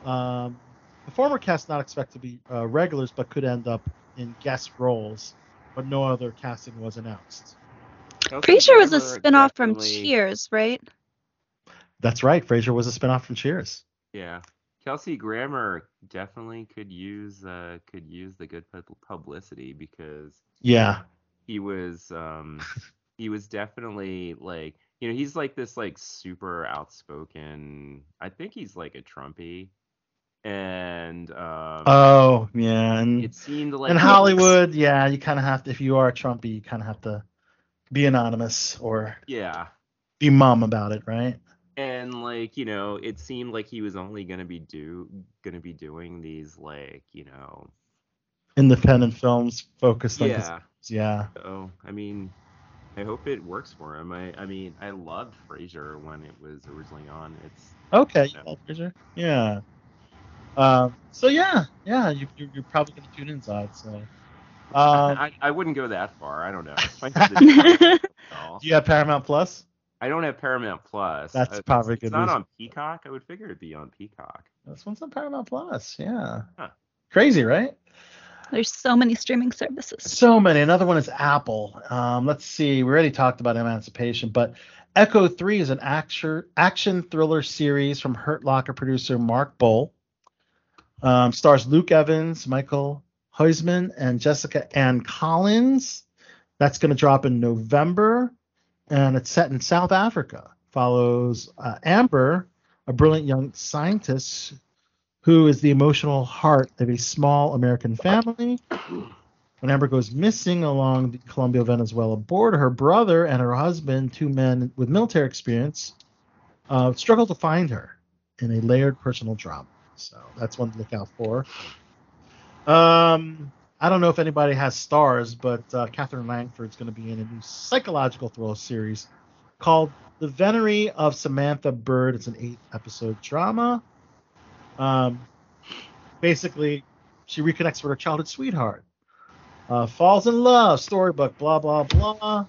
Um, the former cast not expected to be uh, regulars, but could end up in guest roles. But no other casting was announced. Pretty sure it was a Grammer spin-off from Cheers, right? That's right. Frasier was a spinoff from Cheers. Yeah. Kelsey Grammer definitely could use uh could use the good publicity because Yeah. he was um [laughs] he was definitely like you know he's like this like super outspoken I think he's like a Trumpy and um Oh, yeah. And it seemed like in he was- Hollywood, yeah, you kind of have to, if you are a Trumpy, you kind of have to be anonymous or yeah be mum about it, right? and like you know it seemed like he was only gonna be do gonna be doing these like you know Independent films focused on yeah Yeah. so i mean i hope it works for him i i mean i loved frasier when it was originally on it's Okay. you know, Frasier. Yeah. Um, so yeah, yeah, you, you're, you're probably gonna tune inside. So, um, I, I wouldn't go that far i don't know I [laughs] have to- do you have Paramount Plus? I don't have Paramount Plus. That's Uh, probably a it's, good It's not reason. on Peacock. I would figure it'd be on Peacock. This one's on Paramount Plus. Yeah. Huh. Crazy, right? There's so many streaming services. So many. Another one is Apple. Um, let's see. We already talked about Emancipation, but Echo 3 is an action action thriller series from Hurt Locker producer Mark Boal. Um, stars Luke Evans, Michael Huisman, and Jessica Ann Collins. That's going to drop in November, and it's set in South Africa. Follows uh, Amber, a brilliant young scientist who is the emotional heart of a small American family. When Amber goes missing along the Colombia Venezuela border, her brother and her husband, two men with military experience, uh, struggle to find her in a layered personal drama. So that's one to look out for. Um, I don't know if anybody has stars, but uh, Katherine Langford's going to be in a new psychological thriller series called The Venery of Samantha Bird. It's an eight episode drama. Um, basically, she reconnects with her childhood sweetheart, uh, falls in love, storybook, blah, blah, blah.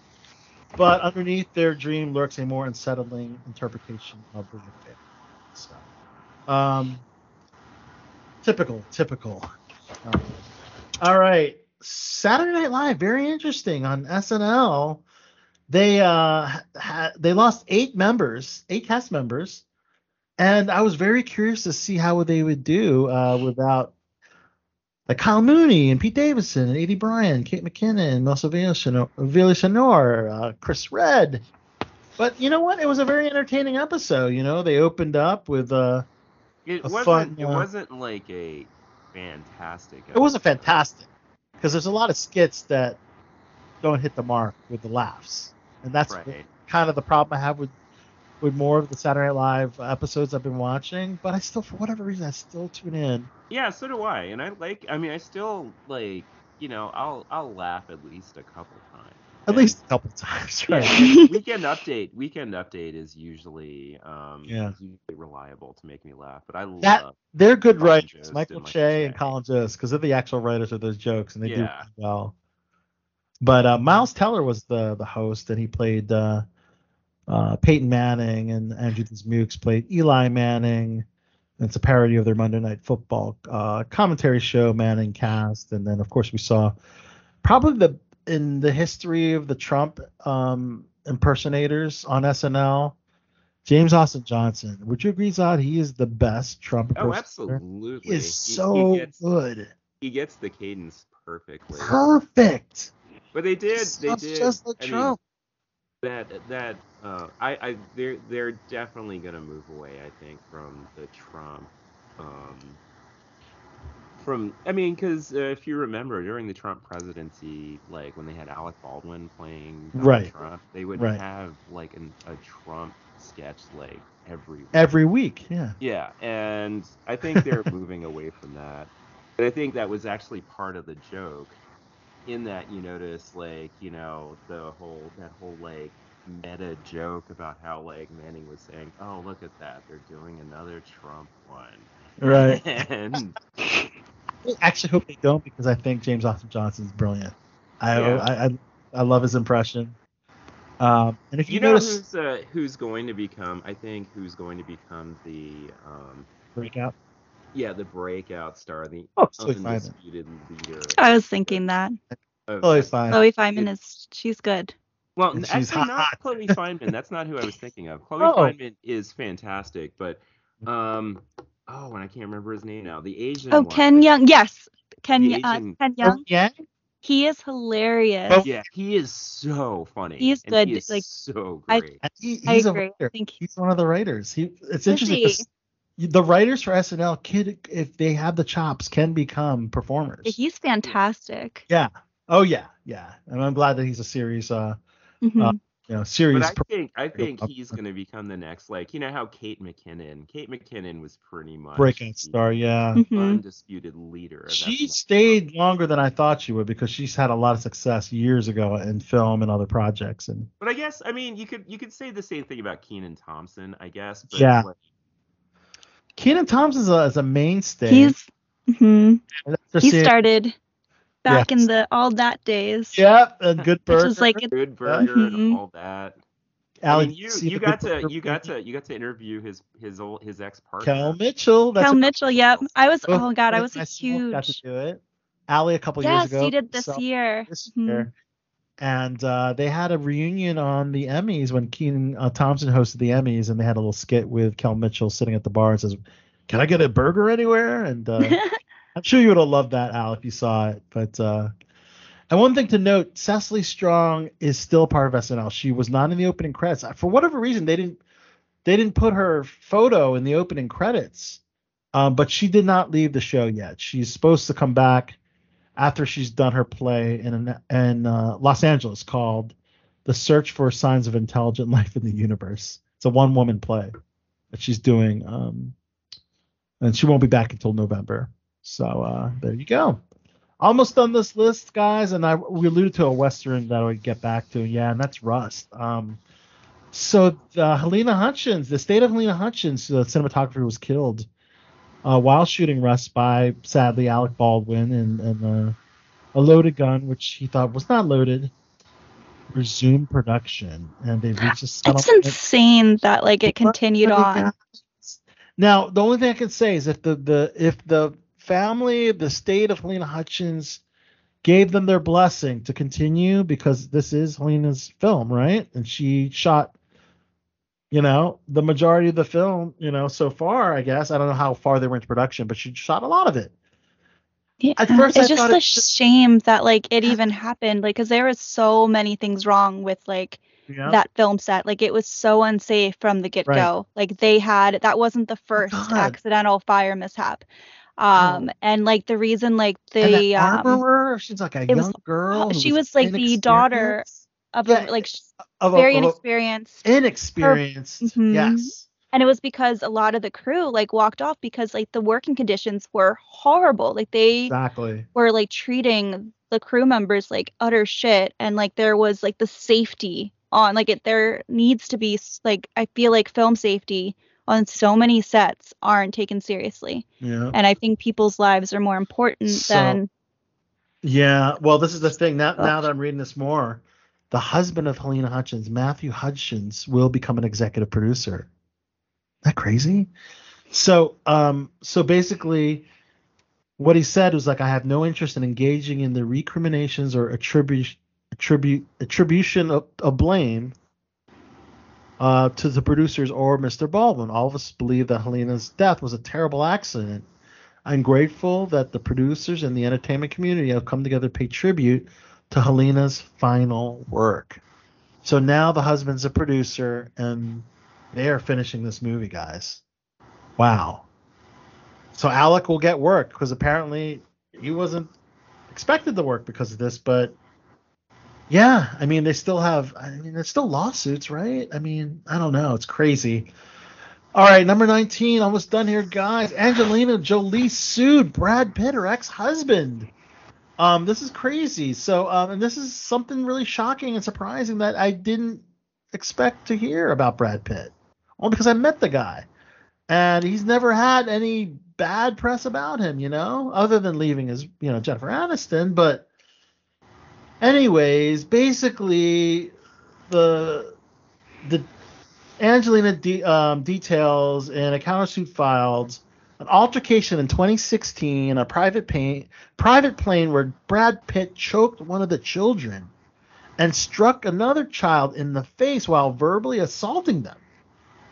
But underneath their dream lurks a more unsettling interpretation of the affair. So, um, typical, typical. Um, all right. Saturday Night Live, very interesting on SNL. They uh ha- they lost eight members, eight cast members, and I was very curious to see how they would do uh, without like Kyle Mooney and Pete Davidson and Aidy Bryant, Kate McKinnon, Melissa Villaseñor, uh, Chris Redd. But you know what? It was a very entertaining episode. You know, they opened up with uh, It wasn't. fun, it uh, wasn't like a fantastic. it wasn't fantastic because there's a lot of skits that don't hit the mark with the laughs, and that's Right. kind of the problem I have with with more of the Saturday Night Live episodes I've been watching. But I still, for whatever reason, I still tune in. Yeah, so do I. And I like. I mean, I still like. You know, I'll I'll laugh at least a couple times. At least a couple times, [laughs] Yeah, right? weekend update. Weekend update is usually um Yeah. usually reliable to make me laugh. But I That love they're good Colin writers, Jost Michael and Che and Colin Jost, because they're the actual writers of those jokes, and they do really well. But uh, Miles Teller was the the host, and he played uh, uh, Peyton Manning, and Andrew Dismukes played Eli Manning. It's a parody of their Monday Night Football uh, commentary show, Manning Cast, and then of course we saw probably the in the history of the Trump um, impersonators on SNL. James Austin Johnson. Would you agree, Zod? He is the best Trump Oh, absolutely. He is He- so he gets, good. He gets the cadence perfectly. Perfect. But they did. They did. just like I mean, Trump. that that uh, I I they're they're definitely gonna move away. I think from the Trump. Um, from I mean, because uh, if you remember during the Trump presidency, like when they had Alec Baldwin playing Donald Right. Trump, they would Right. have like an, a Trump sketch like every week. Every week, yeah. Yeah, and I think they're [laughs] moving away from that. But I think that was actually part of the joke. In that you notice, like, you know, the whole that whole like meta joke about how like Manning was saying, "Oh, look at that, they're doing another Trump one." Right. [laughs] and actually hope they don't because I think James Austin Johnson is brilliant. I, Yeah. I, I I love his impression. Um, and if you, you know notice who's uh, who's going to become? I think who's going to become the um, breakout, yeah, the breakout star, the Oh, Chloe Fineman. undisputed leader. I was thinking that. of Chloe SNL. Fineman. Chloe Fineman is she's good. Well, And n- she's actually, not. Chloe Fineman. That's not who I was thinking of. Chloe [laughs] Oh. Fineman is fantastic, but [laughs] um, oh, and I can't remember his name now. The Asian. Oh, one. Ken Young. Yes, Ken. The uh, Ken Young. Yeah. He is hilarious. Yeah, he is so funny. He's and good, He is like, so great. And he- I he's a agree. writer. Thank He's one of the writers. He it's Is interesting. he? 'cause The writers for SNL, kid, if they have the chops, can become performers. He's fantastic. Yeah. Oh yeah, yeah. And I'm glad that he's a series, uh, Mhm. uh you know, series. But I think I think up- he's going to become the next, like you know how Kate McKinnon. Kate McKinnon was pretty much breakout star. Yeah. Mhm. undisputed leader. Of She SNL. stayed longer than I thought she would because she's had a lot of success years ago in film and other projects. And But I guess I mean you could you could say the same thing about Kenan Thompson. I guess. But Yeah. like, Kenan Thompson's a, is a mainstay. He's mhm. He seeing- started back Yes. in the all that days. Yeah, a good Which burger. was like Good burger Mhm. and all that. I Allie, mean, you see you got to you got to you got to interview his his old his ex partner. Kel Mitchell. That's Kel Mitchell. Yep. I was. both- Oh God, I was a myself Got to do it. Allie a couple Yes, years ago. he did this so- year. This Mhm. year. And uh, they had a reunion on the Emmys when Kenan uh, Thompson hosted the Emmys, and they had a little skit with Kel Mitchell sitting at the bar and says, "Can I get a burger anywhere?" And uh, [laughs] I'm sure you would have loved that, Al, if you saw it. But uh, and one thing to note, Cecily Strong is still part of SNL. She was not in the opening credits for whatever reason. They didn't they didn't put her photo in the opening credits, um, but she did not leave the show yet. She's supposed to come back after she's done her play in an, in uh, Los Angeles called "The Search for Signs of Intelligent Life in the Universe." It's a one woman play that she's doing, um, and she won't be back until November. So uh, there you go. Almost done this list, guys, and I we alluded to a western that I would get back to. Yeah, and that's Rust. Um, so uh, Halyna Hutchins, the state of Halyna Hutchins, the cinematographer, was killed uh, while shooting Rust by sadly Alec Baldwin and, and uh, a loaded gun, which he thought was not loaded, resumed production, and they reached a It's insane that like it continued on. Now, the only thing I can say is if the, the if the family, the state of Halyna Hutchins gave them their blessing to continue because this is Halyna's film, right? And she shot, you know, the majority of the film, you know, so far, I guess. I don't know how far they were into production, but she shot a lot of it. Yeah, At first I it's just a it- shame that like it even happened, like because there was so many things wrong with like Yeah. that film set. Like it was so unsafe from the get go. Like they had that wasn't the oh first God. accidental fire mishap. Um, and like the reason like the um armorer, she's like a young was- girl. she was like the daughter of a, Yeah, like of a- very a- inexperienced inexperienced. Mhm. Yes. and it was because a lot of the crew like walked off because like the working conditions were horrible like they Exactly. were like treating the crew members like utter shit and like there was like the safety on like it there needs to be like i feel like film safety on so many sets aren't taken seriously Yeah. and i think people's lives are more important So- than Yeah, well, this is the thing. Now, now that I'm reading this more, the husband of Halyna Hutchins, Matthew Hutchins, will become an executive producer. Isn't that crazy? So, um, so basically, what he said was like, I have no interest in engaging in the recriminations or attribution, attribute, attribution of, of blame uh, to the producers or Mr. Baldwin. All of us believe that Halyna's death was a terrible accident. I'm grateful that the producers and the entertainment community have come together to pay tribute to Halyna's final work. So now the husband's a producer and they are finishing this movie, guys. Wow. So Alec will get work because apparently he wasn't expected to work because of this, but yeah, I mean they still have I mean there's still lawsuits, right? I mean, I don't know, it's crazy. All right, number 19, almost done here, guys. Angelina Jolie sued Brad Pitt, her ex-husband. Um, this is crazy. So, um, and this is something really shocking and surprising that I didn't expect to hear about Brad Pitt. Only because I met the guy, and he's never had any bad press about him, you know, other than leaving his, you know, Jennifer Aniston. But, anyways, basically, the the Angelina de- um, details in a countersuit filed an altercation in 2016 in a private plane, private plane where Brad Pitt choked one of the children and struck another child in the face while verbally assaulting them.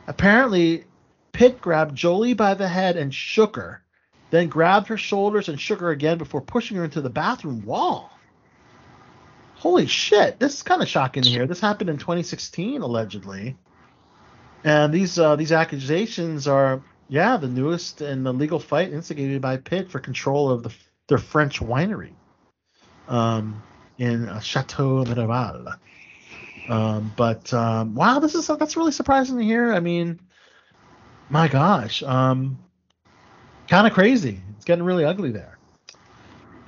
Apparently, Pitt grabbed Jolie by the head and shook her, then grabbed her shoulders and shook her again before pushing her into the bathroom wall. Holy shit! This is kind of shocking hear. This happened in 2016, allegedly, and these uh, these accusations are yeah the newest in the legal fight instigated by Pitt for control of the their French winery um, in Chateau Miraval. Um, but um, wow, this is that's really surprising to hear. I mean, my gosh, um, kind of crazy. It's getting really ugly there.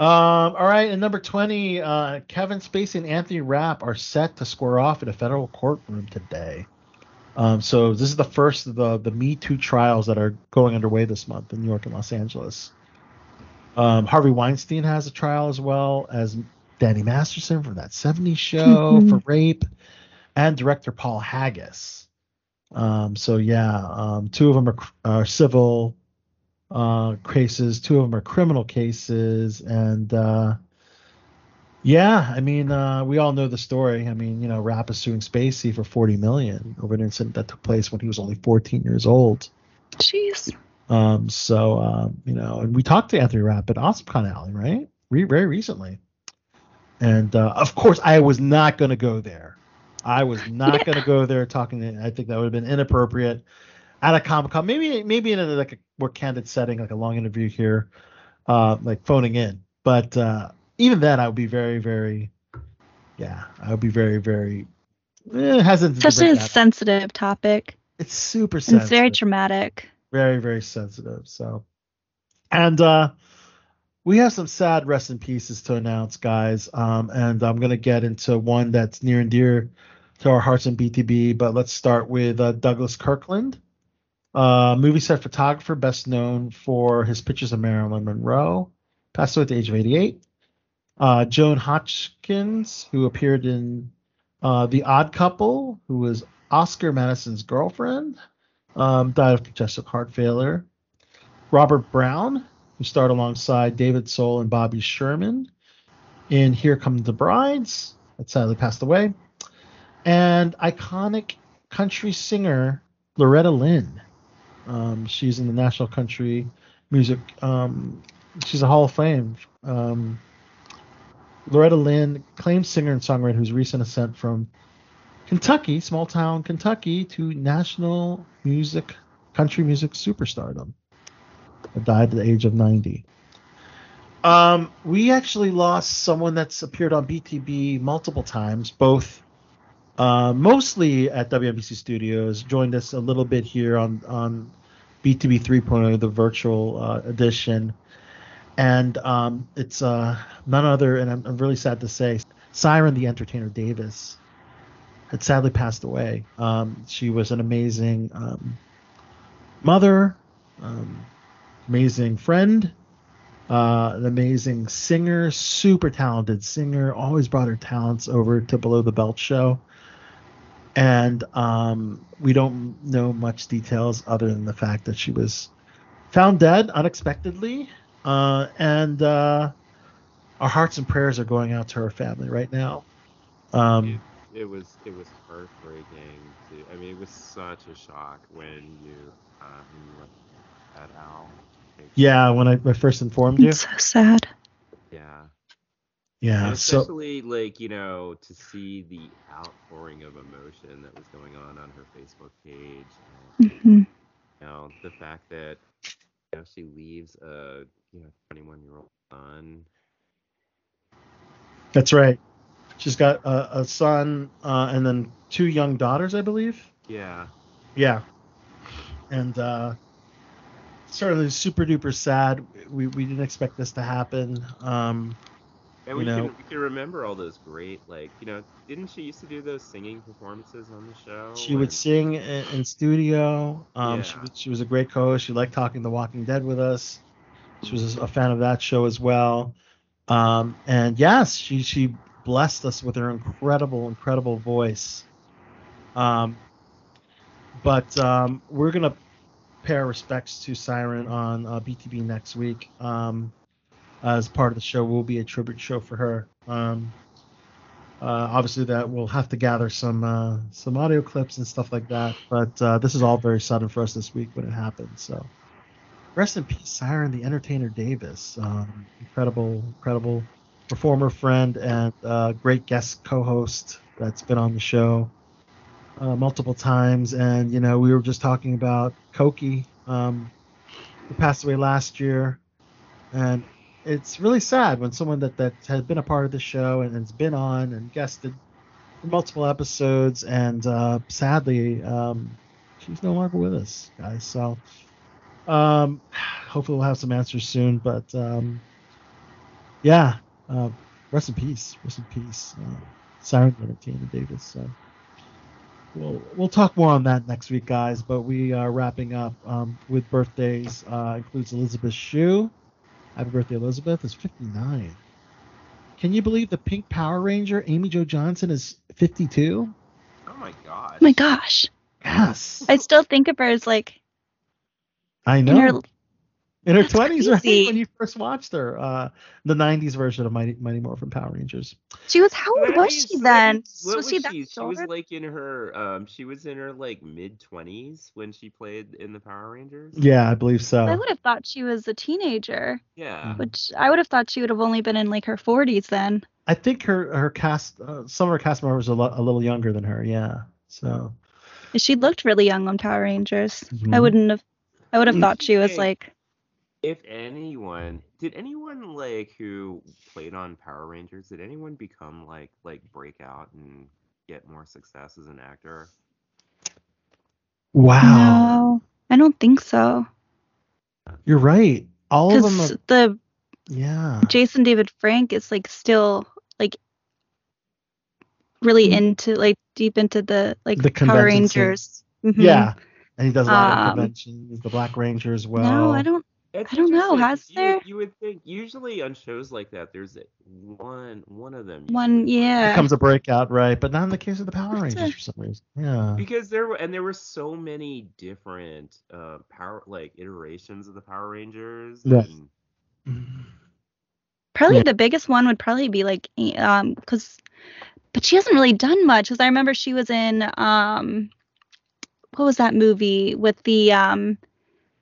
Um, all right, and number 20, uh, Kevin Spacey and Anthony Rapp are set to square off in a federal courtroom today. Um, so this is the first of the the Me Too trials that are going underway this month in New York and Los Angeles. Um, Harvey Weinstein has a trial as well as Danny Masterson from that 70s show Mhm. for rape, and director Paul Haggis. Um, so yeah, um, two of them are, are civil uh, cases, two of them are criminal cases, and uh, yeah, I mean, uh, we all know the story. I mean, you know, Rapp is suing Spacey for 40 million over an incident that took place when he was only 14 years old. Jeez. Um, so um, you know, and we talked to Anthony Rapp at AwesomeCon Allie, right? Re- very recently. And uh, of course, I was not going to go there. I was not [laughs] going to go there talking. To, I think that would have been inappropriate at a Comic Con. Maybe maybe in a, like a more candid setting, like a long interview here, uh, like phoning in. But uh, even then, I would be very very, yeah, I would be very very eh, hesitant. Especially a sensitive topic. It's super sensitive It's very traumatic. very very sensitive so and uh we have some sad rest in pieces to announce guys um and i'm going to get into one that's near and dear to our hearts in btb but let's start with uh, douglas kirkland uh movie set photographer best known for his pictures of marilyn monroe passed away at the age of 88 uh joan hotchkis who appeared in uh the odd couple who was oscar madison's girlfriend um, died of congestive heart failure. Robert Brown, who starred alongside David Soul and Bobby Sherman in Here Come the Brides, that sadly passed away. And iconic country singer Loretta Lynn. Um, she's in the National Country Music. Um, she's a Hall of Fame. Um, Loretta Lynn, acclaimed singer and songwriter whose recent ascent from Kentucky, small town Kentucky, to national music, country music superstardom. Died at the age of 90. Um, we actually lost someone that's appeared on BTB multiple times, both uh, mostly at WMBC Studios. Joined us a little bit here on on BTB 3.0, the virtual uh, edition, and um, it's uh, none other, and I'm, I'm really sad to say, Siren the Entertainer Davis had sadly passed away. Um, she was an amazing um, mother, um, amazing friend, uh, an amazing singer, super talented singer. Always brought her talents over to Below the Belt show. And um, we don't know much details other than the fact that she was found dead unexpectedly. Uh, and uh, our hearts and prayers are going out to her family right now. Um, it was it was heartbreaking to I mean it was such a shock when you when you that out. yeah, when I, I first informed you. It's so sad. Yeah. Yeah, And so especially like, you know, to see the outpouring of emotion that was going on on her Facebook page. And, Mhm. You know, the fact that you know she leaves a you know 21 year old son. That's right. She's got a, a son uh, and then two young daughters, I believe. Yeah. Yeah. And uh, certainly super duper sad. We, we didn't expect this to happen. Um, And you we know, can we can remember all those great like you know didn't she used to do those singing performances on the show? she would sing in, in studio. Um, she, Yeah. was, she was a great co-host. She liked talking The Walking Dead with us. She was a fan of that show as well. Um, and yes, she she blessed us with her incredible, incredible voice. Um, but um, we're gonna pay our respects to Siren on uh, BTB next week. Um, as part of the show, will be a tribute show for her. Um, Uh, obviously, that we'll have to gather some uh, some audio clips and stuff like that. But uh, this is all very sudden for us this week when it happened. So, rest in peace, Siren the Entertainer Davis. Um, incredible, incredible performer, friend, and uh, great guest co-host that's been on the show uh, multiple times. And you know, we were just talking about Koki, um, who passed away last year, and it's really sad when someone that that has been a part of the show and has been on and guested multiple episodes, and uh, sadly, um, she's no longer with us, guys. So. Um, hopefully we'll have some answers soon, but um, yeah, uh, rest in peace, rest in peace, uh, Siren Entertainer Davis. So we'll we'll talk more on that next week, guys. But we are wrapping up um, with birthdays. Uh, includes Elizabeth Shue. Happy birthday, Elizabeth! Is 59. Can you believe the Pink Power Ranger Amy Jo Johnson is 52? Oh my god. Oh my gosh. Yes. I still think of her as like I know. in her In her 20s, right? When you first watched her, uh, the 90s version of Mighty, Mighty Morphin Power Rangers. she was how old was she then? What was she that she? She was like in her um she was in her like mid twenties when she played in the Power Rangers. Yeah, I believe so. I would have thought she was a teenager, Yeah. which I would have thought she would have only been in like her 40s then. I think her her cast, uh, some of her cast members are a, lo- a little younger than her. Yeah. So She looked really young on Power Rangers. I Mhm. wouldn't have. I would have thought she was like. If anyone did anyone like who played on Power Rangers, did anyone become like like break out and get more success as an actor? wow, No, I don't think so. you're right. All of them. Are, the yeah. Jason David Frank is like still like really into like deep into the like The Power convention scene. Rangers. Mhm. Yeah. And he does a lot of Um, conventions. The Black Ranger as well. No, I don't. It's I don't know. interesting, Has 'cause you, there? You would think usually on shows like that, there's one one of them. One, yeah. Becomes a breakout, right? But not in the case of the Power That's Rangers a- for some reason. Yeah. because there were and there were so many different uh power like iterations of the Power Rangers. Yeah. and- Probably Yeah. the biggest one would probably be like um because but she hasn't really done much because I remember she was in um what was that movie with the um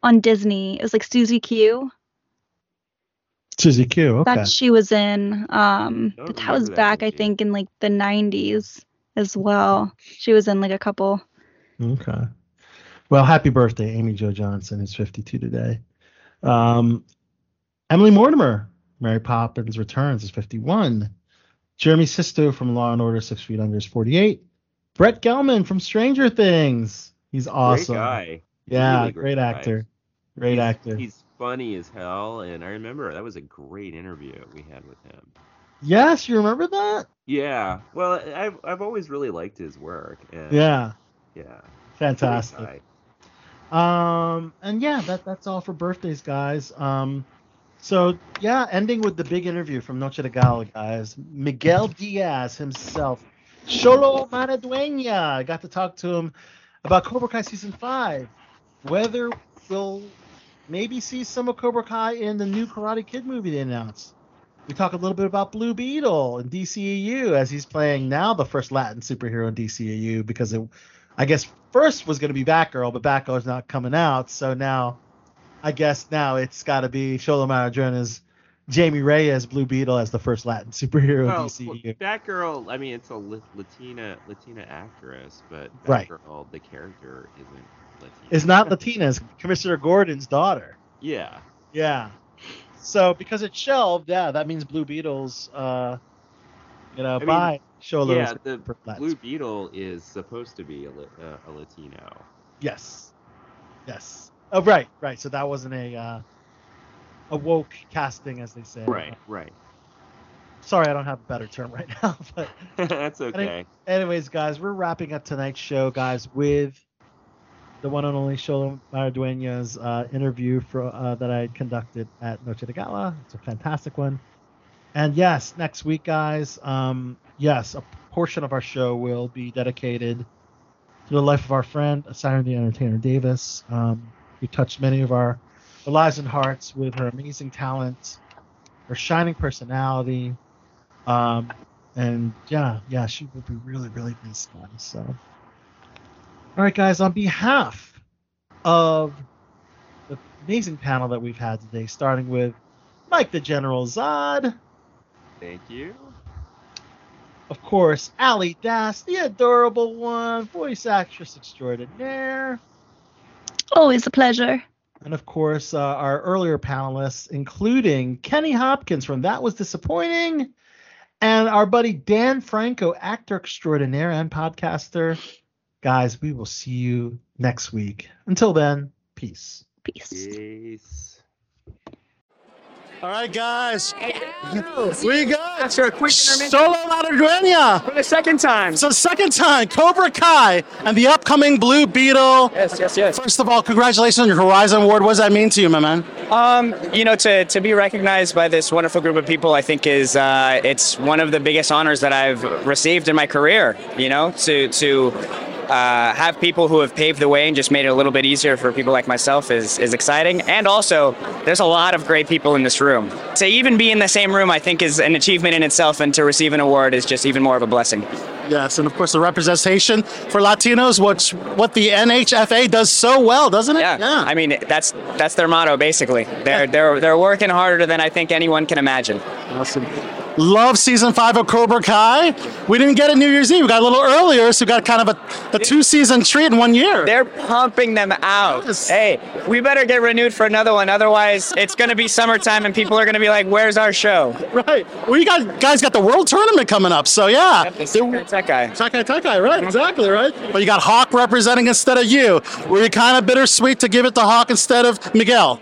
on Disney it was like Susie Q Susie Q. Okay. that she was in um Don't but that remember was that back I think in like the 90s as well she was in like a couple Okay. Well, happy birthday, Amy Jo Johnson, is 52 today. Um, Emily Mortimer, Mary Poppins Returns, is 51. Jeremy Sisto from Law and Order Six Feet Under is 48. Brett Gelman from Stranger Things. He's awesome. Great guy. Yeah, Really great, guy. actor. Great he's, actor. He's funny as hell, and I remember that was a great interview we had with him. Yes, you remember that? Yeah. Well, I've I've always really liked his work. Yeah, Yeah. Fantastic. Um, and yeah, that that's all for birthdays, guys. Um, so yeah, ending with the big interview from Noche de Gala, guys. Miguel Diaz himself, Xolo Maridueña. I got to talk to him about Cobra Kai season five. Whether we'll maybe see some of Cobra Kai in the new Karate Kid movie they announced. We talk a little bit about Blue Beetle and DCEU as he's playing now the first Latin superhero in DCEU because it, I guess first was going to be Batgirl, but Batgirl's not coming out, so now I guess now it's got to be Xolo Maridueña's Jamie Reyes Blue Beetle as the first Latin superhero Well, in DCEU. Batgirl. I mean, it's a Latina Latina actress, but Right. Batgirl, the character, isn't Latina. Is not Latina, it's Commissioner Gordon's daughter. Yeah. Yeah. So because it's shelved, yeah, that means Blue Beetle's, uh, you know, mean, by Xolo. yeah, the Blue Beetle is supposed to be a, uh, a Latino. Yes. Yes. Oh, right, right. So that wasn't a uh, a woke casting, as they say. Right, right. Sorry, I don't have a better term right [laughs] now, but [laughs] That's okay. anyways, guys, we're wrapping up tonight's show, guys, with the one and only Xolo Maridueña's uh, interview for, uh, that I conducted at Noche de Gala. It's a fantastic one. And yes, next week, guys, um, yes, a portion of our show will be dedicated to the life of our friend, Siren the Entertainer Davis, um, who touched many of our lives and hearts with her amazing talent, her shining personality, um, And yeah, yeah, she will be really, really missed. Guys. So, all right, guys, on behalf of the amazing panel that we've had today, starting with Mike the General Zod, Thank you. of course, Ali Das, the adorable one, voice actress extraordinaire. Always a pleasure. And of course, uh, our earlier panelists, including Kenny Hopkins from That Was Disappointing, and our buddy Dan Franco, actor extraordinaire and podcaster. Guys, we will see you next week. Until then, peace. Peace. Peace. All right, guys. We got After a quick intermission. Xolo Maridueña. For the second time. So second time, Cobra Kai and the upcoming Blue Beetle. Yes, yes, yes. First of all, congratulations on your Horizon Award. What does that mean to you, my man? Um, you know, to, to be recognized by this wonderful group of people, I think is uh, it's one of the biggest honors that I've received in my career. You know, to to uh, have people who have paved the way and just made it a little bit easier for people like myself is is exciting. And also, there's a lot of great people in this room. To even be in the same room, I think, is an achievement in itself, and to receive an award is just even more of a blessing. Yes, and of course the representation for Latinos, which what the NHFA does so well, doesn't it? Yeah. I mean, that's that's their motto basically. They're they're they're working harder than I think anyone can imagine. Awesome. Love season five of Cobra Kai. We didn't get it New Year's Eve. We got a little earlier, so we got kind of a, a two season treat in one year. They're pumping them out. Hey, we better get renewed for another one. Otherwise, it's going to be summertime and people are going to be like, "Where's our show?" Right. We got guys got the World Tournament coming up, so yeah. That guy. Taikai Taikai, right? Exactly, right. But you got Hawk representing instead of you. Were you kind of bittersweet to give it to Hawk instead of Miguel?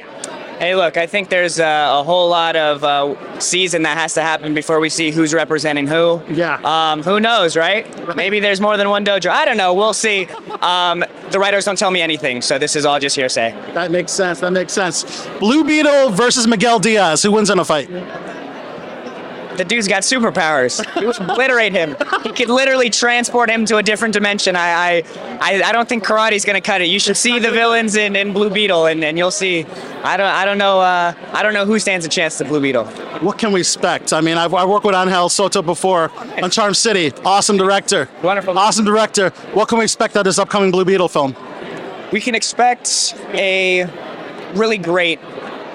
Hey, look, I think there's uh, a whole lot of uh, season that has to happen before we see who's representing who. Yeah. Um, who knows, right? Maybe there's more than one dojo. I don't know. We'll see. Um, the writers don't tell me anything, so this is all just hearsay. That makes sense. That makes sense. Blue Beetle versus Miguel Diaz. Who wins in a fight? The dude's got superpowers. You would obliterate him. He could literally transport him to a different dimension. I, I, I, I don't think karate's gonna cut it. You should see the villains in, in Blue Beetle, and, and you'll see. I don't, I don't know, uh, I don't know who stands a chance to Blue Beetle. What can we expect? I mean, I've, I worked with Angel Soto before on Charm City. Awesome director. Wonderful. Awesome director. What can we expect out of this upcoming Blue Beetle film? We can expect a really great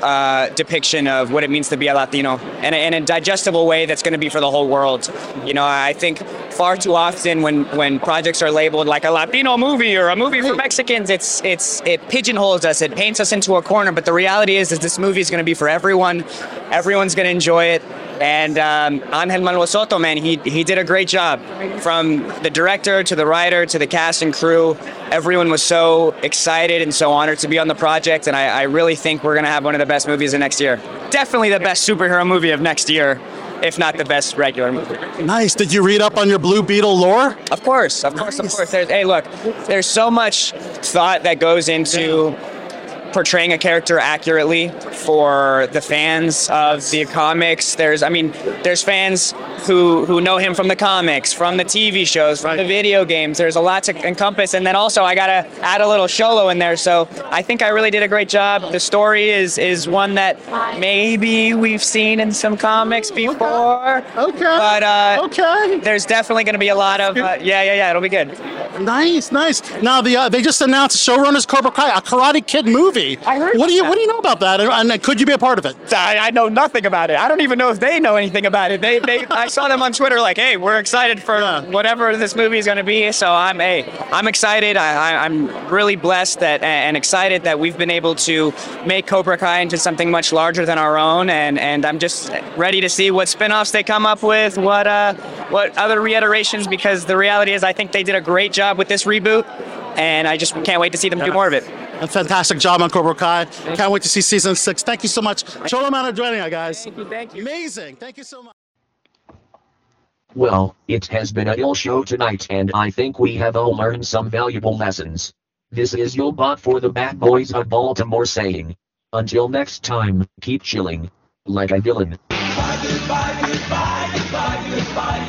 uh, depiction of what it means to be a Latino in a, in a digestible way that's going to be for the whole world. You know, I think far too often when, when projects are labeled like a Latino movie or a movie for Mexicans, it's it's it pigeonholes us, it paints us into a corner. But the reality is, is this movie is going to be for everyone. Everyone's going to enjoy it. And um, Angel Manuel Soto, man, he he did a great job. From the director to the writer to the cast and crew, everyone was so excited and so honored to be on the project. And I, I really think we're gonna have one of the best movies of next year. Definitely the best superhero movie of next year, if not the best regular movie. Nice. Did you read up on your Blue Beetle lore? Of course, of course, of course. There's, hey, look, there's so much thought that goes into portraying a character accurately for the fans of the comics. There's, I mean, there's fans who who know him from the comics, from the TV shows, from the video games. There's a lot to encompass, and then also I gotta add a little Xolo in there. So I think I really did a great job. The story is is one that maybe we've seen in some comics before. Okay. But uh, okay. There's definitely gonna be a lot of uh, yeah, yeah, yeah. It'll be good. Nice, nice. Now the uh, they just announced showrunners Cobra Kai, a Karate Kid movie. I heard. What do you What do you know about that? And, and could you be a part of it? I, I know nothing about it. I don't even know if they know anything about it. They, they I saw them on Twitter like, hey, we're excited for whatever this movie is going to be. So I'm, hey, I'm excited. I, I, I'm really blessed that and excited that we've been able to make Cobra Kai into something much larger than our own. And, and I'm just ready to see what spin-offs they come up with, what uh, what other reiterations. Because the reality is, I think they did a great job with this reboot, and I just can't wait to see them do more of it. A fantastic job on Cobra Kai. Can't wait to see season six. Thank you so much. Xolo Mano joining us, guys. Thank you. Thank you. Amazing. Thank you so much. Well, it has been a ill show tonight and I think we have all learned some valuable lessons. This is your bot for the bad boys of Baltimore saying. Until next time, keep chilling. Like a villain. Goodbye, goodbye, goodbye, goodbye, goodbye, goodbye.